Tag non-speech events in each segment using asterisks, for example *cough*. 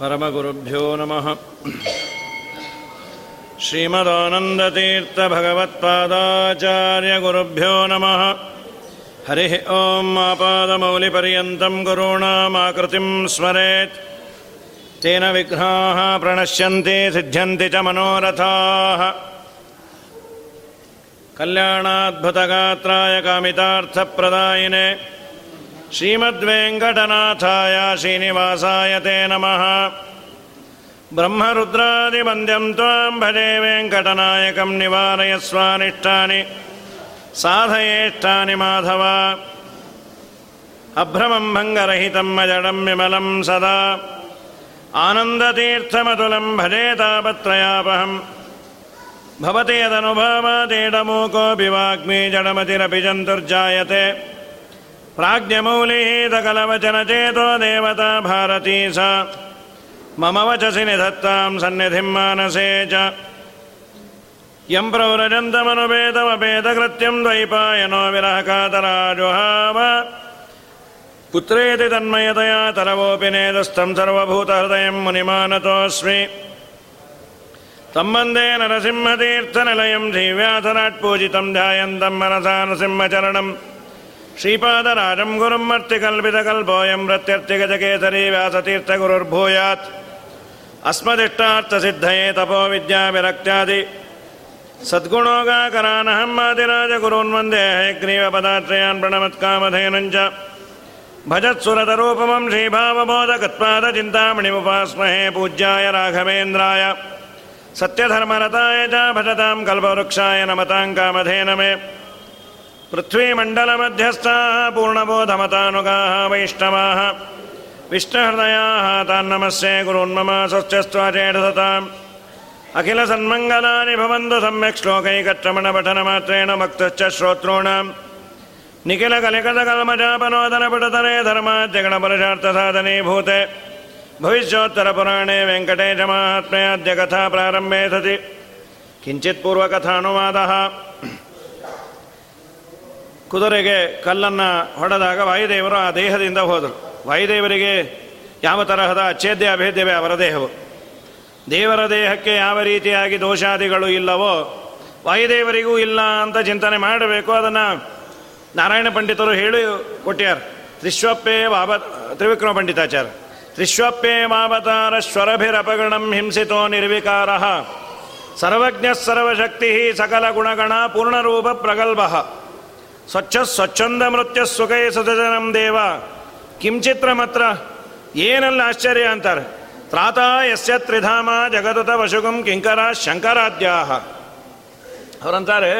परमगुरुभ्यो नमः। श्रीमदानन्दतीर्थभगवत्पादाचार्यगुरुभ्यो नमः। हरिः ॐ आपादमौलिपर्यन्तं गुरूणामाकृतिं स्मरेत्। तेन विघ्नाः प्रणश्यन्ति सिद्ध्यन्ति च मनोरथाः। कल्याणाद्भुतगात्राय कामितार्थप्रदायिने श्रीमद्वेङ्कटनाथाय श्रीनिवासाय ते नमः। ब्रह्मरुद्रादिवन्द्यं त्वां भजे वेङ्कटनायकं निवारयस्वानिष्टानि साधयेष्टानि माधव। अभ्रमं भङ्गरहितं मजडं विमलं सदा। आनन्दतीर्थमतुलं भजे तापत्रयापहम् भवति यदनुभवादेडमूकोऽपि वाग्मी जडमतिरपि जन्तुर्जायते प्राज्ञमौलिः सकलवचनचेतो देवता भारती सा। मम वचसि निधत्तां सन्निधिं मानसे च। यं प्रव्रजन्तमनुपेदमपेदकृत्यं द्वैपायनो विरहकातराजुहाव। पुत्रेति तन्मयतया तरवोऽपि नेदस्थं सर्वभूतहृदयं मुनिमानतोऽस्मि। तं वन्दे नरसिंहतीर्थनिलयं श्रीव्यासराट्पूजितं ध्यायन्तं मनसा नृसिंहचरणम् श्रीपादराजं गुरुं मर्तिकल्पितकल्पोऽयं प्रत्यर्थिगजकेसरी व्यासतीर्थगुरुर्भूयात्। अस्मदिष्टार्थसिद्धये तपो विद्याविरक्त्यादि सद्गुणोगाकरानहम् आदिराजगुरून् वंदे हयग्रीवपदाश्रयान् प्रणमत्कामधेनुञ्च भजत्सुरतरूपमं श्रीभावबोधकत्पादचिन्तामणिमुपास्महे पूज्याय राघवेन्द्राय। सत्यधर्मरताय च भजतां कल्पवृक्षाय नमतां कामधेनमे। पृथ्वीमण्डलमध्यस्थाः पूर्णबोधमतानुगाः वैष्णवाः। विष्णुहृदयाः तान्नमस्ये गुरून्मम स्वस्त्यस्त्वाचेडसताम् अखिलसन्मङ्गलानि भवन्तु सम्यक् श्लोकैकट्रमणपठनमात्रेण भक्तश्च श्रोतॄणाम्। निखिलकलिकतकल्मजापनोदनपटतरे भूते भविष्योत्तरपुराणे वेङ्कटेशमाहात्म्याद्य कथा प्रारम्भे सति। किञ्चित् पूर्वकथानुवादः ಕುದುರೆಗೆ ಕಲ್ಲನ್ನು ಹೊಡೆದಾಗ ವಾಯುದೇವರು ಆ ದೇಹದಿಂದ ಹೋದರು. ವಾಯುದೇವರಿಗೆ ಯಾವ ತರಹದ ಅಚ್ಛೇದ್ಯ ಅಭೇದ್ಯವೇ ಅವರ ದೇಹವು. ದೇವರ ದೇಹಕ್ಕೆ ಯಾವ ರೀತಿಯಾಗಿ ದೋಷಾದಿಗಳು ಇಲ್ಲವೋ ವಾಯುದೇವರಿಗೂ ಇಲ್ಲ ಅಂತ ಚಿಂತನೆ ಮಾಡಬೇಕು. ಅದನ್ನು ನಾರಾಯಣ ಪಂಡಿತರು ಹೇಳಿ ಕೊಟ್ಟ್ಯಾರ ತ್ರಿಶ್ವಪ್ಪೇ ವಾಬ ತ್ರಿವಿಕ್ರಮ ಪಂಡಿತಾಚಾರ ತ್ರಿಶ್ವಪ್ಪೇ ಮಾವತಾರ ಸ್ವರಭಿರಪಗಣಂ ಹಿಂಸಿತೋ ನಿರ್ವಿಕಾರ. ಸರ್ವಜ್ಞ ಸರ್ವಶಕ್ತಿ ಸಕಲ ಗುಣಗಣ ಪೂರ್ಣರೂಪ ಪ್ರಗಲ್ಭ. ಸ್ವಚ್ಛ ಸ್ವಚ್ಛಂದ ಮೃತ್ಯ ಸುಖೈ ಸದನಂ ದೇವ. ಕಿಂಚಿತ್ರ ಮಾತ್ರ ಏನಲ್ಲ ಆಶ್ಚರ್ಯ ಅಂತಾರೆ. ತ್ರಾತ ಯಸ್ಯ ತ್ರಿಧಾಮ ಜಗದತ ವಶುಗಂ ಕಿಂಕರ ಶಂಕರಾದ್ಯಾಹ. ಅವರಂತಾರೆ,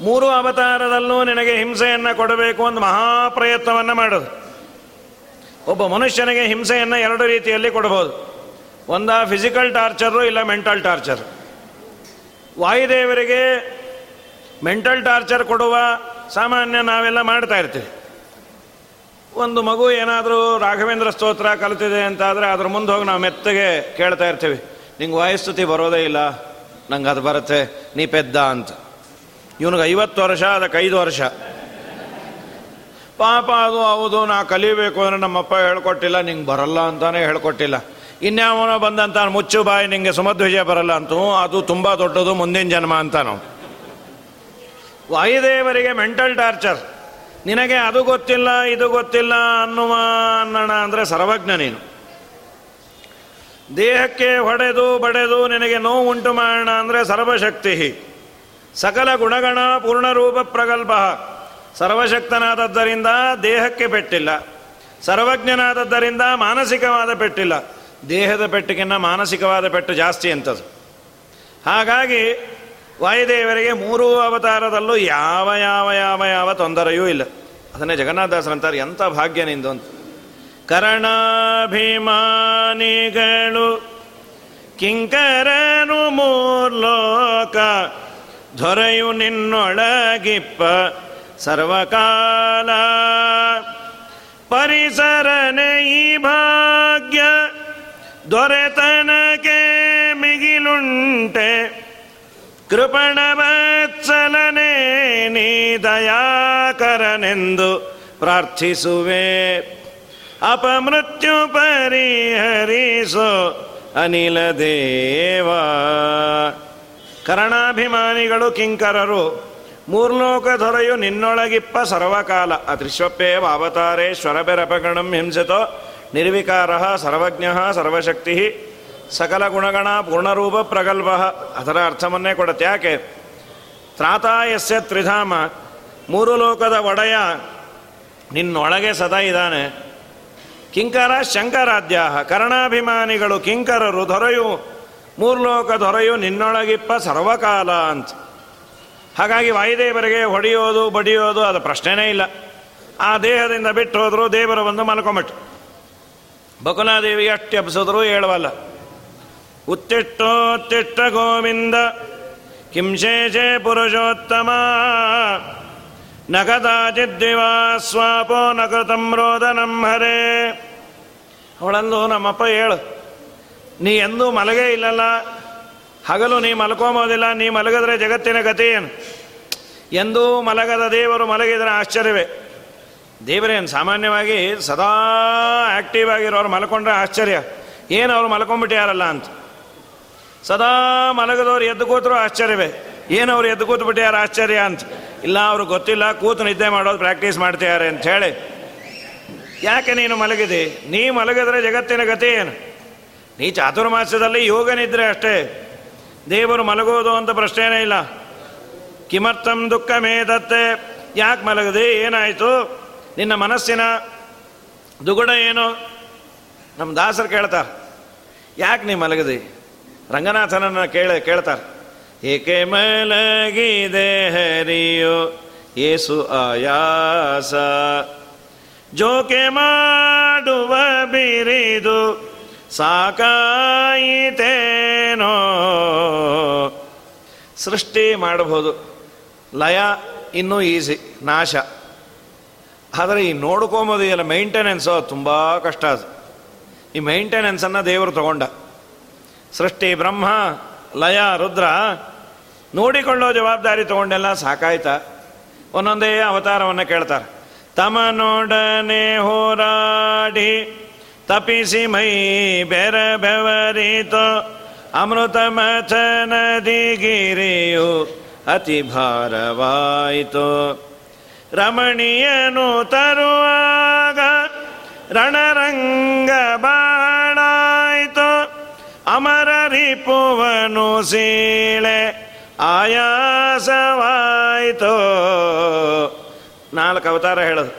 ಮೂರು ಅವತಾರದಲ್ಲೂ ನಿನಗೆ ಹಿಂಸೆಯನ್ನು ಕೊಡಬೇಕು ಅಂತ ಮಹಾಪ್ರಯತ್ನವನ್ನು ಮಾಡೋದು. ಒಬ್ಬ ಮನುಷ್ಯನಿಗೆ ಹಿಂಸೆಯನ್ನು ಎರಡು ರೀತಿಯಲ್ಲಿ ಕೊಡಬಹುದು. ಒಂದ ಫಿಸಿಕಲ್ ಟಾರ್ಚರು ಇಲ್ಲ ಮೆಂಟಲ್ ಟಾರ್ಚರ್ ವಾಯುದೇವರಿಗೆ ಮೆಂಟಲ್ ಟಾರ್ಚರ್ ಕೊಡುವ ಸಾಮಾನ್ಯ ನಾವೆಲ್ಲ ಮಾಡ್ತಾ ಇರ್ತೀವಿ. ಒಂದು ಮಗು ಏನಾದರೂ ರಾಘವೇಂದ್ರ ಸ್ತೋತ್ರ ಕಲಿತಿದೆ ಅಂತಾದರೆ ಅದ್ರ ಮುಂದೆ ಹೋಗಿ ನಾವು ಮೆತ್ತಗೆ ಕೇಳ್ತಾ ಇರ್ತೀವಿ. ನಿಂಗೆ ವಾಯುಸ್ತುತಿ ಬರೋದೇ ಇಲ್ಲ, ನಂಗೆ ಅದು ಬರುತ್ತೆ, ನೀ ಪೆದ್ದ ಅಂತ. ಇವನಿಗೆ ಐವತ್ತು ವರ್ಷ ಅದಕ್ಕೆ ಐದು ವರ್ಷ. ಪಾಪ ಅದು ಹೌದು, ನಾ ಕಲಿಬೇಕು ಅಂದರೆ ನಮ್ಮಪ್ಪ ಹೇಳ್ಕೊಟ್ಟಿಲ್ಲ, ನಿಂಗೆ ಬರಲ್ಲ ಅಂತಾನೆ ಹೇಳ್ಕೊಟ್ಟಿಲ್ಲ. ಇನ್ಯಾವನೋ ಬಂದಂತ ಮುಚ್ಚು ಬಾಯಿ, ನಿಂಗೆ ಸುಮಧ್ವಿಜಯ ಬರಲ್ಲ ಅಂತೂ, ಅದು ತುಂಬ ದೊಡ್ಡದು, ಮುಂದಿನ ಜನ್ಮ ಅಂತ ನಾವು. ವಾಯುದೇವರಿಗೆ ಮೆಂಟಲ್ ಟಾರ್ಚರ್ ನಿನಗೆ ಅದು ಗೊತ್ತಿಲ್ಲ, ಇದು ಗೊತ್ತಿಲ್ಲ ಅನ್ನುವ ಅನ್ನೋಣ ಅಂದರೆ ಸರ್ವಜ್ಞ ನೀನು. ದೇಹಕ್ಕೆ ಹೊಡೆದು ಬಡೆದು ನಿನಗೆ ನೋವು ಉಂಟು ಮಾಡೋಣ ಅಂದರೆ ಸರ್ವಶಕ್ತಿ. ಸಕಲ ಗುಣಗಣ ಪೂರ್ಣರೂಪ ಪ್ರಗಲ್ಭ. ಸರ್ವಶಕ್ತನಾದದ್ದರಿಂದ ದೇಹಕ್ಕೆ ಪೆಟ್ಟಿಲ್ಲ. ಸರ್ವಜ್ಞನಾದದ್ದರಿಂದ ಮಾನಸಿಕವಾದ ಪೆಟ್ಟಿಲ್ಲ. ದೇಹದ ಪೆಟ್ಟಿಗಿನ್ನ ಮಾನಸಿಕವಾದ ಪೆಟ್ಟು ಜಾಸ್ತಿ ಅಂತದು. ಹಾಗಾಗಿ ವಾಯುದೇವರಿಗೆ ಮೂರೂ ಅವತಾರದಲ್ಲೂ ಯಾವ ಯಾವ ಯಾವ ಯಾವ ತೊಂದರೆಯೂ ಇಲ್ಲ. ಅದನ್ನೇ ಜಗನ್ನಾಥದಾಸರಂತಾರೆ ಎಂಥ ಭಾಗ್ಯ ನಿಂದು ಅಂತ. ಕರ್ಣಾಭಿಮಾನಿಗಳು, ಕಿಂಕರನು ಮೂರ್ಲೋಕ, ದೊರೆಯು ನಿನ್ನೊಳಗಿಪ್ಪ ಸರ್ವಕಾಲ. ಪರಿಸರನೆ ಈ ಭಾಗ್ಯ, ದೊರೆತನಕ್ಕೆ ಮಿಗಿಲುಂಟೆ. ಕೃಪಣವತ್ಸಲನೆ ನೀ ದಯಾಕರನೆಂದು ಪ್ರಾರ್ಥಿಸುವೆ. ಅಪಮೃತ್ಯು ಪರಿಹರಿಸೋ ಅನಿಲ ದೇವ. ಕರ್ಣಾಭಿಮಾನಿಗಳು ಕಿಂಕರರು, ಮೂರ್ಲೋಕ ದೊರೆಯು ನಿನ್ನೊಳಗಿಪ್ಪ ಸರ್ವಕಾಲ. ಅತ್ರಿಶ್ವಪ್ಪೇವ ಅವತಾರೇ ಶ್ವರಬೆರಪಗಣಂ ಹಿಂಸತೋ ನಿರ್ವಿಕಾರ ಸರ್ವಜ್ಞ ಸರ್ವಶಕ್ತಿ. ಸಕಲ ಗುಣಗಣ ಪೂರ್ಣರೂಪ ಪ್ರಗಲ್ಭ. ಅದರ ಅರ್ಥವನ್ನೇ ಕೊಡುತ್ತೆ. ಯಾಕೆ? ತ್ರಾತಾಯಸ್ಯ ತ್ರಿಧಾಮ. ಮೂರು ಲೋಕದ ಒಡೆಯ ನಿನ್ನೊಳಗೆ ಸದಾ ಇದ್ದಾನೆ. ಕಿಂಕರ ಶಂಕರಾಧ್ಯ ಕರ್ಣಾಭಿಮಾನಿಗಳು ಕಿಂಕರರು ದೊರೆಯು. ಮೂರ್ಲೋಕ ದೊರೆಯು ನಿನ್ನೊಳಗಿಪ್ಪ ಸರ್ವಕಾಲ ಅಂತ. ಹಾಗಾಗಿ ವಾಯುದೇವರಿಗೆ ಹೊಡೆಯೋದು, ಬಡಿಯೋದು ಅದು ಪ್ರಶ್ನೆನೇ ಇಲ್ಲ. ಆ ದೇಹದಿಂದ ಬಿಟ್ಟು ಹೋದರು ದೇವರು ಬಂದು ಮಲ್ಕೊಂಬಿಟ್ಟು ಬಕುಲಾದೇವಿ ಅಷ್ಟು ಎಬ್ಸಿದ್ರು ಹೇಳುವಲ್ಲ ಉತ್ತಿಟ್ಟೋತ್ತಿಟ್ಟ ಗೋವಿಂದ. ಕಿಂಶೇಷೆ ಪುರುಷೋತ್ತಮ. ನಗದಾಚಿದ್ದಿವಾ ಸ್ವಾಪೋ ನಕೃತಂ ರೋದನಂ ಹರೇ. ಅವಳಂದು ನಮ್ಮಪ್ಪ ಹೇಳು, ನೀ ಎಂದೂ ಮಲಗೇ ಇಲ್ಲಲ್ಲ, ಹಗಲು ನೀ ಮಲ್ಕೊಂಬೋದಿಲ್ಲ ನೀ ಮಲಗಿದ್ರೆ ಜಗತ್ತಿನ ಗತಿ ಏನು? ಎಂದೂ ಮಲಗದ ದೇವರು ಮಲಗಿದ್ರೆ ಆಶ್ಚರ್ಯವೇ. ದೇವರೇನು, ಸಾಮಾನ್ಯವಾಗಿ ಸದಾ ಆ್ಯಕ್ಟಿವ್ ಆಗಿರೋರು ಮಲ್ಕೊಂಡ್ರೆ ಆಶ್ಚರ್ಯ. ಏನು ಅವ್ರು ಮಲ್ಕೊಂಡ್ಬಿಟ್ಟಾರಲ್ಲ ಅಂತ. ಸದಾ ಮಲಗದವ್ರು ಎದ್ದು ಕೂತರು ಆಶ್ಚರ್ಯವೇ. ಏನು ಅವ್ರು ಎದ್ದು ಕೂತು ಬಿಟ್ಟಿಯಾರ ಆಶ್ಚರ್ಯ ಅಂತ. ಇಲ್ಲ, ಅವ್ರು ಗೊತ್ತಿಲ್ಲ, ಕೂತು ನಿದ್ದೆ ಮಾಡೋದು ಪ್ರಾಕ್ಟೀಸ್ ಮಾಡ್ತಿದ್ದಾರೆ ಅಂತ ಹೇಳಿ. ಯಾಕೆ ನೀನು ಮಲಗಿದೆ? ನೀ ಮಲಗಿದ್ರೆ ಜಗತ್ತಿನ ಗತಿ ಏನು? ನೀ ಚಾತುರ್ಮಾಸ್ಯದಲ್ಲಿ ಯೋಗನಿದ್ರೆ ಅಷ್ಟೇ. ದೇವರು ಮಲಗೋದು ಅಂತ ಪ್ರಶ್ನೆನೇ ಇಲ್ಲ. ಕಿಮರ್ಥಂ ದುಃಖ ಮೇದತ್ತೆ ಯಾಕೆ ಮಲಗದೆ? ಏನಾಯಿತು? ನಿನ್ನ ಮನಸ್ಸಿನ ದುಗುಡ ಏನು? ನಮ್ಮ ದಾಸರು ಕೇಳ್ತಾರೆ ಯಾಕೆ ನೀ ಮಲಗದೆ? ರಂಗನಾಥನನ್ನು ಕೇಳ, ಕೇಳ್ತಾರೆ. ಏಕೆ ಮಲಗಿದೆ ಹರಿಯೋ ಏಸು ಆಯಾಸ? ಜೋಕೆ ಮಾಡುವ ಬಿರಿದು ಸಾಕಾಯಿತೇನೋ? ಸೃಷ್ಟಿ ಮಾಡಬಹುದು. ಲಯ ಇನ್ನೂ ಈಸಿ, ನಾಶ. ಆದರೆ ಈ ನೋಡ್ಕೊಂಬೋದು ಎಲ್ಲ ಮೈಂಟೆನೆನ್ಸು ತುಂಬ ಕಷ್ಟ ಅದು. ಈ ಮೈಂಟೆನೆನ್ಸನ್ನು ದೇವರು ತಗೊಂಡ. ಸೃಷ್ಟಿ ಬ್ರಹ್ಮ ಲಯ ರುದ್ರ. ನೋಡಿಕೊಳ್ಳೋ ಜವಾಬ್ದಾರಿ ತಗೊಂಡೆಲ್ಲ ಸಾಕಾಯ್ತ? ಒಂದೊಂದೇ ಅವತಾರವನ್ನು ಕೇಳ್ತಾರೆ. ತಮನೊಡನೆ ಹೋರಾಡಿ ತಪಿಸಿ ಮೈ ಬೆರ ಬೆವರಿತು ಅಮೃತ ಗಿರಿಯು ಅತಿ ಭಾರವಾಯಿತು. ರಮಣೀಯನು ತರುವಾಗ ರಣರಂಗ ಬಾಣಾಯಿತು ರಿಪುವನು ಸೀಳೆ. ಆಯಾಸವಾಯಿತು. ನಾಲ್ಕು ಅವತಾರ ಹೇಳೋದು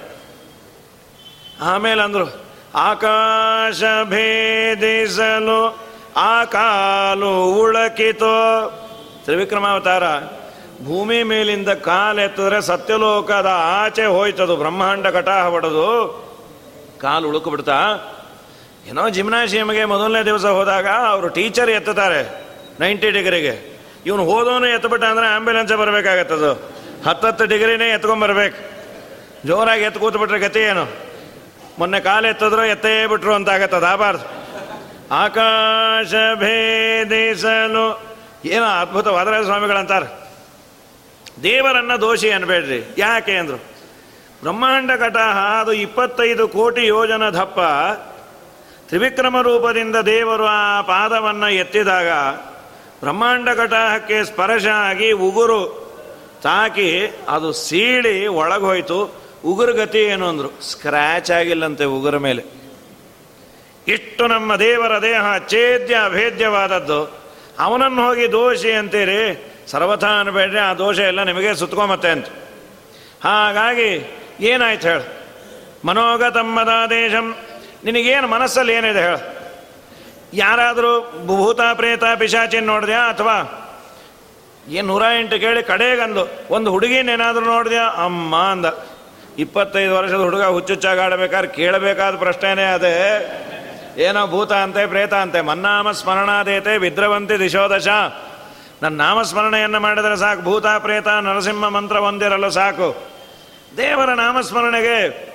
ಆಮೇಲೆ ಅಂದರು ಆಕಾಶ ಭೇದಿಸಲು, ಆ ಕಾಲು ತ್ರಿವಿಕ್ರಮ ತ್ರಿವಿಕ್ರಮಾವತಾರ, ಭೂಮಿ ಮೇಲಿಂದ ಕಾಲೆತ್ತಿದ್ರೆ ಸತ್ಯಲೋಕದ ಆಚೆ ಹೋಯ್ತದು, ಬ್ರಹ್ಮಾಂಡ ಕಟಾಹ ಹೊಡೆದು. ಕಾಲು ಉಳುಕು ಬಿಡ್ತಾ ಏನೋ ಜಿಮ್ನಾಶಿಯಮ್ಗೆ ಮೊದಲನೇ ದಿವಸ ಹೋದಾಗ ಅವರು ಟೀಚರ್ ಎತ್ತುತ್ತಾರೆ ನೈಂಟಿ ಡಿಗ್ರಿಗೆ. ಇವನು ಹೋದವನು ಎತ್ತಬಿಟ್ಟ ಅಂದರೆ ಆಂಬ್ಯುಲೆನ್ಸೇ ಬರಬೇಕಾಗತ್ತದು. ಹತ್ತತ್ತು ಡಿಗ್ರಿನೇ ಎತ್ಕೊಂಡ್ಬರ್ಬೇಕು ಜೋರಾಗಿ ಎತ್ತು ಕೂತ್ಬಿಟ್ರೆ ಗತಿ ಏನು? ಮೊನ್ನೆ ಕಾಲು ಎತ್ತಿದ್ರು, ಎತ್ತೇ ಬಿಟ್ರು ಅಂತ ಆಗತ್ತದ ಆಬಾರ್ದು ಆಕಾಶ ಭೇದಿಸಲು. ಏನೋ ಅದ್ಭುತ ವಾದರಾಜ ಸ್ವಾಮಿಗಳಂತಾರೆ. ದೇವರನ್ನ ದೋಷಿ ಅನ್ಬೇಡ್ರಿ. ಯಾಕೆ ಅಂದ್ರು? ಬ್ರಹ್ಮಾಂಡ ಕಟಾಹ, ಅದು ಇಪ್ಪತ್ತೈದು ಕೋಟಿ ಯೋಜನ ದಪ್ಪ ತ್ರಿವಿಕ್ರಮ ರೂಪದಿಂದ ದೇವರು ಆ ಪಾದವನ್ನು ಎತ್ತಿದಾಗ ಬ್ರಹ್ಮಾಂಡ ಕಟಾಹಕ್ಕೆ ಸ್ಪರ್ಶ ಆಗಿ ಉಗುರು ತಾಕಿ ಅದು ಸೀಳಿ ಒಳಗೋಯ್ತು. ಉಗುರು ಗತಿ ಏನು ಅಂದರು? ಸ್ಕ್ರ್ಯಾಚ್ ಆಗಿಲ್ಲಂತೆ ಉಗುರ ಮೇಲೆ. ಇಷ್ಟು ನಮ್ಮ ದೇವರ ದೇಹ ಛೇದ್ಯ ಅಭೇದ್ಯವಾದದ್ದು. ಅವನನ್ನು ಹೋಗಿ ದೋಷಿ ಅಂತೀರಿ? ಸರ್ವಥಾ ಅನ್ಬೇಡ್ರಿ, ಆ ದೋಷ ಎಲ್ಲ ನಿಮಗೆ ಸುತ್ಕೊಂಬತ್ತೆ ಅಂತ. ಹಾಗಾಗಿ ಏನಾಯ್ತು ಹೇಳ? ಮನೋಗತಮ್ಮದ ದೇಶಂ ನಿನಗೇನು ಮನಸ್ಸಲ್ಲಿ ಏನಿದೆ ಹೇಳು. ಯಾರಾದರೂ ಭೂತ ಪ್ರೇತ ಪಿಶಾಚಿನ ನೋಡಿದ್ಯಾ ಅಥವಾ ಏನು ನೂರ ಎಂಟು ಕೇಳಿ ಕಡೆಗಂದು ಒಂದು ಹುಡುಗಿನೇನಾದರೂ ನೋಡಿದ್ಯಾ? ಅಮ್ಮ ಅಂದ. ಇಪ್ಪತ್ತೈದು ವರ್ಷದ ಹುಡುಗ ಹುಚ್ಚುಚ್ಚಾಗಾಡಬೇಕಾದ್ರೆ ಕೇಳಬೇಕಾದ ಪ್ರಶ್ನೆನೇ ಅದೇ. ಏನೋ ಭೂತ ಅಂತೆ, ಪ್ರೇತ ಅಂತೆ. ಮನ್ನಾಮ ಸ್ಮರಣಾದೇತೆ ವಿದ್ರವಂತಿ ದಿಶೋದಶ. ನನ್ನ ನಾಮಸ್ಮರಣೆಯನ್ನು ಮಾಡಿದರೆ ಸಾಕು. ಭೂತ ಪ್ರೇತ ನರಸಿಂಹ ಮಂತ್ರ ಹೊಂದಿರಲ್ಲ ಸಾಕು. ದೇವರ ನಾಮಸ್ಮರಣೆಗೆ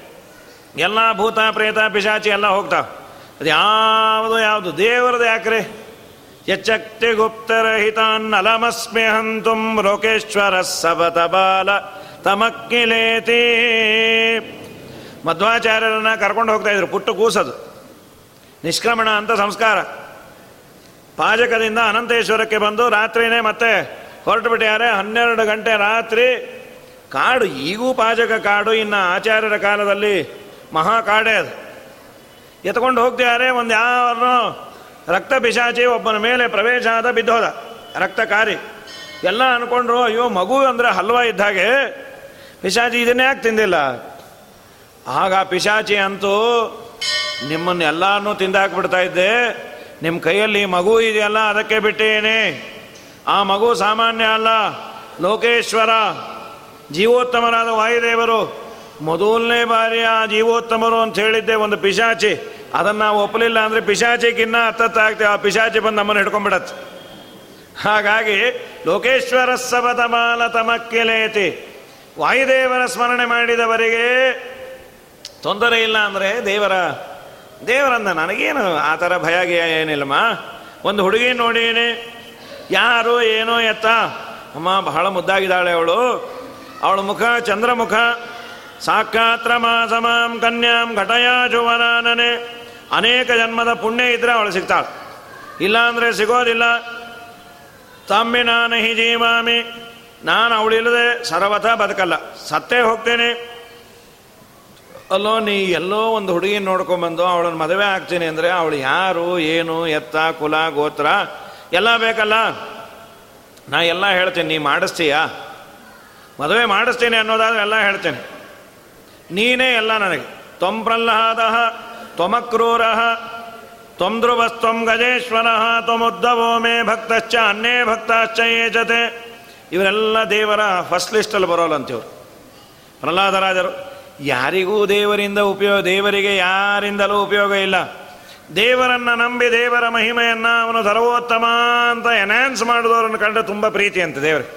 ಎಲ್ಲ ಭೂತ, ಪ್ರೇತ, ಪಿಶಾಚಿ ಎಲ್ಲ ಹೋಗ್ತಾವೆ. ಅದು ಯಾವುದು ಯಾವುದು. ದೇವರದು ಯಾಕ್ರೆ? ಯಚ್ಚಕ್ತಿ ಗುಪ್ತರಹಿತಾನ್ ಅಲಮಸ್ಮಿ ಹಂತುಂ ಲೋಕೇಶ್ವರ ಸಬತ ಬಾಲ ತಮಕ್ಕಿಲೇತಿ. ಮಧ್ವಾಚಾರ್ಯರನ್ನ ಕರ್ಕೊಂಡು ಹೋಗ್ತಾ ಇದ್ರು, ಪುಟ್ಟು ಕೂಸದು. ನಿಷ್ಕ್ರಮಣ ಅಂತ ಸಂಸ್ಕಾರ. ಪಾಜಕದಿಂದ ಅನಂತೇಶ್ವರಕ್ಕೆ ಬಂದು ರಾತ್ರಿನೇ ಮತ್ತೆ ಹೊರಟು ಬಿಟ್ಟಿದ್ದಾರೆ ಹನ್ನೆರಡು ಗಂಟೆ ರಾತ್ರಿ ಕಾಡು, ಈಗೂ ಪಾಜಕ ಕಾಡು, ಇನ್ನು ಆಚಾರ್ಯರ ಕಾಲದಲ್ಲಿ ಮಹಾಕಾಡೆ ಅದು. ಎತ್ಕೊಂಡು ಹೋಗ್ತಿದ್ದಾರೆ, ಒಂದು ಯಾರನ್ನೋ ರಕ್ತ ಪಿಶಾಚಿ ಒಬ್ಬನ ಮೇಲೆ ಪ್ರವೇಶ ಆದ ಬಿದ್ದೋದ, ರಕ್ತಕಾರಿ. ಎಲ್ಲ ಅನ್ಕೊಂಡ್ರು, ಅಯ್ಯೋ, ಮಗು ಅಂದರೆ ಹಲ್ವಾ ಇದ್ದ ಹಾಗೆ. ಪಿಶಾಚಿ ಇದನ್ನೇ ಯಾಕೆ ತಿಂದಿಲ್ಲ? ಆಗ ಪಿಶಾಚಿ ಅಂತೂ ನಿಮ್ಮನ್ನೆಲ್ಲನೂ ತಿಂದಾಕ್ಬಿಡ್ತಾ ಇದ್ದೆ. ನಿಮ್ಮ ಕೈಯಲ್ಲಿ ಮಗು ಇದೆಯಲ್ಲ, ಅದಕ್ಕೆ ಬಿಟ್ಟೇನೆ. ಆ ಮಗು ಸಾಮಾನ್ಯ ಅಲ್ಲ, ಲೋಕೇಶ್ವರ ಜೀವೋತ್ತಮರಾದ ವಾಯುದೇವರು. ಮೊದಲನೇ ಬಾರಿ ಆ ಜೀವೋತ್ತಮರು ಅಂತ ಹೇಳಿದ್ದೆ ಒಂದು ಪಿಶಾಚಿ. ಅದನ್ನು ನಾವು ಒಪ್ಪಲಿಲ್ಲ ಅಂದರೆ ಪಿಶಾಚಿಗಿನ್ನ ಹತ್ತತ್ತಾಗ್ತೇವೆ ಆ ಪಿಶಾಚಿ ಬಂದು ನಮ್ಮನ್ನು ಹಿಡ್ಕೊಂಡ್ಬಿಡತ್ತೆ. ಹಾಗಾಗಿ ಲೋಕೇಶ್ವರ ಸಬದ ಮಾಲ ತಮಕ್ಕಿಲೇತಿ. ವಾಯುದೇವರ ಸ್ಮರಣೆ ಮಾಡಿದವರಿಗೆ ತೊಂದರೆ ಇಲ್ಲ ಅಂದರೆ ದೇವರ, ದೇವರಂದ ನನಗೇನು ಆ ಥರ ಭಯ ಏನಿಲ್ಲಮ್ಮ. ಒಂದು ಹುಡುಗಿ ನೋಡೀನಿ ಯಾರು ಏನೋ ಎತ್ತ. ಅಮ್ಮ, ಬಹಳ ಮುದ್ದಾಗಿದ್ದಾಳೆ ಅವಳು. ಅವಳ ಮುಖ ಚಂದ್ರಮುಖ. ಸಾಕ್ಷಾತ್ರ ಮಾಸಮಾಂ ಕನ್ಯಾಂ ಘಟಯಾ ಜುವನಾನನೆ ಅನೇಕ ಜನ್ಮದ ಪುಣ್ಯ ಇದ್ರೆ ಅವಳು ಸಿಗ್ತಾಳೆ. ಇಲ್ಲ ಅಂದರೆ ಸಿಗೋದಿಲ್ಲ. ತಮ್ಮಿ ನಾನು ಹಿ ಜೀವಾಮಿ. ನಾನು ಅವಳಿಲ್ಲದೆ ಸರ್ವಥ ಬದುಕಲ್ಲ. ಸತ್ತೇ ಹೋಗ್ತೇನೆ. ಅಲ್ಲೋ, ನೀ ಎಲ್ಲೋ ಒಂದು ಹುಡುಗಿ ನೋಡ್ಕೊಂಬಂದು ಅವಳನ್ನ ಮದುವೆ ಆಗ್ತೀನಿ ಅಂದರೆ ಅವಳು ಯಾರು, ಏನು, ಎತ್ತ, ಕುಲ, ಗೋತ್ರ, ಎಲ್ಲ ಬೇಕಲ್ಲ. ನಾ ಎಲ್ಲ ಹೇಳ್ತೀನಿ. ನೀ ಮಾಡಿಸ್ತೀಯಾ? ಮದುವೆ ಮಾಡಿಸ್ತೀನಿ ಅನ್ನೋದಾದ್ರೆ ಎಲ್ಲ ಹೇಳ್ತೇನೆ. ನೀನೇ ಎಲ್ಲ ನನಗೆ. ತ್ವಂ ಪ್ರಹ್ಲಾದ ತ್ವಮಕ್ರೂರ ತ್ವಂ ಧ್ರುವಸ್ತ್ವಂ ಗಜೇಶ್ವರ ತ್ವಮುದ್ದವೋ ಮೇ ಭಕ್ತಶ್ಚ, ಅನ್ನೇ ಭಕ್ತಶ್ಚ ಯೇ ಇವರೆಲ್ಲ ದೇವರ ಫಸ್ಟ್ ಲಿಸ್ಟಲ್ಲಿ ಬರೋಲ್ಲಂತಿವ್ರು. ಪ್ರಹ್ಲಾದರಾಜರು ಯಾರಿಗೂ ದೇವರಿಂದ ಉಪಯೋಗ ದೇವರಿಗೆ ಯಾರಿಂದಲೂ ಉಪಯೋಗ ಇಲ್ಲ. ದೇವರನ್ನು ನಂಬಿ ದೇವರ ಮಹಿಮೆಯನ್ನು ಅವನು ಸರ್ವೋತ್ತಮ ಅಂತ ಎನ್ಹಾನ್ಸ್ ಮಾಡಿದವರನ್ನು ಕಂಡು ತುಂಬ ಪ್ರೀತಿ ಅಂತ ದೇವರಿಗೆ.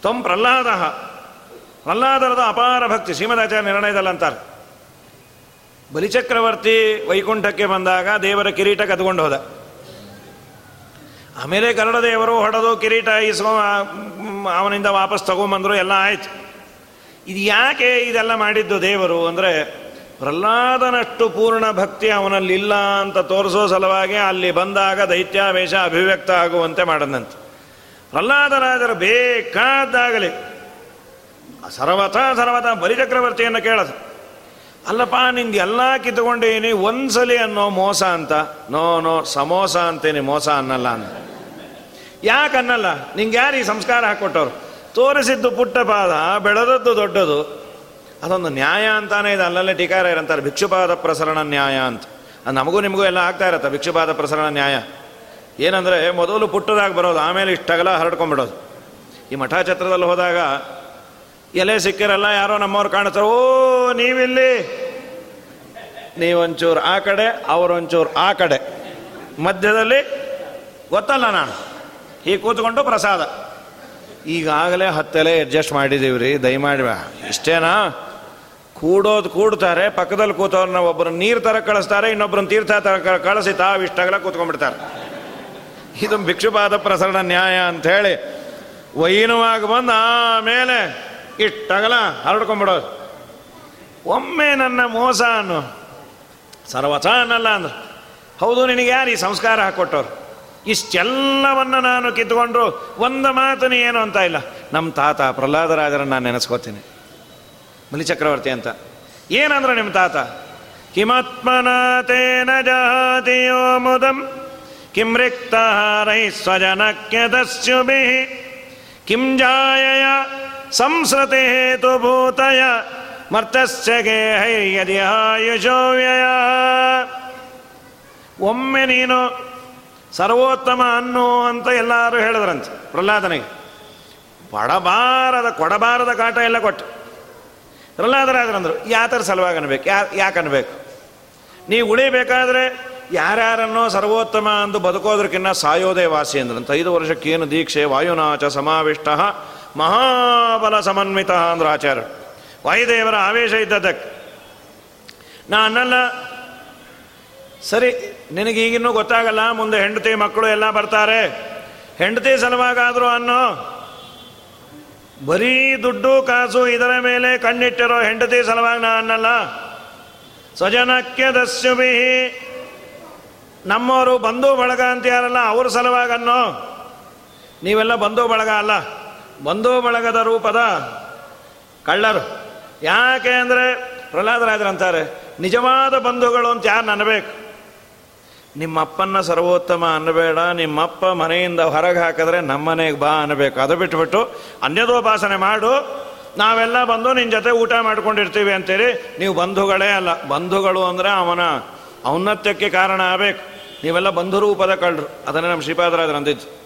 ತ್ವಂ ಪ್ರಹ್ಲಾದ ಪ್ರಹ್ಲಾದರದ ಅಪಾರ ಭಕ್ತಿ, ಶ್ರೀಮದಾಚಾರ್ಯ ನಿರ್ಣಯದಲ್ಲಿ ಅಂತಾರೆ ಬಲಿಚಕ್ರವರ್ತಿ ವೈಕುಂಠಕ್ಕೆ ಬಂದಾಗ ದೇವರ ಕಿರೀಟ ಕದ್ಕೊಂಡು ಹೋದ. ಆಮೇಲೆ ಗರುಡ ದೇವರು ಹೊಡೆದು ಕಿರೀಟ ಇಸ್ಕೊ ಅವನಿಂದ ವಾಪಸ್ ತಗೊಂಬಂದರು, ಎಲ್ಲ ಆಯ್ತು. ಇದು ಯಾಕೆ ಇದೆಲ್ಲ ಮಾಡಿದ್ದು ದೇವರು ಅಂದರೆ, ಪ್ರಹ್ಲಾದನಷ್ಟು ಪೂರ್ಣ ಭಕ್ತಿ ಅವನಲ್ಲಿಲ್ಲ ಅಂತ ತೋರಿಸೋ ಸಲುವಾಗಿ ಅಲ್ಲಿ ಬಂದಾಗ ದೈತ್ಯಾವೇಶ ಅಭಿವ್ಯಕ್ತ ಆಗುವಂತೆ ಮಾಡದಂತೆ. ಪ್ರಹ್ಲಾದರಾಜರು ಬೇಕಾದಾಗಲಿ ಸರ್ವಥ ಸರ್ವತ ಬಲಿಚಕ್ರವರ್ತಿಯನ್ನು ಕೇಳದು. ಅಲ್ಲಪ್ಪ, ನಿಂದು ಎಲ್ಲ ಕಿತ್ಕೊಂಡೇನಿ ಒಂದ್ಸಲಿ ಅನ್ನೋ ಮೋಸ ಅಂತ. ನೋ ನೋ, ಸಮೋಸ ಅಂತೇನಿ, ಮೋಸ ಅನ್ನಲ್ಲ ಅಂತ. ಯಾಕೆ ಅನ್ನಲ್ಲ? ನಿಂಗೆ ಯಾರು ಈ ಸಂಸ್ಕಾರ ಹಾಕ್ಕೊಟ್ಟವ್ರು ತೋರಿಸಿದ್ದು ಪುಟ್ಟ ಪಾದ, ಬೆಳೆದದ್ದು ದೊಡ್ಡದು. ಅದೊಂದು ನ್ಯಾಯ ಅಂತಾನೆ ಇದೆ, ಅಲ್ಲಲ್ಲೇ ಟೀಕಾರ ಇರಂತಾರೆ, ಭಿಕ್ಷುಪಾದ ಪ್ರಸರಣ ನ್ಯಾಯ ಅಂತ. ನಮಗೂ ನಿಮಗೂ ಎಲ್ಲ ಆಗ್ತಾ ಇರತ್ತೆ, ಭಿಕ್ಷುಪಾದ ಪ್ರಸರಣ ನ್ಯಾಯ. ಏನಂದರೆ, ಮೊದಲು ಪುಟ್ಟದಾಗಿ ಬರೋದು, ಆಮೇಲೆ ಇಷ್ಟಗಲ ಹರಡ್ಕೊಂಡ್ಬಿಡೋದು. ಈ ಮಠಾಛತ್ರದಲ್ಲಿ ಹೋದಾಗ ಎಲೆ ಸಿಕ್ಕಿರಲ್ಲ, ಯಾರೋ ನಮ್ಮವ್ರು ಕಾಣ್ತಾರೆ, ಓ, ನೀವಿಲ್ಲಿ? ನೀವೊಂಚೂರು ಆ ಕಡೆ, ಅವರೊಂಚೂರು ಆ ಕಡೆ. ಮಧ್ಯದಲ್ಲಿ ಗೊತ್ತಲ್ಲ ನಾನು. ಹೀಗೆ ಕೂತ್ಕೊಂಡು ಪ್ರಸಾದ. ಈಗಾಗಲೇ ಹತ್ತೆಲೆ ಅಡ್ಜಸ್ಟ್ ಮಾಡಿದ್ದೀವಿ ರೀ ದಯಮಾಡಿ ಇಷ್ಟೇನಾ? ಕೂಡೋದು ಕೂಡ್ತಾರೆ, ಪಕ್ಕದಲ್ಲಿ ಕೂತವ್ರನ್ನ ಒಬ್ಬರು ನೀರು ತರ ಕಳಿಸ್ತಾರೆ ಇನ್ನೊಬ್ಬರನ್ನ ತೀರ್ಥ ತರ ಕಳಿಸಿ ತಾವು ಇಷ್ಟಾಗಲ ಕೂತ್ಕೊಂಡ್ಬಿಡ್ತಾರೆ. ಇದು ಭಿಕ್ಷುಪಾದ ಪ್ರಸರಣ ನ್ಯಾಯ ಅಂತ ಹೇಳಿ ವೈನವಾಗಿ ಬಂದು ಆಮೇಲೆ ಇಷ್ಟಗಲ ಹರಡ್ಕೊಂಬಿಡೋದು ಒಮ್ಮೆ ನನ್ನ ಮೋಸ ಅನ್ನು ಸರ್ವಥ ಅನ್ನಲ್ಲ ಅಂದ್ರೆ. ಹೌದು, ನಿನಗೆ ಯಾರು ಈ ಸಂಸ್ಕಾರ ಹಾಕೊಟ್ಟವ್ರು? ಇಷ್ಟೆಲ್ಲವನ್ನು ನಾನು ಕಿತ್ಕೊಂಡ್ರು ಒಂದು ಮಾತನೇ ಏನು ಅಂತ ಇಲ್ಲ. ನಮ್ಮ ತಾತ ಪ್ರಹ್ಲಾದರಾಜರನ್ನು ನಾನು ನೆನೆಸ್ಕೋತೀನಿ. ಬಲಿಚಕ್ರವರ್ತಿ ಅಂತ. ಏನಂದ್ರೆ ನಿಮ್ಮ ತಾತ? ಕಿಮಾತ್ಮನಾಥೇನ ಜಾತಿಯೋ ಮುದಂ, ಕಿಂ ರಿಕ್ತಹಾರೈ ಸ್ವಜನಕ್ಯದಸ್ಯುಭಿ ಕಿಂ ಜಾಯಯ ಸಂಸ್ರತಿ ಹೇತುಭೂತಯ ಮರ್ತಸ್ಯ ಗೇಹೈ ಹೈಯದಿ ಆಯುಷೋ ವ್ಯಯ. ಒಮ್ಮೆ ನೀನು ಸರ್ವೋತ್ತಮ ಅನ್ನು ಅಂತ ಎಲ್ಲರೂ ಹೇಳಿದ್ರಂತೆ ಪ್ರಹ್ಲಾದನಿಗೆ. ಬಡಬಾರದ ಕೊಡಬಾರದ ಕಾಟ ಎಲ್ಲ ಕೊಟ್ಟು. ಪ್ರಹ್ಲಾದರಾದ್ರಂದ್ರು ಯಾತರ ಸಲುವಾಗಿ ಅನ್ಬೇಕು, ಯಾ, ಯಾಕೆ ಅನ್ಬೇಕು? ನೀವು ಉಳಿಬೇಕಾದ್ರೆ ಯಾರ್ಯಾರನ್ನೋ ಸರ್ವೋತ್ತಮ ಅಂದು ಬದುಕೋದ್ರಕ್ಕಿನ್ನ ಸಾಯೋದೇ ವಾಸಿ ಅಂದ್ರಂತ ಐದು ವರ್ಷಕ್ಕೇನು ದೀಕ್ಷೆ, ವಾಯುನಾಚ, ಸಮಾವಿಷ್ಟ ಮಹಾಬಲ ಸಮನ್ವಿತ ಅಂದ್ರು ಆಚಾರ್ಯರು ವಾಯುದೇವರ ಆವೇಶ ಇದ್ದದಕ್ಕೆ ನಾನಲ್ಲ, ಸರಿ, ನಿನಗೆ ಈಗಿನ್ನೂ ಗೊತ್ತಾಗಲ್ಲ, ಮುಂದೆ ಹೆಂಡತಿ ಮಕ್ಕಳು ಎಲ್ಲ ಬರ್ತಾರೆ. ಹೆಂಡತಿ ಸಲುವಾಗಾದರೂ ಅನ್ನೋ, ಬರೀ ದುಡ್ಡು, ಕಾಸು ಇದರ ಮೇಲೆ ಕಣ್ಣಿಟ್ಟಿರೋ ಹೆಂಡತಿ ಸಲುವಾಗಿ ನಾ ಅನ್ನಲ್ಲ ಸ್ವಜನಕ್ಕೆ ದಸ್ಯುಬಿಹಿ ನಮ್ಮವರು ಬಂಧು ಬಳಗ ಅಂತ ಯಾರಲ್ಲ, ಅವ್ರ ಸಲುವಾಗನ್ನೋ ನೀವೆಲ್ಲ ಬಂಧು ಬಳಗ ಅಲ್ಲ. ಬಂಧು ಬಳಗದ ರೂಪದ ಕಳ್ಳರು. ಯಾಕೆ ಅಂದರೆ ಪ್ರಹ್ಲಾದರಾಜರಂತಾರೆ ನಿಜವಾದ ಬಂಧುಗಳು ಅಂತ ಯಾರು ನನಬೇಕು ನಿಮ್ಮಪ್ಪನ್ನ ಸರ್ವೋತ್ತಮ ಅನ್ನಬೇಡ, ನಿಮ್ಮಪ್ಪ ಮನೆಯಿಂದ ಹೊರಗೆ ಹಾಕಿದ್ರೆ ನಮ್ಮನೆಗೆ ಬಾ ಅನ್ನಬೇಕು. ಅದು ಬಿಟ್ಬಿಟ್ಟು ಅನ್ಯದೋಪಾಸನೆ ಮಾಡು. ನಾವೆಲ್ಲ ಬಂದು ನಿನ್ನ ಜೊತೆ ಊಟ ಮಾಡ್ಕೊಂಡಿರ್ತೀವಿ ಅಂತೇಳಿ ನೀವು ಬಂಧುಗಳೇ ಅಲ್ಲ. ಬಂಧುಗಳು ಅಂದರೆ ಅವನ ಔನ್ನತ್ಯಕ್ಕೆ ಕಾರಣ ಆಗಬೇಕು. ನೀವೆಲ್ಲ ಬಂಧು ರೂಪದ ಕಳ್ಳರು. ಅದನ್ನೇ ನಮ್ಮ ಶ್ರೀಪಾದರಾಜರು ಅಂದಿದ್ದು.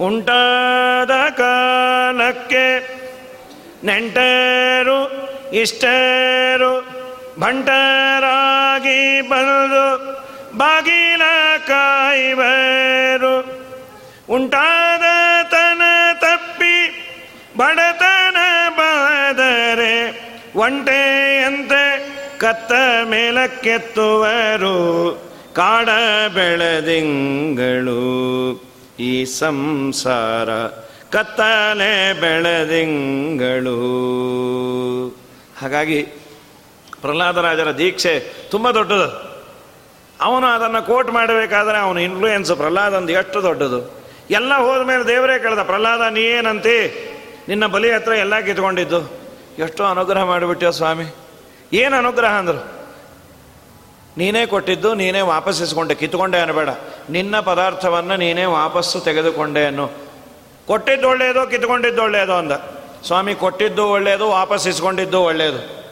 ಉಂಟಾದ ಕಾಲಕ್ಕೆ ನೆಂಟರು ಇಷ್ಟರು ಭಂಟರಾಗಿ ಬಂದು ಬಾಗಿಲ ಕಾಯುವರು. ಉಂಟಾದ ತನ ತಪ್ಪಿ ಬಡತನ ಬಾದರೆ ಒಂಟೆಯಂತೆ ಕತ್ತ ಮೇಲಕ್ಕೆತ್ತುವರು. ಕಾಡ ಬೆಳೆದಿಂಗಳು ಈ ಸಂಸಾರ ಕತ್ತಲೆ ಬೆಳೆದಿಂಗಳು. ಹಾಗಾಗಿ ಪ್ರಹ್ಲಾದರಾಜರ ದೀಕ್ಷೆ ತುಂಬ ದೊಡ್ಡದು. ಅವನು ಅದನ್ನು ಕೋಟ್ ಮಾಡಬೇಕಾದ್ರೆ ಅವನು ಇನ್ಫ್ಲೂಯೆನ್ಸ್ ಪ್ರಹ್ಲಾದಂದು ಎಷ್ಟು ದೊಡ್ಡದು. ಎಲ್ಲ ಹೋದ ಮೇಲೆ ದೇವರೇ ಕೇಳ್ದ, ಪ್ರಹ್ಲಾದ, ನೀ ಏನಂತಿ? ನಿನ್ನ ಬಲಿ ಹತ್ರ ಎಲ್ಲ ಕಿತ್ಕೊಂಡಿದ್ದು. ಎಷ್ಟೋ ಅನುಗ್ರಹ ಮಾಡಿಬಿಟ್ಟೆ ಸ್ವಾಮಿ. ಏನು ಅನುಗ್ರಹ ಅಂದರು? ನೀನೇ ಕೊಟ್ಟಿದ್ದು, ನೀನೇ ವಾಪಸ್ ಇಸ್ಕೊಂಡೆ. ಕಿತ್ಕೊಂಡೆ ಅನ್ನಬೇಡ ನಿನ್ನ ಪದಾರ್ಥವನ್ನು ನೀನೇ ವಾಪಸ್ಸು ತೆಗೆದುಕೊಂಡೆ ಅನ್ನು. ಕೊಟ್ಟಿದ್ದು ಒಳ್ಳೆಯದು, ಕಿತ್ಕೊಂಡಿದ್ದು ಒಳ್ಳೆಯದು ಅಂದ. ಸ್ವಾಮಿ, ಕೊಟ್ಟಿದ್ದು ಒಳ್ಳೆಯದು, ವಾಪಸ್ ಇಸ್ಕೊಂಡಿದ್ದು ಒಳ್ಳೆಯದು.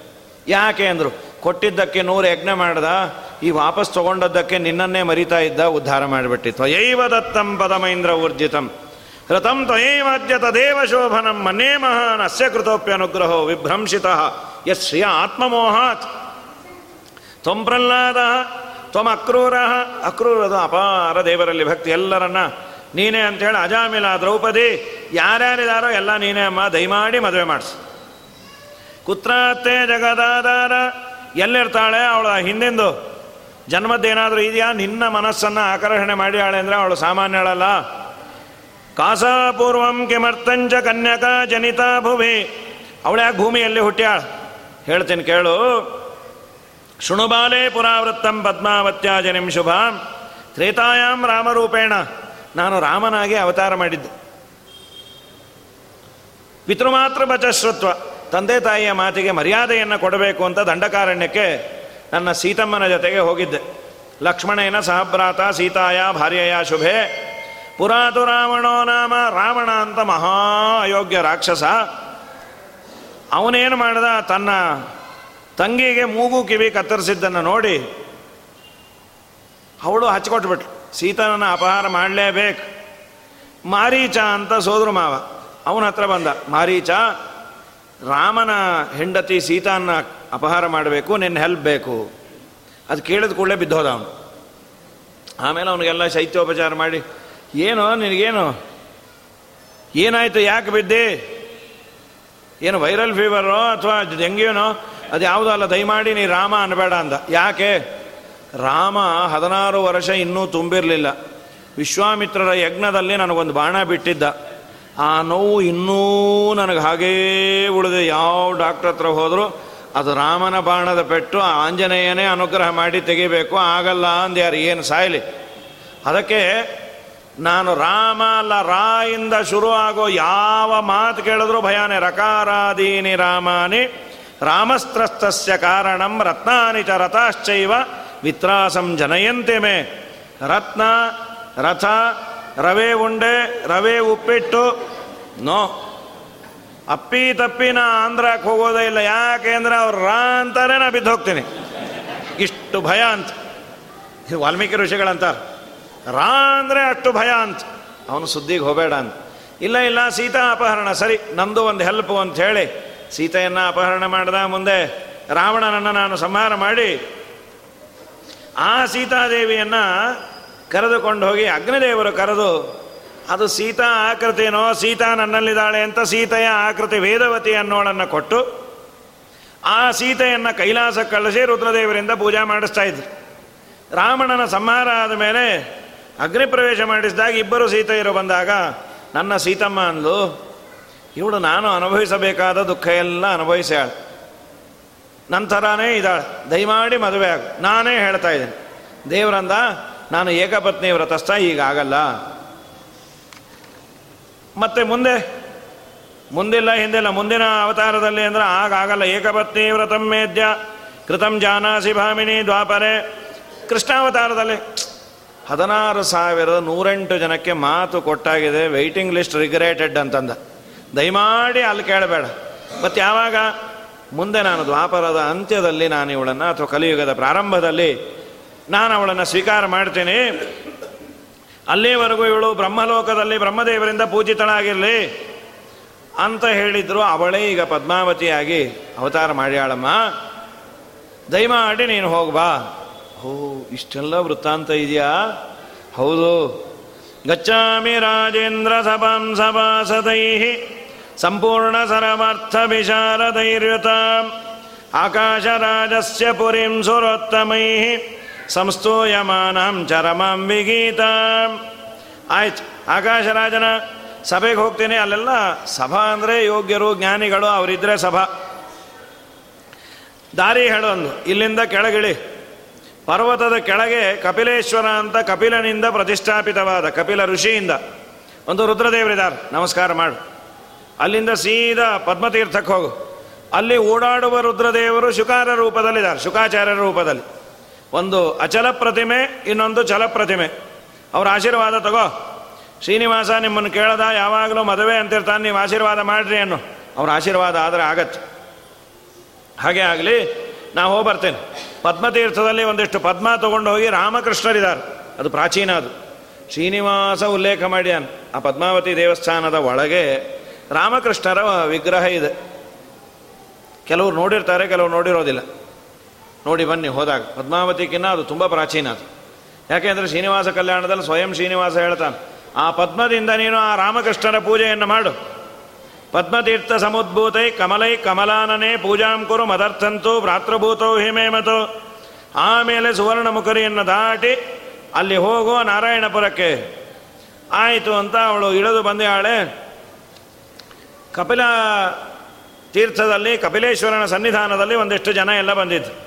ಯಾಕೆ ಅಂದರು, ಕೊಟ್ಟಿದ್ದಕ್ಕೆ ನೂರು ಯಜ್ಞ ಮಾಡ್ದ, ಈ ವಾಪಸ್ ತಗೊಂಡದ್ದಕ್ಕೆ ನಿನ್ನನ್ನೇ ಮರಿತಾ ಇದ್ದ, ಉದ್ಧಾರ ಮಾಡಿಬಿಟ್ಟಿತ್ತು. ತ್ವಯೈವ ದತ್ತಂ ಪದಮೈಂದ್ರ ಊರ್ಜಿತಂ. ರಥಂ ತ್ವಯೈವಾದ್ಯ ತದೇವ ಶೋಭನಂ ಮನೇ ಮಹಾನ್ ಅಸ್ಯ ಕೃತೋಪ್ಯನುಗ್ರಹೋ ವಿಭ್ರಂಶಿತ. ಯತ್ ಆತ್ಮಮೋಹಾತ್. ತ್ವಂ ಪ್ರಹ್ಲಾದ ತ್ವಂ ಅಕ್ರೂರ ಅಕ್ರೂರದು ಅಪಾರ ದೇವರಲ್ಲಿ ಭಕ್ತಿ ಎಲ್ಲರನ್ನ ನೀನೇ ಅಂತೇಳಿ ಅಜಾಮಿಲ ದ್ರೌಪದಿ ಯಾರ್ಯಾರಿದಾರೋ ಎಲ್ಲ ನೀನೇ ಅಮ್ಮ, ದಯಮಾಡಿ ಮದುವೆ ಮಾಡಿಸು. ಕುತ್ರಾತ್ತೆ ಜಗದಾದಾರ, ಎಲ್ಲಿರ್ತಾಳೆ? ಅವಳ ಹಿಂದಿಂದು. ಜನ್ಮದ್ದೇನಾದರೂ ಇದೆಯಾ? ನಿನ್ನ ಮನಸ್ಸನ್ನು ಆಕರ್ಷಣೆ ಮಾಡಿಯಾಳೆ ಅಂದರೆ ಅವಳು ಸಾಮಾನ್ಯಳಲ್ಲ ಕಾಸಾಪೂರ್ವಂ ಕಿಮರ್ಥಂಚ ಕನ್ಯಕ ಜನಿತಾ ಭೂಮಿ ಅವಳ್ಯಾಕೆ ಭೂಮಿಯಲ್ಲಿ ಹುಟ್ಟ್ಯಾಳ. ಹೇಳ್ತೀನಿ ಕೇಳು. ಶೃಣುಬಾಲೆ ಪುರಾವೃತ್ತಂ ಪದ್ಮಾವತ್ಯ ಜನಿಂ ಶುಭ. ತ್ರೇತಾಯಾಮ್ ರಾಮರೂಪೇಣ. ನಾನು ರಾಮನಾಗಿ ಅವತಾರ ಮಾಡಿದ್ದೆ. ಪಿತೃಮಾತೃ ಬಚಶ್ರುತ್ವ ತಂದೆ ತಾಯಿಯ ಮಾತಿಗೆ ಮರ್ಯಾದೆಯನ್ನು ಕೊಡಬೇಕು ಅಂತ ದಂಡಕಾರಣ್ಯಕ್ಕೆ ನನ್ನ ಸೀತಮ್ಮನ ಜೊತೆಗೆ ಹೋಗಿದ್ದೆ. ಲಕ್ಷ್ಮಣೇನ ಸಹಭ್ರಾತ ಸೀತಾಯ, ಭಾರ್ಯೆಯ ಶುಭೆ. ಪುರಾತು ರಾವಣೋ ನಾಮ, ರಾವಣ ಅಂತ ಮಹಾ ಅಯೋಗ್ಯ ರಾಕ್ಷಸ. ಅವನೇನು ಮಾಡ್ದ, ತನ್ನ ತಂಗಿಗೆ ಮೂಗು ಕಿವಿ ಕತ್ತರಿಸಿದ್ದನ್ನು ನೋಡಿ ಅವಳು ಹಚ್ಕೊಟ್ಬಿಟ್ಲು. ಸೀತನನ್ನು ಅಪಹಾರ ಮಾಡಲೇಬೇಕು. ಮಾರೀಚ ಅಂತ ಸೋದರು ಮಾವ. ಅವನ ಹತ್ರ ಬಂದ, ಮಾರೀಚ, ರಾಮನ ಹೆಂಡತಿ ಸೀತಾನ ಅಪಹಾರ ಮಾಡಬೇಕು, ನಿನ್ನ ಹೆಲ್ಪ್ ಬೇಕು. ಅದು ಕೇಳಿದ ಕೂಡಲೇ ಬಿದ್ದೋದ ಅವನು. ಆಮೇಲೆ ಅವನಿಗೆಲ್ಲ ಶೈತ್ಯೋಪಚಾರ ಮಾಡಿ, ಏನು, ನಿನಗೇನು? ಏನಾಯಿತು, ಯಾಕೆ ಬಿದ್ದಿ? ಏನು ವೈರಲ್ ಫೀವರೋ ಅಥವಾ ಡೆಂಗ್ಯೂನೋ? ಅದು ಯಾವುದೋ ಅಲ್ಲ, ದಯಮಾಡಿ ನೀ ರಾಮ ಅನ್ಬೇಡ ಅಂದ. ಯಾಕೆ? ರಾಮ ಹದಿನಾರು ವರ್ಷ ಇನ್ನೂ ತುಂಬಿರಲಿಲ್ಲ. ವಿಶ್ವಾಮಿತ್ರರ ಯಜ್ಞದಲ್ಲಿ ನನಗೊಂದು ಬಾಣ ಬಿಟ್ಟಿದ್ದ. ಆ ನೋವು ಇನ್ನೂ ನನಗೆ ಹಾಗೇ ಉಳಿದೆ. ಯಾವ ಡಾಕ್ಟ್ರ್ ಹತ್ರ ಹೋದರೂ ಅದು ರಾಮನ ಬಾಣದ ಪೆಟ್ಟು ಆಂಜನೇಯನೇ ಅನುಗ್ರಹ ಮಾಡಿ ತೆಗಿಬೇಕು. ಆಗಲ್ಲ ಅಂದ್ಯಾರು ಏನು ಸಾಯಲಿ? ಅದಕ್ಕೆ ನಾನು ರಾಮ ಅಲ್ಲ ರಾಯಿಂದ ಶುರು ಆಗೋ ಯಾವ ಮಾತು ಕೇಳಿದ್ರು ಭಯಾನೆ ರಕಾರಾದೀನಿ ರಾಮಾನಿ. ರಾಮಸ್ತ್ರಸ್ತಸ್ಯ ಕಾರಣಂ ರತ್ನಾನಿ ಚ ರಥಾಶ್ಚೈವ, ವಿತ್ರಾಸಂ ಜನಯಂತೆ ಮೇ. ರತ್ನ, ರಥ, ರವೆ ಉಂಡೆ, ರವೆ ಉಪ್ಪಿಟ್ಟು, ನೋ. ಅಪ್ಪಿ ತಪ್ಪಿ ನಾ ಆಂಧ್ರಕ್ಕೆ ಹೋಗೋದೇ ಇಲ್ಲ, ಯಾಕೆ ಅಂದರೆ ಅವ್ರು ರಾ ಅಂತಾನೆ ನಾ ಬಿದ್ದು ಹೋಗ್ತೀನಿ. ಇಷ್ಟು ಭಯ ಅಂತ. ವಾಲ್ಮೀಕಿ ಋಷಿಗಳಂತಾರೆ ರಾ ಅಂದರೆ ಅಷ್ಟು ಭಯ ಅಂತ. ಅವನು ಸುದ್ದಿಗೆ ಹೋಗಬೇಡ ಅಂತ. ಇಲ್ಲ ಇಲ್ಲ, ಸೀತಾ ಅಪಹರಣ, ಸರಿ, ನಂದು ಒಂದು ಹೆಲ್ಪ್ ಅಂತ ಹೇಳಿ. ಸೀತೆಯನ್ನು ಅಪಹರಣ ಮಾಡಿದ ಮುಂದೆ ರಾವಣನನ್ನು ನಾನು ಸಂಹಾರ ಮಾಡಿ ಆ ಸೀತಾದೇವಿಯನ್ನು ಕರೆದುಕೊಂಡು ಹೋಗಿ ಅಗ್ನಿದೇವರು ಕರೆದು, ಅದು ಸೀತಾ ಆಕೃತಿನೋ? ಸೀತಾ ನನ್ನಲ್ಲಿದ್ದಾಳೆ ಅಂತ ಸೀತೆಯ ಆಕೃತಿ ವೇದವತಿ ಅನ್ನೋಳನ್ನು ಕೊಟ್ಟು, ಆ ಸೀತೆಯನ್ನು ಕೈಲಾಸ ಕಳಿಸಿ ರುದ್ರದೇವರಿಂದ ಪೂಜೆ ಮಾಡಿಸ್ತಾ ಇದ್ರು. ರಾವಣನ ಸಂಹಾರ ಆದ ಮೇಲೆ ಅಗ್ನಿ ಪ್ರವೇಶ ಮಾಡಿಸಿದಾಗ ಇಬ್ಬರು ಸೀತೆಯರು ಬಂದಾಗ, ನನ್ನ ಸೀತಮ್ಮ ಅಂದ್ಲು ಇವಳು ನಾನು ಅನುಭವಿಸಬೇಕಾದ ದುಃಖ ಎಲ್ಲ ಅನುಭವಿಸ್ಯಾಳ ನಂತರನೇ ಇದ್ದಾಳೆ ದಯಮಾಡಿ ಮದುವೆ ಆಗ. ನಾನೇ ಹೇಳ್ತಾ ಇದ್ದೀನಿ. ದೇವರಂದ, ನಾನು ಏಕಪತ್ನಿ ವ್ರತಸ್ಥ, ಈಗ ಆಗಲ್ಲ. ಮತ್ತೆ ಮುಂದೆ? ಮುಂದಿಲ್ಲ, ಹಿಂದಿಲ್ಲ. ಮುಂದಿನ ಅವತಾರದಲ್ಲಿ ಅಂದ್ರೆ ಆಗ ಆಗಲ್ಲ. ಏಕಪತ್ನಿ ವ್ರತಂ ಮೇದ್ಯ, ಕೃತಂ ಜಾನಾಸಿ ಭಾಮಿನಿ ದ್ವಾಪರೆ. ಕೃಷ್ಣಾವತಾರದಲ್ಲಿ ಹದಿನಾರು ಸಾವಿರದ ನೂರೆಂಟು ಜನಕ್ಕೆ ಮಾತು ಕೊಟ್ಟಾಗಿದೆ. ವೆಯ್ಟಿಂಗ್ ಲಿಸ್ಟ್ ರಿಗ್ರೇಟೆಡ್ ಅಂತಂದ. ದಯಮಾಡಿ ಅಲ್ಲಿ ಕೇಳಬೇಡ. ಮತ್ತು ಯಾವಾಗ? ಮುಂದೆ ನಾನು ದ್ವಾಪರದ ಅಂತ್ಯದಲ್ಲಿ ನಾನು ಇವಳನ್ನು ಅಥವಾ ಕಲಿಯುಗದ ಪ್ರಾರಂಭದಲ್ಲಿ ನಾನು ಅವಳನ್ನು ಸ್ವೀಕಾರ ಮಾಡ್ತೇನೆ. ಅಲ್ಲಿವರೆಗೂ ಇವಳು ಬ್ರಹ್ಮಲೋಕದಲ್ಲಿ ಬ್ರಹ್ಮದೇವರಿಂದ ಪೂಜಿತಳಾಗಿರಲಿ ಅಂತ ಹೇಳಿದ್ರು. ಅವಳೇ ಈಗ ಪದ್ಮಾವತಿಯಾಗಿ ಅವತಾರ ಮಾಡ್ಯಾಳಮ್ಮ. ದಯಮಾಡಿ ನೀನು ಹೋಗ್ಬಾ ಓ, ಇಷ್ಟೆಲ್ಲ ವೃತ್ತಾಂತ ಇದೆಯಾ? ಹೌದು. ಗಚ್ಚಾಮಿ ರಾಜೇಂದ್ರ ಸಭಾಂ ಸಭಾಸದೈ ಸಂಪೂರ್ಣ ಸರಮರ್ಥ ವಿಶಾರದೈರ್ಯುತ ಆಕಾಶರಾಜಸ್ಯ ಪುರಿಂ ಸುರೋತ್ತಮೈ ಸಂಸ್ತೂಯಮಾನಂ ಚರಮಂ ವಿಗೀತ ಆಯ್ತು ಆಕಾಶರಾಜನ ಸಭೆಗೆ ಹೋಗ್ತೀನಿ. ಅಲ್ಲೆಲ್ಲ ಸಭಾ ಅಂದರೆ ಯೋಗ್ಯರು, ಜ್ಞಾನಿಗಳು, ಅವರಿದ್ರೆ ಸಭಾ. ದಾರಿ ಹೇಳೊಂದು ಇಲ್ಲಿಂದ ಕೆಳಗಿಳಿ. ಪರ್ವತದ ಕೆಳಗೆ ಕಪಿಲೇಶ್ವರ ಅಂತ ಕಪಿಲನಿಂದ ಪ್ರತಿಷ್ಠಾಪಿತವಾದ ಕಪಿಲ ಋಷಿಯಿಂದ. ಒಂದು ರುದ್ರದೇವರಿದ್ದಾರೆ. ನಮಸ್ಕಾರ ಮಾಡು. ಅಲ್ಲಿಂದ ಸೀದಾ ಪದ್ಮತೀರ್ಥಕ್ಕೆ ಹೋಗು. ಅಲ್ಲಿ ಓಡಾಡುವ ರುದ್ರದೇವರು ಶುಕಾರ ರೂಪದಲ್ಲಿದ್ದಾರೆ ಶುಕಾಚಾರ್ಯರ ರೂಪದಲ್ಲಿ. ಒಂದು ಅಚಲ ಪ್ರತಿಮೆ, ಇನ್ನೊಂದು ಚಲ ಪ್ರತಿಮೆ. ಅವರ ಆಶೀರ್ವಾದ ತಗೋ. ಶ್ರೀನಿವಾಸ ನಿಮ್ಮನ್ನು ಕೇಳದ, ಯಾವಾಗಲೂ ಮದುವೆ ಅಂತಿರ್ತಾನೆ, ನೀವು ಆಶೀರ್ವಾದ ಮಾಡ್ರಿ ಅನ್ನು. ಅವ್ರ ಆಶೀರ್ವಾದ ಆದರೆ ಆಗತ್ತೆ. ಹಾಗೆ ಆಗಲಿ ನಾವು ಹೋಗಿ ಬರ್ತೇನೆ ಪದ್ಮತೀರ್ಥದಲ್ಲಿ ಒಂದಿಷ್ಟು ಪದ್ಮ ತಗೊಂಡು ಹೋಗಿ ರಾಮಕೃಷ್ಣರಿದ್ದಾರೆ. ಅದು ಪ್ರಾಚೀನ ಅದು. ಶ್ರೀನಿವಾಸ ಉಲ್ಲೇಖ ಮಾಡ್ಯಾನ. ಆ ಪದ್ಮಾವತಿ ದೇವಸ್ಥಾನದ ಒಳಗೆ ರಾಮಕೃಷ್ಣರ ವಿಗ್ರಹ ಇದೆ. ಕೆಲವರು ನೋಡಿರ್ತಾರೆ, ಕೆಲವರು ನೋಡಿರೋದಿಲ್ಲ. ನೋಡಿ ಬನ್ನಿ, ಹೋದಾಗ. ಪದ್ಮಾವತಿಗಿನ್ನ ಅದು ತುಂಬ ಪ್ರಾಚೀನ ಅದು. ಯಾಕೆಂದರೆ ಶ್ರೀನಿವಾಸ ಕಲ್ಯಾಣದಲ್ಲಿ ಸ್ವಯಂ ಶ್ರೀನಿವಾಸ ಹೇಳ್ತಾನೆ, ಆ ಪದ್ಮದಿಂದ ನೀನು ಆ ರಾಮಕೃಷ್ಣರ ಪೂಜೆಯನ್ನು ಮಾಡು. ಪದ್ಮತೀರ್ಥ ಸಮುದ್ಭೂತೈ ಕಮಲೈ ಕಮಲಾನನೇ ಪೂಜಾಂ ಕುರು ಮದರ್ಥಂತೂ ಭ್ರಾತೃಭೂತೋ ಹಿಮೇಮತು ಆಮೇಲೆ ಸುವರ್ಣ ಮುಖರಿಯನ್ನು ದಾಟಿ ಅಲ್ಲಿ ಹೋಗೋ ನಾರಾಯಣಪುರಕ್ಕೆ. ಆಯಿತು ಅಂತ ಅವಳು ಇಳಿದು ಬಂದಾಳೆ ಕಪಿಲ ತೀರ್ಥದಲ್ಲಿ, ಕಪಿಲೇಶ್ವರನ ಸನ್ನಿಧಾನದಲ್ಲಿ ಒಂದಿಷ್ಟು ಜನ ಎಲ್ಲ ಬಂದಿದ್ದು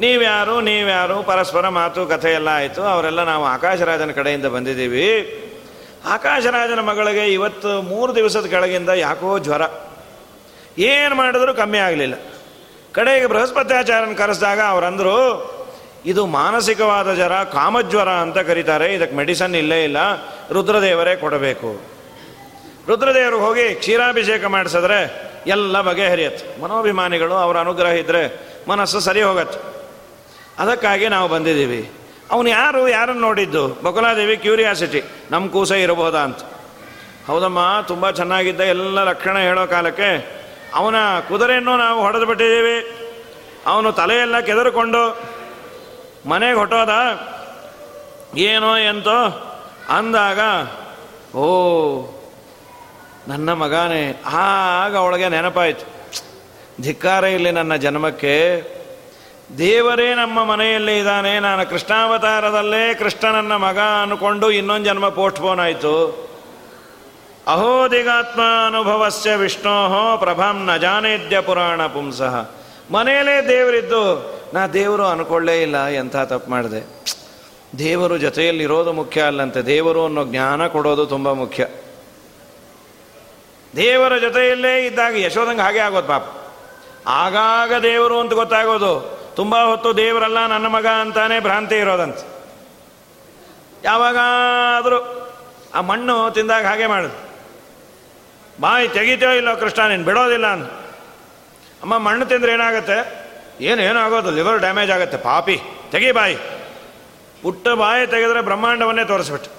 ನೀವ್ಯಾರು ನೀವ್ಯಾರು, ಪರಸ್ಪರ ಮಾತು, ಕಥೆ ಎಲ್ಲ ಆಯಿತು. ಅವರೆಲ್ಲ ನಾವು ಆಕಾಶರಾಜನ ಕಡೆಯಿಂದ ಬಂದಿದ್ದೀವಿ. ಆಕಾಶರಾಜನ ಮಗಳಿಗೆ ಇವತ್ತು ಮೂರು ದಿವಸದ ಕೆಳಗಿಂದ ಯಾಕೋ ಜ್ವರ. ಏನು ಮಾಡಿದ್ರು ಕಮ್ಮಿ ಆಗಲಿಲ್ಲ. ಕಡೆಗೆ ಬೃಹಸ್ಪತ್ಯಾಚಾರನ ಕರೆಸಿದಾಗ ಅವರಂದರು, ಇದು ಮಾನಸಿಕವಾದ ಜ್ವರ, ಕಾಮಜ್ವರ ಅಂತ ಕರೀತಾರೆ. ಇದಕ್ಕೆ ಮೆಡಿಸನ್ ಇಲ್ಲೇ ಇಲ್ಲ. ರುದ್ರದೇವರೇ ಕೊಡಬೇಕು. ರುದ್ರದೇವರು ಹೋಗಿ ಕ್ಷೀರಾಭಿಷೇಕ ಮಾಡಿಸಿದ್ರೆ ಎಲ್ಲ ಬಗೆಹರಿಯತ್ತೆ. ಮನೋಭಿಮಾನಿಗಳು ಅವರ ಅನುಗ್ರಹ ಇದ್ದರೆ ಮನಸ್ಸು ಸರಿ ಹೋಗತ್ತೆ. ಅದಕ್ಕಾಗಿ ನಾವು ಬಂದಿದ್ದೀವಿ. ಅವನು ಯಾರು, ಯಾರನ್ನು ನೋಡಿದ್ದು? ಬಕುಲಾದೇವಿ ಕ್ಯೂರಿಯಾಸಿಟಿ. ನಮ್ಮ ಕೂಸ ಇರಬಹುದಾ ಅಂತ. ಹೌದಮ್ಮ, ತುಂಬ ಚೆನ್ನಾಗಿದ್ದ ಎಲ್ಲ ಲಕ್ಷಣ ಹೇಳೋ ಕಾಲಕ್ಕೆ ಅವನ ಕುದುರೆಯನ್ನು ನಾವು ಹೊಡೆದು ಬಿಟ್ಟಿದ್ದೀವಿ. ಅವನು ತಲೆಯೆಲ್ಲ ಕೆದರ್ಕೊಂಡು ಮನೆಗೆ ಹೊಟ್ಟೋದ ಏನೋ ಎಂತೋ ಅಂದಾಗ, ಓ ನನ್ನ ಮಗನೇ ಆಗ ಅವಳಿಗೆ ನೆನಪಾಯಿತು. ಧಿಕ್ಕಾರ ಇಲ್ಲಿ ನನ್ನ ಜನ್ಮಕ್ಕೆ. ದೇವರೇ ನಮ್ಮ ಮನೆಯಲ್ಲಿ ಇದ್ದಾನೆ, ನಾನು ಕೃಷ್ಣಾವತಾರದಲ್ಲೇ ಕೃಷ್ಣನನ್ನ ಮಗ ಅನ್ಕೊಂಡು ಇನ್ನೊಂದು ಜನ್ಮ ಪೋಸ್ಟ್ಪೋನ್ ಆಯಿತು. ಅಹೋದಿಗಾತ್ಮ ಅನುಭವಸ್ಯ ವಿಷ್ಣೋಹೋ ಪ್ರಭಾಂ ನ ಜಾನೇದ್ಯ ಪುರಾಣ ಪುಂಸಃ. ಮನೆಯಲ್ಲೇ ದೇವರಿದ್ದು, ನಾ ದೇವರು ಅನ್ಕೊಳ್ಳೇ ಇಲ್ಲ, ಎಂಥ ತಪ್ಪು ಮಾಡಿದೆ. ದೇವರು ಜೊತೆಯಲ್ಲಿರೋದು ಮುಖ್ಯ ಅಲ್ಲಂತೆ, ದೇವರು ಅನ್ನೋ ಜ್ಞಾನ ಕೊಡೋದು ತುಂಬ ಮುಖ್ಯ. ದೇವರ ಜೊತೆಯಲ್ಲೇ ಇದ್ದಾಗ ಯಶೋದಂಗೆ ಹಾಗೆ ಆಗೋದು ಪಾಪ. ಆಗಾಗ ದೇವರು ಅಂತ ಗೊತ್ತಾಗೋದು. ತುಂಬ ಹೊತ್ತು ದೇವರಲ್ಲ, ನನ್ನ ಮಗ ಅಂತಾನೆ ಭ್ರಾಂತಿ ಇರೋದಂತ. ಯಾವಾಗಾದರೂ ಆ ಮಣ್ಣು ತಿಂದಾಗ ಹಾಗೆ ಮಾಡುದು. ಬಾಯಿ ತೆಗಿತೋ ಇಲ್ಲೋ ಕೃಷ್ಣ, ನೀನು ಬಿಡೋದಿಲ್ಲ ಅಂತ ಅಮ್ಮ, ಮಣ್ಣು ತಿಂದ್ರೆ ಏನಾಗುತ್ತೆ? ಏನು, ಏನೂ ಆಗೋದು, ಲಿವರ್ ಡ್ಯಾಮೇಜ್ ಆಗುತ್ತೆ, ಪಾಪಿ. ತೆಗಿ ಬಾಯಿ. ಪುಟ್ಟ ಬಾಯಿ ತೆಗೆದ್ರೆ ಬ್ರಹ್ಮಾಂಡವನ್ನೇ ತೋರಿಸ್ಬಿಟ್ಟು.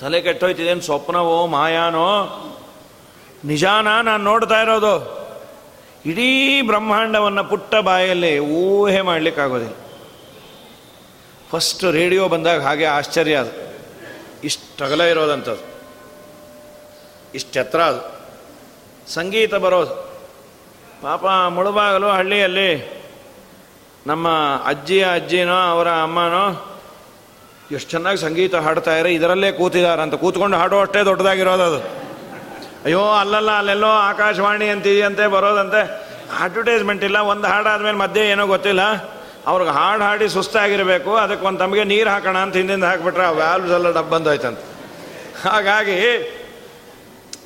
ತಲೆ ಕೆಟ್ಟೋಯ್ತಿದೇನು ಸ್ವಪ್ನವೋ, ಮಾಯಾನೋ? ನಿಜಾನ ನಾನು ನೋಡ್ತಾ ಇರೋದು. ಇಡೀ ಬ್ರಹ್ಮಾಂಡವನ್ನು ಪುಟ್ಟ ಬಾಯಲ್ಲಿ ಊಹೆ ಮಾಡಲಿಕ್ಕಾಗೋದಿಲ್ಲ. ಫಸ್ಟ್ ರೇಡಿಯೋ ಬಂದಾಗ ಹಾಗೆ ಆಶ್ಚರ್ಯ ಅದು. ಇಷ್ಟು ಅಗಲ ಇರೋದಂಥದ್ದು. ಇಷ್ಟೆತ್ರ ಅದು. ಸಂಗೀತ ಬರೋದು. ಪಾಪ ಮುಳುಬಾಗಲು ಹಳ್ಳಿಯಲ್ಲಿ ನಮ್ಮ ಅಜ್ಜಿಯ ಅಜ್ಜಿನೋ ಅವರ ಅಮ್ಮನೋ ಎಷ್ಟು ಚೆನ್ನಾಗಿ ಸಂಗೀತ ಹಾಡ್ತಾ ಇರೋ ಇದರಲ್ಲೇ ಕೂತಿದ್ದಾರೆ ಅಂತ ಕೂತ್ಕೊಂಡು ಹಾಡೋ ಅಷ್ಟೇ ದೊಡ್ಡದಾಗಿರೋದು ಅದು. ಅಯ್ಯೋ, ಅಲ್ಲಲ್ಲ, ಅಲ್ಲೆಲ್ಲೋ ಆಕಾಶವಾಣಿ ಅಂತಿದೆಯಂತೆ ಬರೋದಂತೆ. ಅಡ್ವರ್ಟೈಸ್ಮೆಂಟ್ ಇಲ್ಲ, ಒಂದು ಹಾಡಾದ್ಮೇಲೆ ಮಧ್ಯೆ ಏನೋ ಗೊತ್ತಿಲ್ಲ. ಅವ್ರಿಗೆ ಹಾಡು ಹಾಡಿ ಸುಸ್ತಾಗಿರಬೇಕು, ಅದಕ್ಕೆ ಒಂದು ತಮಗೆ ನೀರು ಹಾಕೋಣ ಅಂತ ಹಿಂದಿಂದ ಹಾಕ್ಬಿಟ್ರೆ ಆ ವ್ಯಾಲ್ವ್ಸ್ ಎಲ್ಲ ಡಬ್ ಬಂದೋಯ್ತಂತೆ. ಹಾಗಾಗಿ,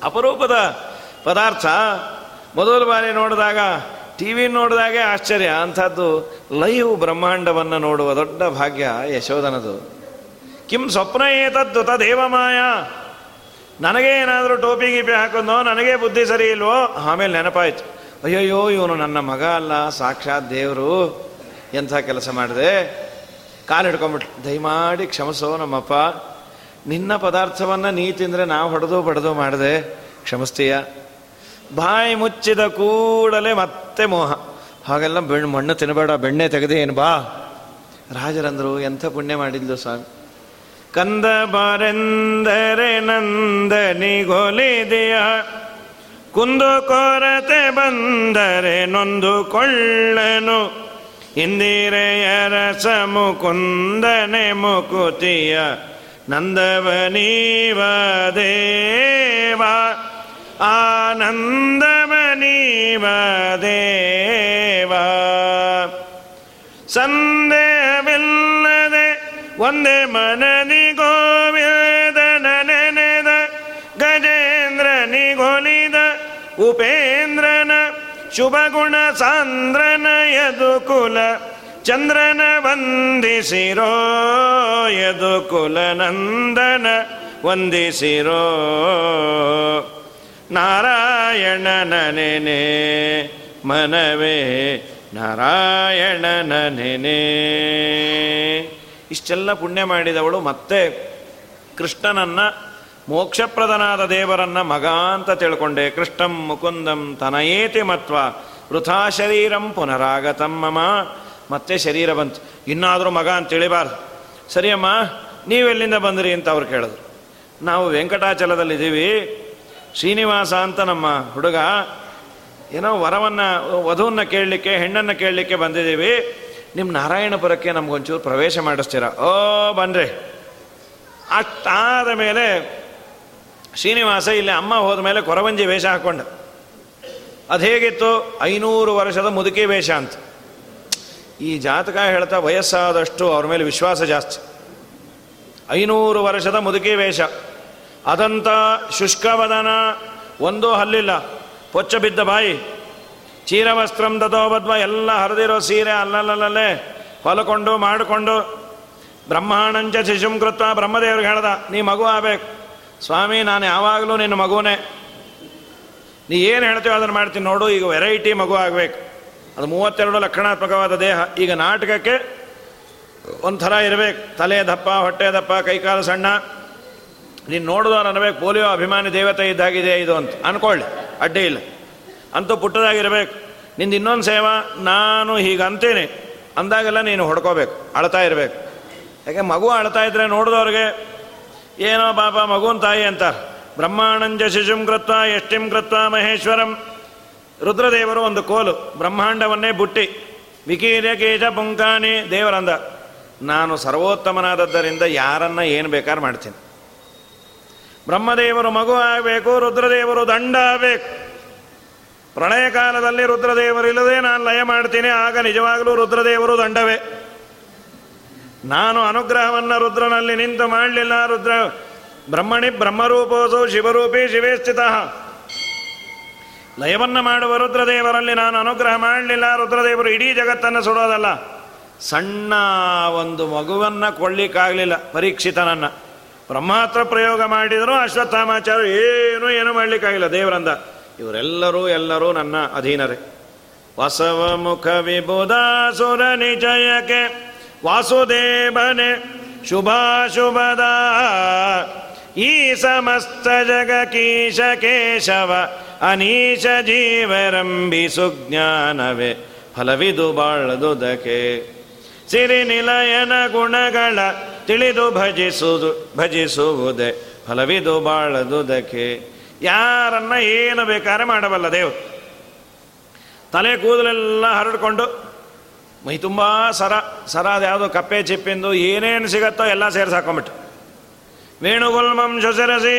ಅಪರೂಪದ ಪದಾರ್ಥ ಮೊದಲ ಬಾರಿ ನೋಡಿದಾಗ, ಟಿ ವಿ ನೋಡಿದಾಗೆ ಆಶ್ಚರ್ಯ. ಅಂಥದ್ದು ಲೈವ್ ಬ್ರಹ್ಮಾಂಡವನ್ನು ನೋಡುವ ದೊಡ್ಡ ಭಾಗ್ಯ ಯಶೋಧನದು. ಕಿಂ ಸ್ವಪ್ನ ಏತದ್ದು ತದೇವಮಾಯ ನನಗೆ ಏನಾದರೂ ಟೋಪಿ ಗೀಪಿ ಹಾಕೊಂಡೋ, ನನಗೆ ಬುದ್ಧಿ ಸರಿ ಇಲ್ವೋ? ಆಮೇಲೆ ನೆನಪಾಯ್ತು. ಅಯ್ಯಯ್ಯೋ, ಇವನು ನನ್ನ ಮಗ ಅಲ್ಲ, ಸಾಕ್ಷಾತ್ ದೇವರು. ಎಂಥ ಕೆಲಸ ಮಾಡಿದೆ? ಕಾಲು ಹಿಡ್ಕೊಂಬಿಟ್ಲು ದಯಮಾಡಿ ಕ್ಷಮಿಸೋ ನಮ್ಮಪ್ಪ. ನಿನ್ನ ಪದಾರ್ಥವನ್ನು ನೀ ತಿಂದರೆ ನಾವು ಹೊಡೆದು ಬಡದು ಮಾಡಿದೆ. ಕ್ಷಮಿಸ್ತೀಯ? ಬಾಯಿ ಮುಚ್ಚಿದ ಕೂಡಲೇ ಮತ್ತೆ ಮೋಹ. ಹಾಗೆಲ್ಲ ಬೆಣ್ಣು ಮಣ್ಣು ತಿನ್ನಬೇಡ ಬೆಣ್ಣೆ ತೆಗೆದೇನು ಬಾ. ರಾಜರಂದರು ಎಂಥ ಪುಣ್ಯ ಮಾಡಿದ್ಲು ಸ್ವಾಮಿ. ಕಂದ ಬರೆಂದರೆ ನಂದನಿಗೊಲಿದೆಯ ಕುಂದು ಕೊರತೆ ಬಂದರೆ ನೊಂದು ಕೊಳ್ಳನು. ಇಂದಿರೆಯರ ಸಮುಕುಂದನೆ ಮುಕುತಿಯ. ನಂದವನೀವ ದೇವ ಆನಂದಮನೀವ ದೇವ ಸಂದೇಹವಿಲ್ಲದೆ ಒಂದೇ ಮನನಿ ಗೋವಿಂದ ನೆನೆದ ಗಜೇಂದ್ರ ನಿಗೊಲಿದ ಉಪೇಂದ್ರನ, ಶುಭಗುಣ ಸಾಂದ್ರನ ಯದುಕುಲ, ಚಂದ್ರನ ವಂದಿಸಿರೋ ಯದುಕುಲ ನಂದನ ವಂದಿಸಿರೋ. ನಾರಾಯಣನ ನೆನೆ ಮನವೇ ನಾರಾಯಣನ ನೆನೆ ಇಷ್ಟೆಲ್ಲ ಪುಣ್ಯ ಮಾಡಿದವಳು ಮತ್ತೆ ಕೃಷ್ಣನನ್ನು ಮೋಕ್ಷಪ್ರದನಾದ ದೇವರನ್ನ ಮಗ ಅಂತ ತಿಳ್ಕೊಂಡೆ. ಕೃಷ್ಣಂ ಮುಕುಂದಂ ತನಯೇತಿ ಮತ್ವ ವೃಥಾ ಶರೀರಂ ಪುನರಾಗತಮ್ಮಮ ಮತ್ತೆ ಶರೀರ ಬಂತು. ಇನ್ನಾದರೂ ಮಗ ಅಂತ ತಿಳಿಬಾರ್ದು. ಸರಿಯಮ್ಮ ನೀವೆಲ್ಲಿಂದ ಬಂದ್ರಿ ಅಂತ ಅವ್ರು ಕೇಳಿದ್ರು. ನಾವು ವೆಂಕಟಾಚಲದಲ್ಲಿದ್ದೀವಿ. ಶ್ರೀನಿವಾಸ ಅಂತ ನಮ್ಮ ಹುಡುಗ ಏನೋ ವರವನ್ನು, ವಧುವನ್ನು ಕೇಳಲಿಕ್ಕೆ, ಹೆಣ್ಣನ್ನು ಕೇಳಲಿಕ್ಕೆ ಬಂದಿದ್ದೀವಿ. ನಿಮ್ಮ ನಾರಾಯಣಪುರಕ್ಕೆ ನಮಗೊಂಚೂರು ಪ್ರವೇಶ ಮಾಡಿಸ್ತೀರಾ? ಓ, ಬನ್ರಿ. ಅಷ್ಟಾದ ಮೇಲೆ ಶ್ರೀನಿವಾಸ ಇಲ್ಲಿ ಅಮ್ಮ ಹೋದ ಮೇಲೆ ಕೊರವಂಜಿ ವೇಷ ಹಾಕೊಂಡ. ಅದು ಹೇಗಿತ್ತು? ಐನೂರು ವರ್ಷದ ಮುದುಕಿ ವೇಷ ಅಂತ. ಈ ಜಾತಕ ಹೇಳ್ತಾ ವಯಸ್ಸಾದಷ್ಟು ಅವ್ರ ಮೇಲೆ ವಿಶ್ವಾಸ ಜಾಸ್ತಿ. ಐನೂರು ವರ್ಷದ ಮುದುಕಿ ವೇಷ. ಅದಂತ ಶುಷ್ಕವದನ ಒಂದೂ ಹಲ್ಲಿಲ್ಲ. ಪೊಚ್ಚ ಬಿದ್ದ ಬಾಯಿ. ಚೀರವಸ್ತ್ರಂ ದದೋಬದ್ವ ಎಲ್ಲ ಹರಿದಿರೋ ಸೀರೆ ಅಲ್ಲಲ್ಲಲ್ಲೇ ಹೊಲಕೊಂಡು ಮಾಡಿಕೊಂಡು ಬ್ರಹ್ಮಾಣಂಚ ಶಿಶುಂ ಕೃತ್ವ ಬ್ರಹ್ಮದೇವ್ರಿಗೆ ಹೇಳ್ದ, ನೀ ಮಗು ಆಗ್ಬೇಕು. ಸ್ವಾಮಿ, ನಾನು ಯಾವಾಗಲೂ ನಿನ್ನ ಮಗುನೇ. ನೀ ಏನು ಹೇಳ್ತೀವೋ ಅದನ್ನು ಮಾಡ್ತೀನಿ ನೋಡು, ಈಗ ವೆರೈಟಿ ಮಗು ಆಗಬೇಕು. ಅದು ಮೂವತ್ತೆರಡು ಲಕ್ಷಣಾತ್ಮಕವಾದ ದೇಹ, ಈಗ ನಾಟಕಕ್ಕೆ ಒಂಥರ ಇರಬೇಕು. ತಲೆ ದಪ್ಪ, ಹೊಟ್ಟೆ ದಪ್ಪ, ಕೈಕಾಲು ಸಣ್ಣ. ನೀನು ನೋಡಿದವ್ರು ಅನ್ಬೇಕು ಪೋಲಿಯೋ ಅಭಿಮಾನಿ ದೇವತೆ ಇದ್ದಾಗಿದೆ ಇದು ಅಂತ. ಅನ್ಕೊಳ್ಳಿ, ಅಡ್ಡಿ ಇಲ್ಲ. ಅಂತೂ ಪುಟ್ಟದಾಗಿರಬೇಕು ನಿಂದು ಇನ್ನೊಂದು ಸೇವಾ, ನಾನು ಹೀಗೆ ಅಂತೇನೆ ಅಂದಾಗೆಲ್ಲ ನೀನು ಹೊಡ್ಕೋಬೇಕು, ಅಳ್ತಾ ಇರಬೇಕು. ಯಾಕೆ, ಮಗು ಅಳ್ತಾ ಇದ್ರೆ ನೋಡಿದವ್ರಿಗೆ, ಏನೋ ಪಾಪ ಮಗುನ್ ತಾಯಿ ಅಂತಾರೆ ಬ್ರಹ್ಮಾನಂಜ ಶಿಶುಂ ಕೃತ್ವ ಎಷ್ಟಿಂ ಕೃತ್ವ ಮಹೇಶ್ವರಂ. ರುದ್ರದೇವರು ಒಂದು ಕೋಲು, ಬ್ರಹ್ಮಾಂಡವನ್ನೇ ಬುಟ್ಟಿ. ವಿಕೀರ್ಯ ಕೇಜ ಪುಂಕಾಣಿ ದೇವರಂದ. ನಾನು ಸರ್ವೋತ್ತಮನಾದದ್ದರಿಂದ ಯಾರನ್ನ ಏನು ಬೇಕಾದ್ರೆ ಮಾಡ್ತೀನಿ. ಬ್ರಹ್ಮದೇವರು ಮಗು ಆಗಬೇಕು, ರುದ್ರದೇವರು ದಂಡ ಆಗಬೇಕು. ಪ್ರಳಯ ಕಾಲದಲ್ಲಿ ರುದ್ರದೇವರು ಇಲ್ಲದೆ ನಾನು ಲಯ ಮಾಡ್ತೀನಿ, ಆಗ ನಿಜವಾಗಲೂ ರುದ್ರದೇವರು ದಂಡವೇ. ನಾನು ಅನುಗ್ರಹವನ್ನು ರುದ್ರನಲ್ಲಿ ನಿಂತು ಮಾಡಲಿಲ್ಲ. ರುದ್ರ ಬ್ರಹ್ಮಣಿ ಬ್ರಹ್ಮರೂಪೋಸು ಶಿವರೂಪಿ ಶಿವೇ ಸ್ಥಿತ ಲಯವನ್ನು ಮಾಡುವ ರುದ್ರದೇವರಲ್ಲಿ ನಾನು ಅನುಗ್ರಹ ಮಾಡಲಿಲ್ಲ. ರುದ್ರದೇವರು ಇಡೀ ಜಗತ್ತನ್ನು ಸುಡೋದಲ್ಲ. ಸಣ್ಣ ಒಂದು ಮಗುವನ್ನು ಕೊಳ್ಳಿಕ್ಕಾಗಲಿಲ್ಲ ಪರೀಕ್ಷಿತನನ್ನು. ಬ್ರಹ್ಮಾತ್ರ ಪ್ರಯೋಗ ಮಾಡಿದರೂ ಅಶ್ವತ್ಥಾಮಾಚಾರ್ಯ ಏನು ಏನು ಮಾಡಲಿಕ್ಕಾಗಿಲ್ಲ ದೇವರಂದ. ಇವರೆಲ್ಲರೂ ಎಲ್ಲರೂ ನನ್ನ ಅಧೀನರೇ. ವಸವ ಮುಖ ವಿಬುಧಾಸುರ ನಿಜಯಕ್ಕೆ, ವಾಸುದೇವನೆ, ಶುಭಾಶುಭದ ಈ ಸಮಸ್ತ ಜಗ ಕೀಶ ಕೇಶವ, ಅನೀಶ ಜೀವರಂಬಿ ಸುಜ್ಞಾನವೇ, ಫಲವಿದು ಬಾಳದುದಕ್ಕೆ. ಸಿರಿ ನಿಲಯನ ಗುಣಗಳ ತಿಳಿದು ಭಜಿಸುವುದು ಭಜಿಸುವುದೇ, ಫಲವಿದು ಬಾಳದುದಕ್ಕೆ. ಯಾರನ್ನ ಏನು ಬೇಕಾದ್ರೆ ಮಾಡಬಲ್ಲ ದೇವರು. ತಲೆ ಕೂದಲೆಲ್ಲ ಹರಡ್ಕೊಂಡು, ಮೈ ತುಂಬ ಸರ ಸರ ಯಾವುದೋ ಕಪ್ಪೆ ಚಿಪ್ಪಿಂದು ಏನೇನು ಸಿಗತ್ತೋ ಎಲ್ಲ ಸೇರಿಸಿ ಹಾಕೊಂಬಿಟ್ಟು ವೇಣುಗುಲ್ಮಂ ಶೊಸೆರಸಿ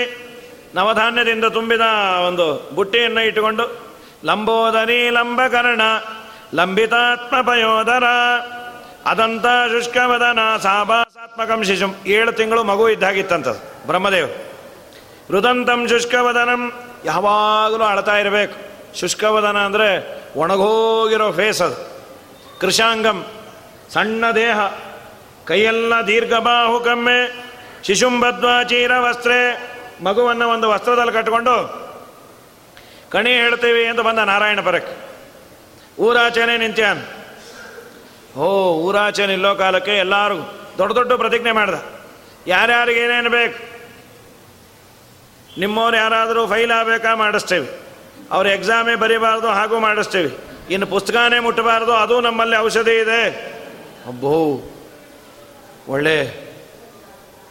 ನವಧಾನ್ಯದಿಂದ ತುಂಬಿದ ಒಂದು ಬುಟ್ಟಿಯನ್ನು ಇಟ್ಟುಕೊಂಡು, ಲಂಬೋದರಿ ಲಂಬಕರ್ಣ, ಲಂಬಿತಾತ್ಮ ಪಯೋದರ, ಅದಂತ ಶುಷ್ಕವದನ ಸಾಭಾಸಾತ್ಮಕಂ ಶಿಶುಂ. ಏಳು ತಿಂಗಳು ಮಗು ಇದ್ದಾಗಿತ್ತಂತ ಬ್ರಹ್ಮದೇವ್ ರುದಂತಂ ಶುಷ್ಕವದನಂ. ಯಾವಾಗಲೂ ಅಳ್ತಾ ಇರಬೇಕು. ಶುಷ್ಕವದನ ಅಂದರೆ ಒಣಗೋಗಿರೋ ಫೇಸ್ ಅದು. ಕೃಷಾಂಗಂ, ಸಣ್ಣ ದೇಹ, ಕೈಯೆಲ್ಲ ದೀರ್ಘಬಾಹು ಕಮ್ಮೆ, ಶಿಶುಂಬದ್ವಾ ಚೀರ ವಸ್ತ್ರೆ, ಮಗುವನ್ನು ಒಂದು ವಸ್ತ್ರದಲ್ಲಿ ಕಟ್ಟಿಕೊಂಡು ಕಣಿ ಹೇಳ್ತೀವಿ ಅಂತ ಬಂದ ನಾರಾಯಣ ಪರಕ್ಕೆ. ಊರಾಚೆನೆ ನಿಂತ್ಯಾನ್. ಓ ಊರಾಚೆ ನಿಲ್ಲೋ ಕಾಲಕ್ಕೆ ಎಲ್ಲರೂ ದೊಡ್ಡ ದೊಡ್ಡ ಪ್ರತಿಜ್ಞೆ ಮಾಡ್ದ. ಯಾರ್ಯಾರಿಗೆ ಏನೇನು ಬೇಕು? ನಿಮ್ಮವ್ರು ಯಾರಾದರೂ ಫೈಲ್ ಆಗಬೇಕಾ ಮಾಡಿಸ್ತೇವೆ. ಅವ್ರ ಎಕ್ಸಾಮೇ ಬರೀಬಾರ್ದು, ಹಾಗೂ ಮಾಡಿಸ್ತೇವೆ. ಇನ್ನು ಪುಸ್ತಕನೇ ಮುಟ್ಟಬಾರ್ದು, ಅದು ನಮ್ಮಲ್ಲಿ ಔಷಧಿ ಇದೆ. ಅಬ್ಬೋ, ಒಳ್ಳೆ.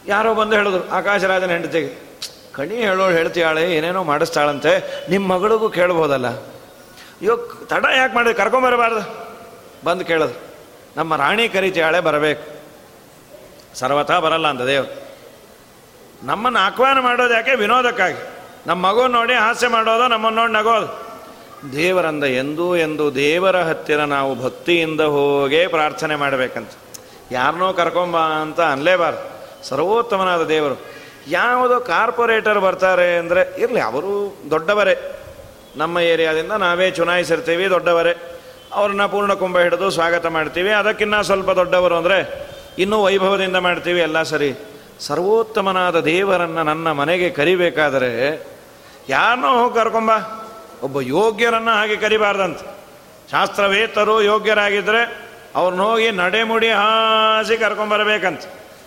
ಯಾರೋ ಬಂದು ಹೇಳಿದ್ರು, ಆಕಾಶರಾಜನ ಹೆಂಡತಿಗೆ, ಕಣಿ ಹೇಳೋಳು ಹೇಳ್ತಿಯಾಳೆ, ಏನೇನೋ ಮಾಡಿಸ್ತಾಳಂತೆ ನಿಮ್ಮ ಮಗಳಿಗೂ ಕೇಳ್ಬೋದಲ್ಲ. ಇವಾಗ ತಡ ಯಾಕೆ ಮಾಡಿದ್ರು ಕರ್ಕೊಂಬರಬಾರ್ದು ಬಂದು ಕೇಳೋದು. ನಮ್ಮ ರಾಣಿ ಕರಿತೀಯಾಳೆ ಬರಬೇಕು. ಸರ್ವತಾ ಬರಲ್ಲ ಅಂತ ದೇವ್ರು. ನಮ್ಮನ್ನು ಆಹ್ವಾನ ಮಾಡೋದು ಯಾಕೆ? ವಿನೋದಕ್ಕಾಗಿ. ನಮ್ಮ ಮಗು ನೋಡಿ ಹಾಸ್ಯ ಮಾಡೋದು, ನಮ್ಮನ್ನು ನೋಡಿ ನಗೋದು. ದೇವರಂದ ಎಂದೂ ಎಂದು ದೇವರ ಹತ್ತಿರ ನಾವು ಭಕ್ತಿಯಿಂದ ಹೋಗೇ ಪ್ರಾರ್ಥನೆ ಮಾಡಬೇಕಂತ. ಯಾರನ್ನೋ ಕರ್ಕೊಂಬ ಅಂತ ಅನ್ಲೇಬಾರ್ದು. ಸರ್ವೋತ್ತಮನಾದ ದೇವರು. ಯಾವುದೋ ಕಾರ್ಪೊರೇಟರ್ ಬರ್ತಾರೆ ಅಂದರೆ, ಇರಲಿ, ಅವರು ದೊಡ್ಡವರೇ. ನಮ್ಮ ಏರಿಯಾದಿಂದ ನಾವೇ ಚುನಾಯಿಸಿರ್ತೀವಿ, ದೊಡ್ಡವರೇ. ಅವ್ರನ್ನ ಪೂರ್ಣ ಕುಂಭ ಹಿಡಿದು ಸ್ವಾಗತ ಮಾಡ್ತೀವಿ. ಅದಕ್ಕಿನ್ನ ಸ್ವಲ್ಪ ದೊಡ್ಡವರು ಅಂದರೆ, ಇನ್ನೂ ವೈಭವದಿಂದ ಮಾಡ್ತೀವಿ, ಎಲ್ಲ ಸರಿ. ಸರ್ವೋತ್ತಮನಾದ ದೇವರನ್ನು ನನ್ನ ಮನೆಗೆ ಕರಿಬೇಕಾದರೆ ಯಾರನ್ನೋ ಹೋಗಿ ಕರ್ಕೊಂಬ. ಒಬ್ಬ ಯೋಗ್ಯರನ್ನು ಹಾಗೆ ಕರಿಬಾರ್ದಂತ. ಶಾಸ್ತ್ರವೇತರು ಯೋಗ್ಯರಾಗಿದ್ದರೆ ಅವ್ರನ್ನ ಹೋಗಿ ನಡೆಮುಡಿ ಹಾಸಿ ಕರ್ಕೊಂಬರಬೇಕಂತ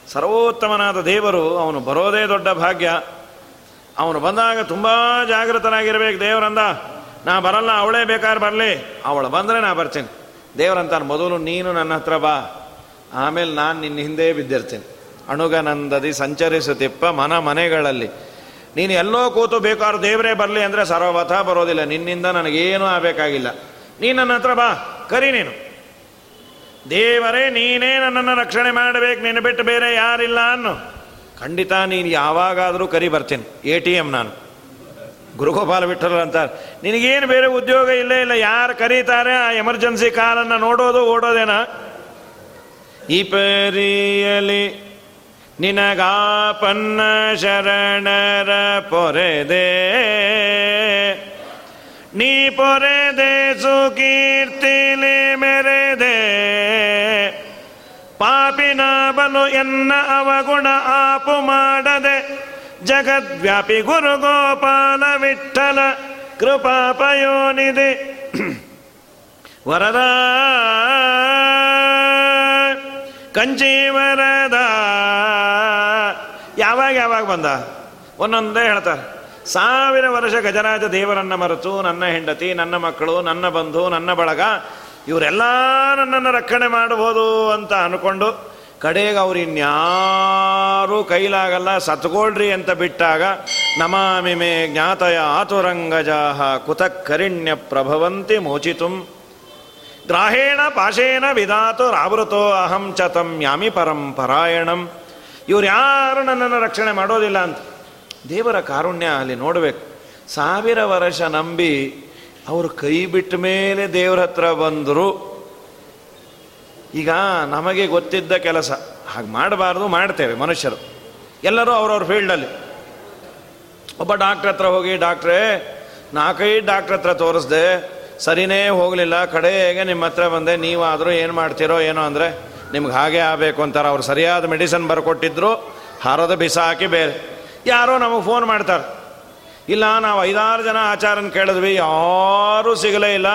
ಸರ್ವೋತ್ತಮನಾದ ದೇವರು ಅವನು ಬರೋದೇ ದೊಡ್ಡ ಭಾಗ್ಯ. ಅವನು ಬಂದಾಗ ತುಂಬ ಜಾಗೃತನಾಗಿರ್ಬೇಕು. ದೇವರಂದ, ನಾ ಬರಲ್ಲ, ಅವಳೇ ಬೇಕಾದ್ರೆ ಬರಲಿ. ಅವಳು ಬಂದರೆ ನಾ ಬರ್ತೀನಿ. ದೇವರಂತಾನೆ ಮೊದಲು ನೀನು ನನ್ನ ಹತ್ರ ಬಾ. ಆಮೇಲೆ ನಾನು ನಿನ್ನ ಹಿಂದೆ ಬಿದ್ದಿರ್ತೀನಿ. ಅಣುಗನಂದದಿ ಸಂಚರಿಸುತ್ತಿಪ್ಪ ಮನ ಮನೆಗಳಲ್ಲಿ. ನೀನು ಎಲ್ಲೋ ಕೂತು ಬೇಕಾದ್ರೂ ದೇವರೇ ಬರಲಿ ಅಂದರೆ ಸರ್ವಥ ಬರೋದಿಲ್ಲ. ನಿನ್ನಿಂದ ನನಗೇನು ಆಗಬೇಕಾಗಿಲ್ಲ. ನೀ ನನ್ನ ಹತ್ರ ಬಾ. ಕರಿ ನೀನು. ದೇವರೇ, ನೀನೇ ನನ್ನನ್ನು ರಕ್ಷಣೆ ಮಾಡಬೇಕು. ನಿನ್ನ ಬಿಟ್ಟು ಬೇರೆ ಯಾರಿಲ್ಲ ಅನ್ನು. ಖಂಡಿತ ನೀನು ಯಾವಾಗಾದರೂ ಕರಿ ಬರ್ತೀನಿ. ಎ ಟಿ ಎಂ ನಾನು. ಗುರುಗೋಪಾಲ ಬಿಟ್ಟರು ಅಂತಾರೆ. ನಿನಗೇನು ಬೇರೆ ಉದ್ಯೋಗ ಇಲ್ಲೇ ಇಲ್ಲ. ಯಾರು ಕರೀತಾರೆ? ಆ ಎಮರ್ಜೆನ್ಸಿ ಕಾಲನ್ನು ನೋಡೋದು ಓಡೋದೇನಾ? ಈ ಪರಿಯಲಿ ನಿನಗಾಪನ್ನ ಶರಣರ ಪೊರೆದೆ. ನೀ ಪೊರೆದೆ ಸುಕೀರ್ತಿಲಿ ಮೆರೆದೆ. ಪಾಪಿನ ಬಲು ಎನ್ನ ಅವಗುಣ ಆಪು ಮಾಡದೆ. ಜಗದ್ವ್ಯಾಪಿ ಗುರು ಗೋಪಾಲ ವಿಠಲ ಕೃಪಾಪಯೋನಿದೆ *clears throat* ವರದ ಕಂಚೀವರದ. ಯಾವಾಗ ಯಾವಾಗ ಬಂದ? ಒಂದೊಂದೇ ಹೇಳ್ತಾರೆ ಸಾವಿರ ವರ್ಷ ಗಜರಾಜ ದೇವರನ್ನ ಮರೆತು ನನ್ನ ಹೆಂಡತಿ, ನನ್ನ ಮಕ್ಕಳು, ನನ್ನ ಬಂಧು, ನನ್ನ ಬಳಗ ಇವರೆಲ್ಲ ನನ್ನನ್ನು ರಕ್ಷಣೆ ಮಾಡಬಹುದು ಅಂತ ಅನ್ಕೊಂಡು ಕಡೆಗೆ ಅವ್ರು ಇನ್ಯಾರೂ ಕೈಲಾಗಲ್ಲ, ಸತ್ಕೊಳ್ರಿ ಅಂತ ಬಿಟ್ಟಾಗ, ನಮಾಮಿ ಮೇ ಜ್ಞಾತಯ ಆತುರಂಗಜಾಹ ಕುತಕ್ಕರಿಣ್ಯ ಪ್ರಭವಂತಿ ಮೋಚಿತುಂ. ಗ್ರಾಹೇಣ ಪಾಶೇನ ವಿಧಾತು ರಾವೃತೋ ಅಹಂ ಚತಂ ಯಾಮಿ ಪರಂ ಪರಾಯಣಂ ಇವ್ರು ಯಾರು ನನ್ನನ್ನು ರಕ್ಷಣೆ ಮಾಡೋದಿಲ್ಲ ಅಂತ? ದೇವರ ಕಾರುಣ್ಯ ಅಲ್ಲಿ ನೋಡಬೇಕು. ಸಾವಿರ ವರ್ಷ ನಂಬಿ ಅವರು ಕೈ ಬಿಟ್ಟ ಮೇಲೆ ದೇವ್ರ ಹತ್ರ ಬಂದರು. ಈಗ ನಮಗೆ ಗೊತ್ತಿದ್ದ ಕೆಲಸ. ಹಾಗೆ ಮಾಡಬಾರ್ದು, ಮಾಡ್ತೇವೆ ಮನುಷ್ಯರು. ಎಲ್ಲರೂ ಅವ್ರವ್ರ ಫೀಲ್ಡಲ್ಲಿ. ಒಬ್ಬ ಡಾಕ್ಟ್ರ ಹತ್ರ ಹೋಗಿ, ಡಾಕ್ಟ್ರೇ, ನಾಲ್ಕೈದು ಡಾಕ್ಟ್ರ ಹತ್ರ ತೋರಿಸ್ದೆ. ಸರಿನೇ ಹೋಗಲಿಲ್ಲ ಕಡೆಗೆ ನಿಮ್ಮ ಹತ್ರ ಬಂದೆ, ನೀವಾದರೂ ಏನು ಮಾಡ್ತೀರೋ ಏನೋ ಅಂದರೆ ನಿಮ್ಗೆ ಹಾಗೆ ಆಗಬೇಕು ಅಂತಾರೆ. ಅವ್ರು ಸರಿಯಾದ ಮೆಡಿಸನ್ ಬರ್ಕೊಟ್ಟಿದ್ರು, ಹಾರದ ಬಿಸಾಕಿ ಬೇರೆ. ಯಾರೋ ನಮಗೆ ಫೋನ್ ಮಾಡ್ತಾರೆ. ಇಲ್ಲ, ನಾವು ಐದಾರು ಜನ ಆಚಾರನ ಕೇಳಿದ್ವಿ, ಯಾರೂ ಸಿಗಲೇ ಇಲ್ಲ.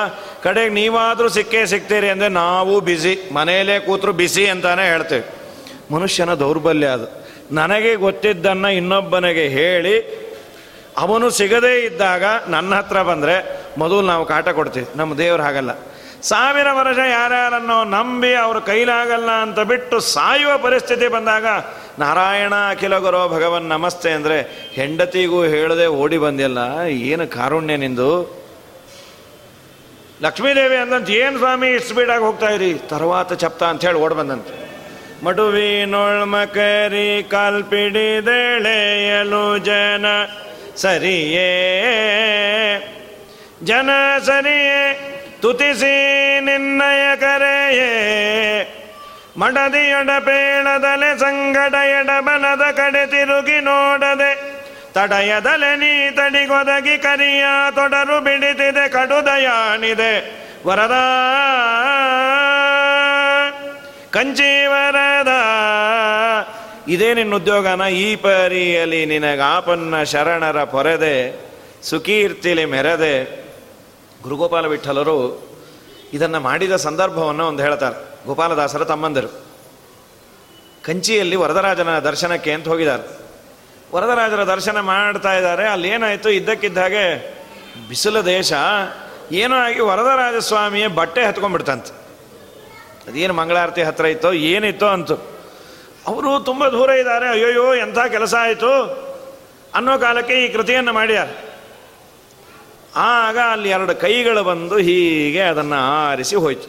ಕಡೆಗೆ ನೀವಾದರೂ ಸಿಕ್ಕೇ ಸಿಗ್ತೀರಿ ಅಂದರೆ ನಾವು ಬಿಸಿ ಮನೆಯಲ್ಲೇ ಕೂತರು ಬಿಸಿ ಅಂತಾನೆ ಹೇಳ್ತೇವೆ. ಮನುಷ್ಯನ ದೌರ್ಬಲ್ಯ ಅದು. ನನಗೆ ಗೊತ್ತಿದ್ದನ್ನು ಇನ್ನೊಬ್ಬನಿಗೆ ಹೇಳಿ, ಅವನು ಸಿಗದೇ ಇದ್ದಾಗ ನನ್ನ ಹತ್ರ ಬಂದರೆ ಮೊದಲು ನಾವು ಕಾಟ ಕೊಡ್ತೀವಿ. ನಮ್ಮ ದೇವ್ರು ಹಾಗಲ್ಲ. ಸಾವಿರ ವರ್ಷ ಯಾರ್ಯಾರನ್ನೋ ನಂಬಿ ಅವರು ಕೈಲಾಗಲ್ಲ ಅಂತ ಬಿಟ್ಟು ಸಾಯುವ ಪರಿಸ್ಥಿತಿ ಬಂದಾಗ, ನಾರಾಯಣ ಅಖಿಲ ಗುರು ಭಗವನ್ ನಮಸ್ತೆ ಅಂದರೆ ಹೆಂಡತಿಗೂ ಹೇಳದೆ ಓಡಿ ಬಂದಿಲ್ಲ. ಏನು ಕಾರುಣ್ಯ ನಿಂದು? ಲಕ್ಷ್ಮೀದೇವಿ ಅಂದಂತ ಏನು ಸ್ವಾಮಿ ಇಷ್ಟು ಸ್ಪೀಡಾಗಿ ಹೋಗ್ತಾ ಇರಿ ತರ್ವಾತ ಚಪ್ತ ಅಂತ ಹೇಳಿ ಓಡ್ ಬಂದಂತೆ. ಮಡುವಿನೊಳ್ಮಕರಿ ಕಾಲ್ಪಿಡಿದೆಳೆಯಲು ಜನ ಸರಿಯೇ ಜನ ಸರಿಯೇ ತುತಿಸಿ ನಿನ್ನಯ ಕರೆಯೇ. ಮಡದಿಯೊಡಪೇಳದಲೆ ಸಂಗಡ ಎಡಬಲದ ಕಡೆ ತಿರುಗಿ ನೋಡದೆ. ತಡೆಯದಲೆ ನೀ ತಡಿಗೊದಗಿ ಕರಿಯ, ತೊಡರು ಬಿಡಿತಿದೆ, ಕಡುದಯಾನಿದೆ. ವರದ. ಕಂಚಿ ವರದ. ಇದೇ ನಿನ್ನ ಉದ್ಯೋಗನ? ಈ ಪರಿಯಲ್ಲಿ ನಿನಗಾಪನ್ನ ಶರಣರ ಪೊರೆದೆ, ಸುಕೀರ್ತಿಲಿ ಮೆರೆದೆ. ಗುರುಗೋಪಾಲ ವಿಠಲರು ಇದನ್ನು ಮಾಡಿದ ಸಂದರ್ಭವನ್ನು ಒಂದು ಹೇಳ್ತಾರೆ. ಗೋಪಾಲದಾಸರ ತಮ್ಮಂದರು. ಕಂಚಿಯಲ್ಲಿ ವರದರಾಜನ ದರ್ಶನಕ್ಕೆ ಅಂತ ಹೋಗಿದ್ದಾರೆ. ವರದರಾಜರ ದರ್ಶನ ಮಾಡ್ತಾ ಇದ್ದಾರೆ. ಅಲ್ಲಿ ಏನಾಯಿತು? ಇದ್ದಕ್ಕಿದ್ದ ಹಾಗೆ ಬಿಸಿಲು ದೇಶ. ಏನೋ ಆಗಿ ವರದರಾಜ ಸ್ವಾಮಿಯ ಬಟ್ಟೆ ಹತ್ಕೊಂಡ್ಬಿಡ್ತಂತೆ. ಅದೇನು ಮಂಗಳಾರತಿ ಹತ್ರ ಇತ್ತೋ, ಏನಿತ್ತೋ ಅಂತು. ಅವರು ತುಂಬ ದೂರ ಇದ್ದಾರೆ. ಅಯ್ಯೋಯ್ಯೋ, ಎಂಥ ಕೆಲಸ ಆಯಿತು? ಅನ್ನೋ ಕಾಲಕ್ಕೆ ಈ ಕೃತಿಯನ್ನು ಮಾಡ್ಯಾರ ಆಗ ಅಲ್ಲಿ ಎರಡು ಕೈಗಳು ಬಂದು ಹೀಗೆ ಅದನ್ನು ಆರಿಸಿ ಹೋಯ್ತು.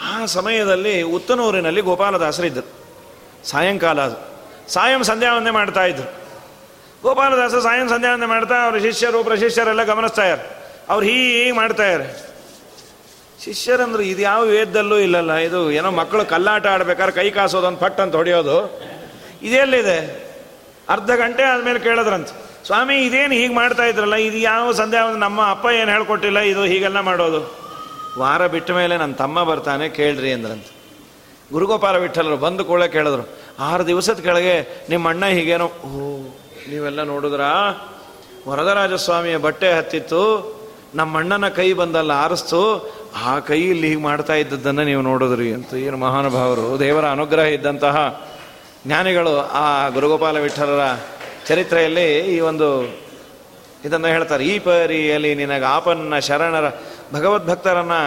ಆ ಸಮಯದಲ್ಲಿ ಉತ್ತನೂರಿನಲ್ಲಿ ಗೋಪಾಲದಾಸರಿದ್ದರು. ಸಾಯಂಕಾಲ ಅದು ಸಾಯಂ ಸಂಧ್ಯಾ ವಂದನೆ ಮಾಡ್ತಾ ಇದ್ರು. ಗೋಪಾಲದಾಸ ಸಾಯಂ ಸಂಧ್ಯಾ ಒಂದೇ ಮಾಡ್ತಾ ಅವ್ರ ಶಿಷ್ಯರು ಪ್ರಶಿಷ್ಯರೆಲ್ಲ ಗಮನಿಸ್ತಾ ಇದ್ದಾರೆ. ಅವ್ರು ಹೀಗೆ ಮಾಡ್ತಾ ಇದ್ದಾರೆ. ಶಿಷ್ಯರಂದ್ರೆ ಇದು ಯಾವ ವೇದದಲ್ಲೂ ಇಲ್ಲಲ್ಲ, ಇದು ಏನೋ ಮಕ್ಕಳು ಕಲ್ಲಾಟ ಆಡ್ಬೇಕಾದ್ರೆ ಕೈ ಕಾಸೋದೊಂದು ಪಟ್ ಅಂತ ಹೊಡೆಯೋದು. ಇದೆಲ್ಲಿದೆ? ಅರ್ಧ ಗಂಟೆ ಆದಮೇಲೆ ಕೇಳಿದ್ರಂತ. ಸ್ವಾಮಿ, ಇದೇನು ಹೀಗೆ ಮಾಡ್ತಾ ಇದ್ರಲ್ಲ? ಇದು ಯಾವ ಸಂದೇಹ? ನಮ್ಮ ಅಪ್ಪ ಏನು ಹೇಳ್ಕೊಟ್ಟಿಲ್ಲ, ಇದು ಹೀಗೆಲ್ಲ ಮಾಡೋದು? ವಾರ ಬಿಟ್ಟ ಮೇಲೆ ನನ್ನ ತಮ್ಮ ಬರ್ತಾನೆ, ಕೇಳ್ರಿ ಅಂದ್ರಂತ. ಗುರುಗೋಪಾಲ ವಿಠಲರು ಬಂದು ಕೂಡ ಕೇಳಿದ್ರು, ಆರು ದಿವಸದ ಕೆಳಗೆ ನಿಮ್ಮ ಅಣ್ಣ ಹೀಗೇನೋ ಓ, ನೀವೆಲ್ಲ ನೋಡಿದ್ರಾ? ವರದರಾಜಸ್ವಾಮಿಯ ಬಟ್ಟೆ ಹತ್ತಿತ್ತು, ನಮ್ಮ ಅಣ್ಣನ ಕೈ ಬಂದಲ್ಲ ಆರಿಸ್ತು, ಆ ಕೈ ಇಲ್ಲಿ ಹೀಗೆ ಮಾಡ್ತಾ ಇದ್ದದ್ದನ್ನು ನೀವು ನೋಡಿದ್ರಿ ಅಂತ. ಏನು ಮಹಾನುಭಾವರು, ದೇವರ ಅನುಗ್ರಹ ಇದ್ದಂತಹ ಜ್ಞಾನಿಗಳು ಆ ಗುರುಗೋಪಾಲ ವಿಠಲರ ಚರಿತ್ರೆಯಲ್ಲಿ ಈ ಒಂದು ಇದನ್ನು ಹೇಳ್ತಾರೆ, ಈ ಪರಿಯಲ್ಲಿ ನಿನಗೆ ಆಪನ್ನ ಶರಣರ ಭಗವದ್ಭಕ್ತರನ್ನು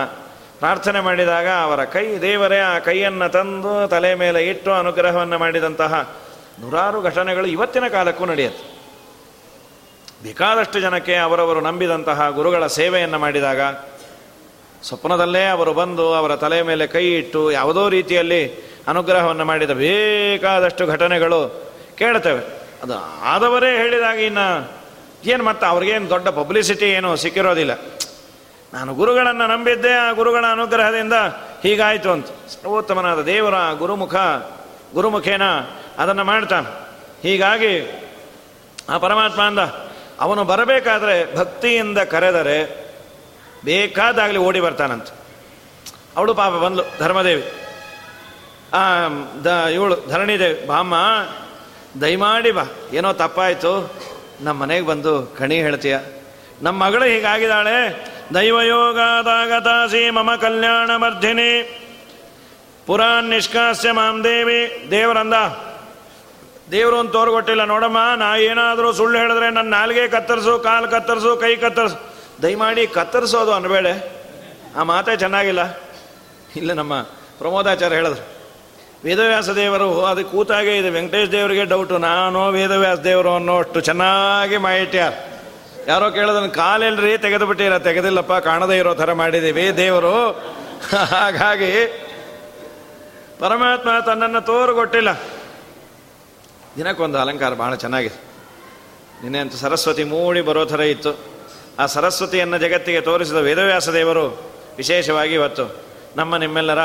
ಪ್ರಾರ್ಥನೆ ಮಾಡಿದಾಗ ಅವರ ಕೈ ದೇವರೇ, ಆ ಕೈಯನ್ನು ತಂದು ತಲೆ ಮೇಲೆ ಇಟ್ಟು ಅನುಗ್ರಹವನ್ನು ಮಾಡಿದಂತಹ ನೂರಾರು ಘಟನೆಗಳು ಇವತ್ತಿನ ಕಾಲಕ್ಕೂ ನಡೆಯುತ್ತೆ. ಬೇಕಾದಷ್ಟು ಜನಕ್ಕೆ ಅವರವರು ನಂಬಿದಂತಹ ಗುರುಗಳ ಸೇವೆಯನ್ನು ಮಾಡಿದಾಗ, ಸ್ವಪ್ನದಲ್ಲೇ ಅವರು ಬಂದು ಅವರ ತಲೆ ಮೇಲೆ ಕೈ ಇಟ್ಟು ಯಾವುದೋ ರೀತಿಯಲ್ಲಿ ಅನುಗ್ರಹವನ್ನು ಮಾಡಿದ ಬೇಕಾದಷ್ಟು ಘಟನೆಗಳು ಕೇಳ್ತೇವೆ. ಅದು ಆದವರೇ ಹೇಳಿದಾಗ ಇನ್ನು ಏನು ಮತ್ತೆ ಅವ್ರಿಗೇನು ದೊಡ್ಡ ಪಬ್ಲಿಸಿಟಿ ಏನು ಸಿಕ್ಕಿರೋದಿಲ್ಲ. ನಾನು ಗುರುಗಳನ್ನು ನಂಬಿದ್ದೆ, ಆ ಗುರುಗಳ ಅನುಗ್ರಹದಿಂದ ಹೀಗಾಯಿತು ಅಂತ. ಸರ್ವೋತ್ತಮನಾದ ದೇವರ ಗುರುಮುಖ, ಗುರುಮುಖೇನ ಅದನ್ನು ಮಾಡ್ತಾನೆ. ಹೀಗಾಗಿ ಆ ಪರಮಾತ್ಮ ಅಂದ ಅವನು ಬರಬೇಕಾದ್ರೆ ಭಕ್ತಿಯಿಂದ ಕರೆದರೆ ಬೇಕಾದಾಗಲಿ ಓಡಿ ಬರ್ತಾನಂತ. ಅವಳು ಪಾಪ ಬಂದಳು ಧರ್ಮದೇವಿ. ದ, ಇವಳು ಧರಣಿದೇವಿ. ಬಾಮ್ಮ ದಯಮಾಡಿ ಬಾ. ಏನೋ ತಪ್ಪಾಯಿತು? ನಮ್ಮ ಮನೆಗೆ ಬಂದು ಕಣಿ ಹೇಳ್ತೀಯ. ನಮ್ಮ ಮಗಳು ಹೀಗಾಗಿದ್ದಾಳೆ. ದೈವಯೋಗಾದಾಗತಾಸಿ ಮಮ ಕಲ್ಯಾಣ ಮರ್ಧಿನಿ. ಪುರಾನ್ ನಿಷ್ಕಾಸ್ಯ ಮಾಂ ದೇವಿ. ದೇವರಂದ. ದೇವರು ಅಂತ ತೋರ್ಗೊಟ್ಟಿಲ್ಲ. ನೋಡಮ್ಮ, ನಾ ಏನಾದರೂ ಸುಳ್ಳು ಹೇಳಿದ್ರೆ ನನ್ನ ನಾಲ್ಗೆ ಕತ್ತರಿಸು, ಕಾಲು ಕತ್ತರಿಸು, ಕೈ ಕತ್ತರಿಸು. ದಯಮಾಡಿ ಕತ್ತರಿಸೋದು ಅನ್ಬೇಡ. ಆ ಮಾತೇ ಚೆನ್ನಾಗಿಲ್ಲ. ಇಲ್ಲ, ನಮ್ಮ ಪ್ರಮೋದಾಚಾರ್ಯ ಹೇಳಿದ್ರು. ವೇದವ್ಯಾಸ ದೇವರು ಅದು ಕೂತಾಗೆ ಇದೆ. ವೆಂಕಟೇಶ್ ದೇವರಿಗೆ ಡೌಟು ನಾನು ವೇದವ್ಯಾಸ ದೇವರು ಅನ್ನೋ ಅಷ್ಟು ಚೆನ್ನಾಗಿ ಮಾಹಿಟ್ಯಾರ ಯಾರೋ ಕೇಳೋದನ್ನು, ಕಾಲೆಲ್ರಿ ತೆಗೆದು ಬಿಟ್ಟಿರ ತೆಗೆದಿಲ್ಲಪ್ಪ, ಕಾಣದೇ ಇರೋ ಥರ ಮಾಡಿದ್ದೀವಿ ದೇವರು. ಹಾಗಾಗಿ ಪರಮಾತ್ಮ ತನ್ನನ್ನು ತೋರುಗೊಟ್ಟಿಲ್ಲ. ದಿನಕ್ಕೊಂದು ಅಲಂಕಾರ ಬಹಳ ಚೆನ್ನಾಗಿದೆ. ನಿನ್ನೆ ಅಂತೂ ಸರಸ್ವತಿ ಮೂಡಿ ಬರೋ ಥರ ಇತ್ತು. ಆ ಸರಸ್ವತಿಯನ್ನು ಜಗತ್ತಿಗೆ ತೋರಿಸಿದ ವೇದವ್ಯಾಸ ದೇವರು ವಿಶೇಷವಾಗಿ ಇವತ್ತು ನಮ್ಮ ನಿಮ್ಮೆಲ್ಲರ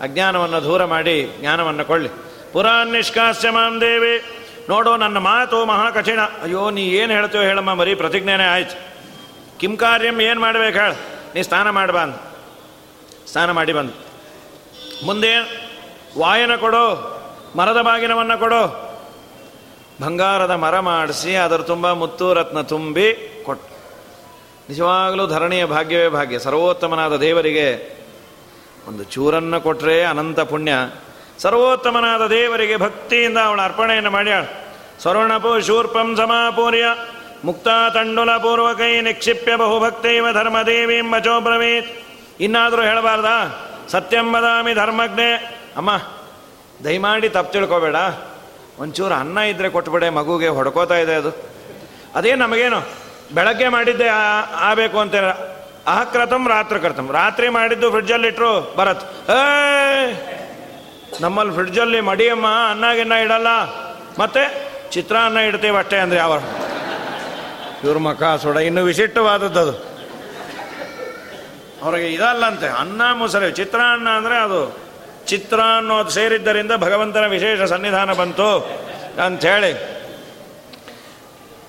ಅಜ್ಞಾನವನ್ನು ದೂರ ಮಾಡಿ ಜ್ಞಾನವನ್ನು ಕೊಳ್ಳಿ. ಪುರಾನ್ ನಿಷ್ಕಾಸ್ಯ ಮಾಂ ದೇವಿ. ನೋಡೋ ನನ್ನ ಮಾತು ಮಹಾ ಕಠಿಣ ಅಯ್ಯೋ, ನೀ ಏನು ಹೇಳ್ತೀವೋ ಹೇಳಮ್ಮ ಮರಿ ಪ್ರತಿಜ್ಞೆನೇ ಆಯ್ತು. ಕಿಂ ಕಾರ್ಯಂ ಏನು ಮಾಡ್ಬೇಕು ಹೇಳ. ನೀ ಸ್ನಾನ ಮಾಡಬಾ ಅಂದ. ಸ್ನಾನ ಮಾಡಿ ಬಂದು. ಮುಂದೆ ವಾಯನ ಕೊಡು, ಮರದ ಬಾಗಿನವನ್ನು ಕೊಡು. ಬಂಗಾರದ ಮರ ಮಾಡಿಸಿ, ಅದರ ತುಂಬ ಮುತ್ತು ರತ್ನ ತುಂಬಿ ಕೊಟ್ಟು. ನಿಜವಾಗಲೂ ಧರಣಿಯ ಭಾಗ್ಯವೇ ಭಾಗ್ಯ. ಸರ್ವೋತ್ತಮನಾದ ದೇವರಿಗೆ ಒಂದು ಚೂರನ್ನು ಕೊಟ್ಟರೆ ಅನಂತ ಪುಣ್ಯ. ಸರ್ವೋತ್ತಮನಾದ ದೇವರಿಗೆ ಭಕ್ತಿಯಿಂದ ಅವಳು ಅರ್ಪಣೆಯನ್ನು ಮಾಡ್ಯಾಳು ಸ್ವರ್ಣಪು ಶೂರ್ಪಂ ಸಮಾಪೂರ್ಯ. ಮುಕ್ತ ತಂಡುಲ ಪೂರ್ವಕೈ ನಿಕ್ಷಿಪ್ಯ ಬಹುಭಕ್ತೈವ ಧರ್ಮದೇವೀಂ ಮಚೋ ಬ್ರವೀತ್. ಇನ್ನಾದರೂ ಹೇಳಬಾರ್ದಾ? ಸತ್ಯಂ ಬದಾಮಿ ಧರ್ಮಜ್ಞೆ. ಅಮ್ಮ, ದಯಮಾಡಿ ತಪ್ಪು ತಿಳ್ಕೊಬೇಡ. ಒಂಚೂರು ಅನ್ನ ಇದ್ದರೆ ಕೊಟ್ಬಿಡೆ, ಮಗುಗೆ ಹೊಡ್ಕೋತಾ ಇದೆ ಅದು. ಅದೇ ನಮಗೇನು? ಬೆಳಗ್ಗೆ ಮಾಡಿದ್ದೆ ಆಗಬೇಕು ಅಂತ ಅಹಕ್ರತಂ ರಾತ್ರಿ ಕರ್ತಂ. ರಾತ್ರಿ ಮಾಡಿದ್ದು ಫ್ರಿಡ್ಜಲ್ಲಿ ಇಟ್ಟರು ಬರತ್ ನಮ್ಮಲ್ಲಿ ಫ್ರಿಡ್ಜಲ್ಲಿ ಮಡಿಯಮ್ಮ ಅನ್ನ, ಗಿನ್ನ ಇಡಲ್ಲ. ಮತ್ತೆ ಚಿತ್ರಾನ್ನ ಇಡ್ತೀವಿ ಅಷ್ಟೇ ಅಂದ್ರೆ ಯಾವ ಇವ್ರ ಮಖ ಸುಡ, ಇನ್ನು ವಿಶಿಷ್ಟವಾದದ್ದು ಅದು. ಅವ್ರಿಗೆ ಇದಲ್ಲಂತೆ, ಅನ್ನ ಮೊಸರು ಚಿತ್ರಾನ್ನ ಅಂದರೆ ಅದು ಚಿತ್ರ ಅನ್ನೋದು ಸೇರಿದ್ದರಿಂದ ಭಗವಂತನ ವಿಶೇಷ ಸನ್ನಿಧಾನ ಬಂತು ಹೇಳಿ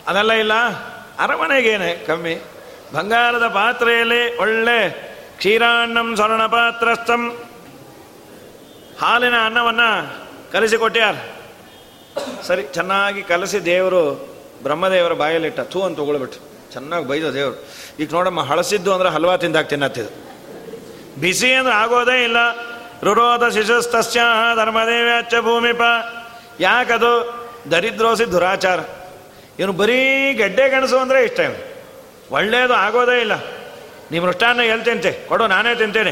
ಅದೆಲ್ಲ ಇಲ್ಲ? ಅರಮನೆಗೇನೆ ಕಮ್ಮಿ. ಬಂಗಾರದ ಪಾತ್ರೆಯಲ್ಲಿ ಒಳ್ಳೆ ಕ್ಷೀರಾನ್ನಂ ಸ್ವರ್ಣ ಪಾತ್ರಸ್ಥಂ ಹಾಲಿನ ಅನ್ನವನ್ನು ಕಲಿಸಿಕೊಟ್ಟ್ಯಾರ ಸರಿ, ಚೆನ್ನಾಗಿ ಕಲಸಿ ದೇವರು ಬ್ರಹ್ಮದೇವರ ಬಾಯಲ್ಲಿಟ್ಟ. ಥೂ ಅಂತ ತಗೊಳ್ಬಿಟ್ಟು. ಚೆನ್ನಾಗಿ ಬೈದ ದೇವರು. ಈಗ ನೋಡಮ್ಮ, ಹಳಸಿದ್ದು ಅಂದ್ರೆ ಹಲ್ವಾ ತಿಂದಾಗ ತಿನ್ನತ್ತಿದ್ದು ಬಿಸಿ ಅಂದ್ರೆ ಆಗೋದೇ ಇಲ್ಲ. ರುರೋಧ ಶಿಶುಸ್ತಸ್ಯ ಧರ್ಮದೇವ್ಯಾಚ ಭೂಮಿಪ. ಯಾಕದು ದರಿದ್ರೋಸಿ ದುರಾಚಾರ. ಇವನು ಬರೀ ಗೆಡ್ಡೆ ಗಣಸು ಅಂದರೆ ಇಷ್ಟ ಇವನು ಒಳ್ಳೆಯದು ಆಗೋದೇ ಇಲ್ಲ. ನೀವು ಮೃಷ್ಟಾನ್ನ ಎಲ್ಲಿ ತಿಂತೆ? ಕೊಡು, ನಾನೇ ತಿಂತೇನೆ.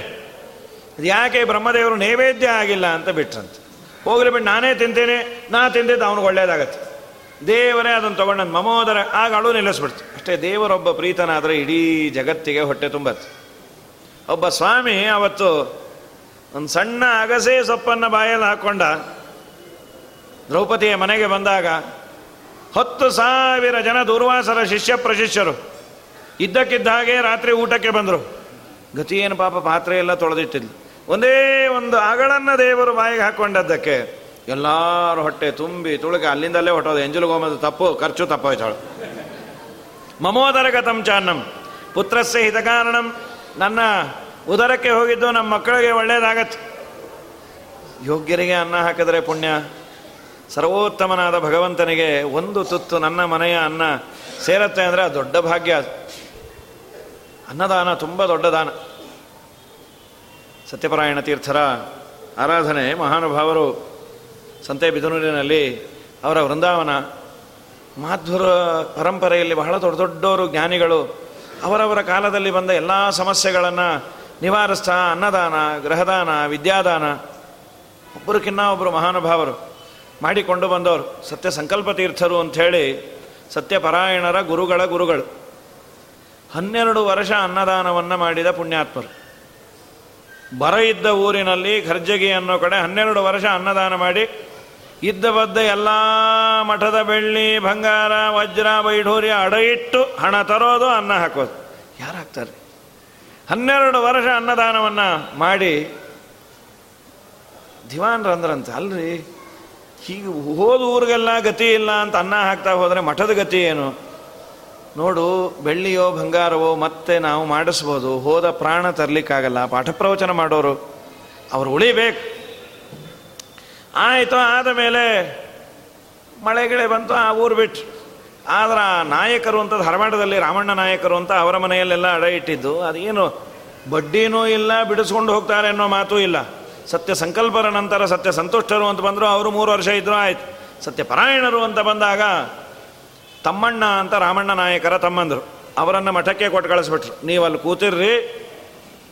ಅದು ಯಾಕೆ ಬ್ರಹ್ಮದೇವರು ನೈವೇದ್ಯ ಆಗಿಲ್ಲ ಅಂತ ಬಿಟ್ರಂತೆ. ಹೋಗಲಿ ಬಿಟ್ಟು ನಾನೇ ತಿಂತೇನೆ, ನಾ ತಿಂದಿದ್ದು ಅವನಿಗೆ ಒಳ್ಳೇದಾಗತ್ತೆ. ದೇವರೇ ಅದನ್ನು ತೊಗೊಂಡು ಮಮೋದರ, ಆಗ ಅಳು ನಿಲ್ಲಿಸ್ಬಿಡ್ತು. ಅಷ್ಟೇ ದೇವರೊಬ್ಬ ಪ್ರೀತನಾದರೆ ಇಡೀ ಜಗತ್ತಿಗೆ ಹೊಟ್ಟೆ ತುಂಬತ್ತೆ. ಒಬ್ಬ ಸ್ವಾಮಿ ಅವತ್ತು ಒಂದು ಸಣ್ಣ ಅಗಸೆ ಸೊಪ್ಪನ್ನು ಬಾಯಲ್ಲಿ ಹಾಕ್ಕೊಂಡ ದ್ರೌಪದಿಯ ಮನೆಗೆ ಬಂದಾಗ ಹತ್ತು ಸಾವಿರ ಜನ ದುರ್ವಾಸರ ಶಿಷ್ಯ ಪ್ರಶಿಷ್ಯರು ಇದ್ದಕ್ಕಿದ್ದ ಹಾಗೆ ರಾತ್ರಿ ಊಟಕ್ಕೆ ಬಂದರು. ಗತಿ ಏನು ಪಾಪ, ಪಾತ್ರೆ ಎಲ್ಲ ತೊಳೆದಿಟ್ಟಿದ್ಲು. ಒಂದೇ ಒಂದು ಅಗಳನ್ನು ದೇವರು ಬಾಯಿಗೆ ಹಾಕ್ಕೊಂಡದ್ದಕ್ಕೆ ಎಲ್ಲರೂ ಹೊಟ್ಟೆ ತುಂಬಿ ತುಳುಗೆ ಅಲ್ಲಿಂದಲೇ ಹೊಟ್ಟೋದು. ಎಂಜುಲುಗೋಮದ ತಪ್ಪು, ಖರ್ಚು ತಪ್ಪೋಯ್ತಾಳು. ಮಮೋದರ ಗತಂ ಚಾನ್ನಂ ಪುತ್ರಸ್ಯ ಹಿತಕಾರಣಂ. ನನ್ನ ಉದರಕ್ಕೆ ಹೋಗಿದ್ದು ನಮ್ಮ ಮಕ್ಕಳಿಗೆ ಒಳ್ಳೇದಾಗತ್ತೆ. ಯೋಗ್ಯರಿಗೆ ಅನ್ನ ಹಾಕಿದರೆ ಪುಣ್ಯ. ಸರ್ವೋತ್ತಮನಾದ ಭಗವಂತನಿಗೆ ಒಂದು ತುತ್ತು ನನ್ನ ಮನೆಯ ಅನ್ನ ಸೇರತ್ತೆ ಅಂದರೆ ಅದು ದೊಡ್ಡ ಭಾಗ್ಯ. ಅನ್ನದಾನ ತುಂಬ ದೊಡ್ಡ ದಾನ ಸತ್ಯಪರಾಯಣ ತೀರ್ಥರ ಆರಾಧನೆ ಮಹಾನುಭಾವರು ಸಂತೆ ಬಿದನೂರಿನಲ್ಲಿ ಅವರ ವೃಂದಾವನ ಮಾಧ್ವರ ಪರಂಪರೆಯಲ್ಲಿ ಬಹಳ ದೊಡ್ಡ ದೊಡ್ಡವರು ಜ್ಞಾನಿಗಳು. ಅವರವರ ಕಾಲದಲ್ಲಿ ಬಂದ ಎಲ್ಲ ಸಮಸ್ಯೆಗಳನ್ನು ನಿವಾರಿಸ್ತಾ ಅನ್ನದಾನ ಗ್ರಹದಾನ ವಿದ್ಯಾದಾನ ಒಬ್ಬರಕ್ಕಿನ್ನ ಒಬ್ಬರು ಮಹಾನುಭಾವರು ಮಾಡಿಕೊಂಡು ಬಂದವರು. ಸತ್ಯ ಸಂಕಲ್ಪ ತೀರ್ಥರು ಅಂಥೇಳಿ ಸತ್ಯಪರಾಯಣರ ಗುರುಗಳ ಗುರುಗಳು. ಹನ್ನೆರಡು ವರ್ಷ ಅನ್ನದಾನವನ್ನು ಮಾಡಿದ ಪುಣ್ಯಾತ್ಮರು. ಬರ ಇದ್ದ ಊರಿನಲ್ಲಿ ಖರ್ಜಗಿ ಅನ್ನೋ ಕಡೆ ಹನ್ನೆರಡು ವರ್ಷ ಅನ್ನದಾನ ಮಾಡಿ, ಇದ್ದ ಬದ್ದ ಎಲ್ಲ ಮಠದ ಬೆಳ್ಳಿ, ಬಂಗಾರ, ವಜ್ರ, ವೈಢೂರ್ಯ ಅಡ ಇಟ್ಟು ಹಣ ತರೋದು ಅನ್ನ ಹಾಕೋದು. ಯಾರು ಹಾಕ್ತಾರೆ ಹನ್ನೆರಡು ವರ್ಷ ಅನ್ನದಾನವನ್ನು ಮಾಡಿ ದಿವಾನ್ರಂದ್ರಂತೆ ಅಲ್ರಿ? ಹೀಗೆ ಹೋದ ಊರಿಗೆಲ್ಲ ಗತಿ ಇಲ್ಲ ಅಂತ ಅನ್ನ ಹಾಕ್ತಾ ಹೋದರೆ ಮಠದ ಗತಿ ಏನು? ನೋಡು, ಬೆಳ್ಳಿಯೋ ಬಂಗಾರವೋ ಮತ್ತೆ ನಾವು ಮಾಡಿಸ್ಬೋದು, ಹೋದ ಪ್ರಾಣ ತರಲಿಕ್ಕಾಗಲ್ಲ, ಪಾಠ ಪ್ರವಚನ ಮಾಡೋರು. ಅವರು ಉಳಿಬೇಕು. ಆಯಿತು, ಆದ ಮೇಲೆ ಮಳೆಗಿಳೆ ಬಂತು, ಆ ಊರು ಬಿಟ್ಟು ಆದ್ರೆ ಆ ನಾಯಕರು ಅಂತ, ಧಾರವಾಡದಲ್ಲಿ ರಾಮಣ್ಣ ನಾಯಕರು ಅಂತ ಅವರ ಮನೆಯಲ್ಲೆಲ್ಲ ಅಡ ಇಟ್ಟಿದ್ದು. ಅದೇನು ಬಡ್ಡಿನೂ ಇಲ್ಲ, ಬಿಡಿಸ್ಕೊಂಡು ಹೋಗ್ತಾರೆ ಅನ್ನೋ ಮಾತೂ ಇಲ್ಲ. ಸತ್ಯ ಸಂಕಲ್ಪರ ನಂತರ ಸತ್ಯ ಸಂತುಷ್ಟರು ಅಂತ ಬಂದರು, ಅವರು ಮೂರು ವರ್ಷ ಇದ್ದರು ಆಯ್ತು. ಸತ್ಯ ಪರಾಯಣರು ಅಂತ ಬಂದಾಗ ತಮ್ಮಣ್ಣ ಅಂತ ರಾಮಣ್ಣ ನಾಯಕರ ತಮ್ಮಂದರು. ಅವರನ್ನು ಮಠಕ್ಕೆ ಕೊಟ್ಟು ಕಳಿಸ್ಬಿಟ್ರು. ನೀವು ಅಲ್ಲಿ ಕೂತಿರ್ರಿ,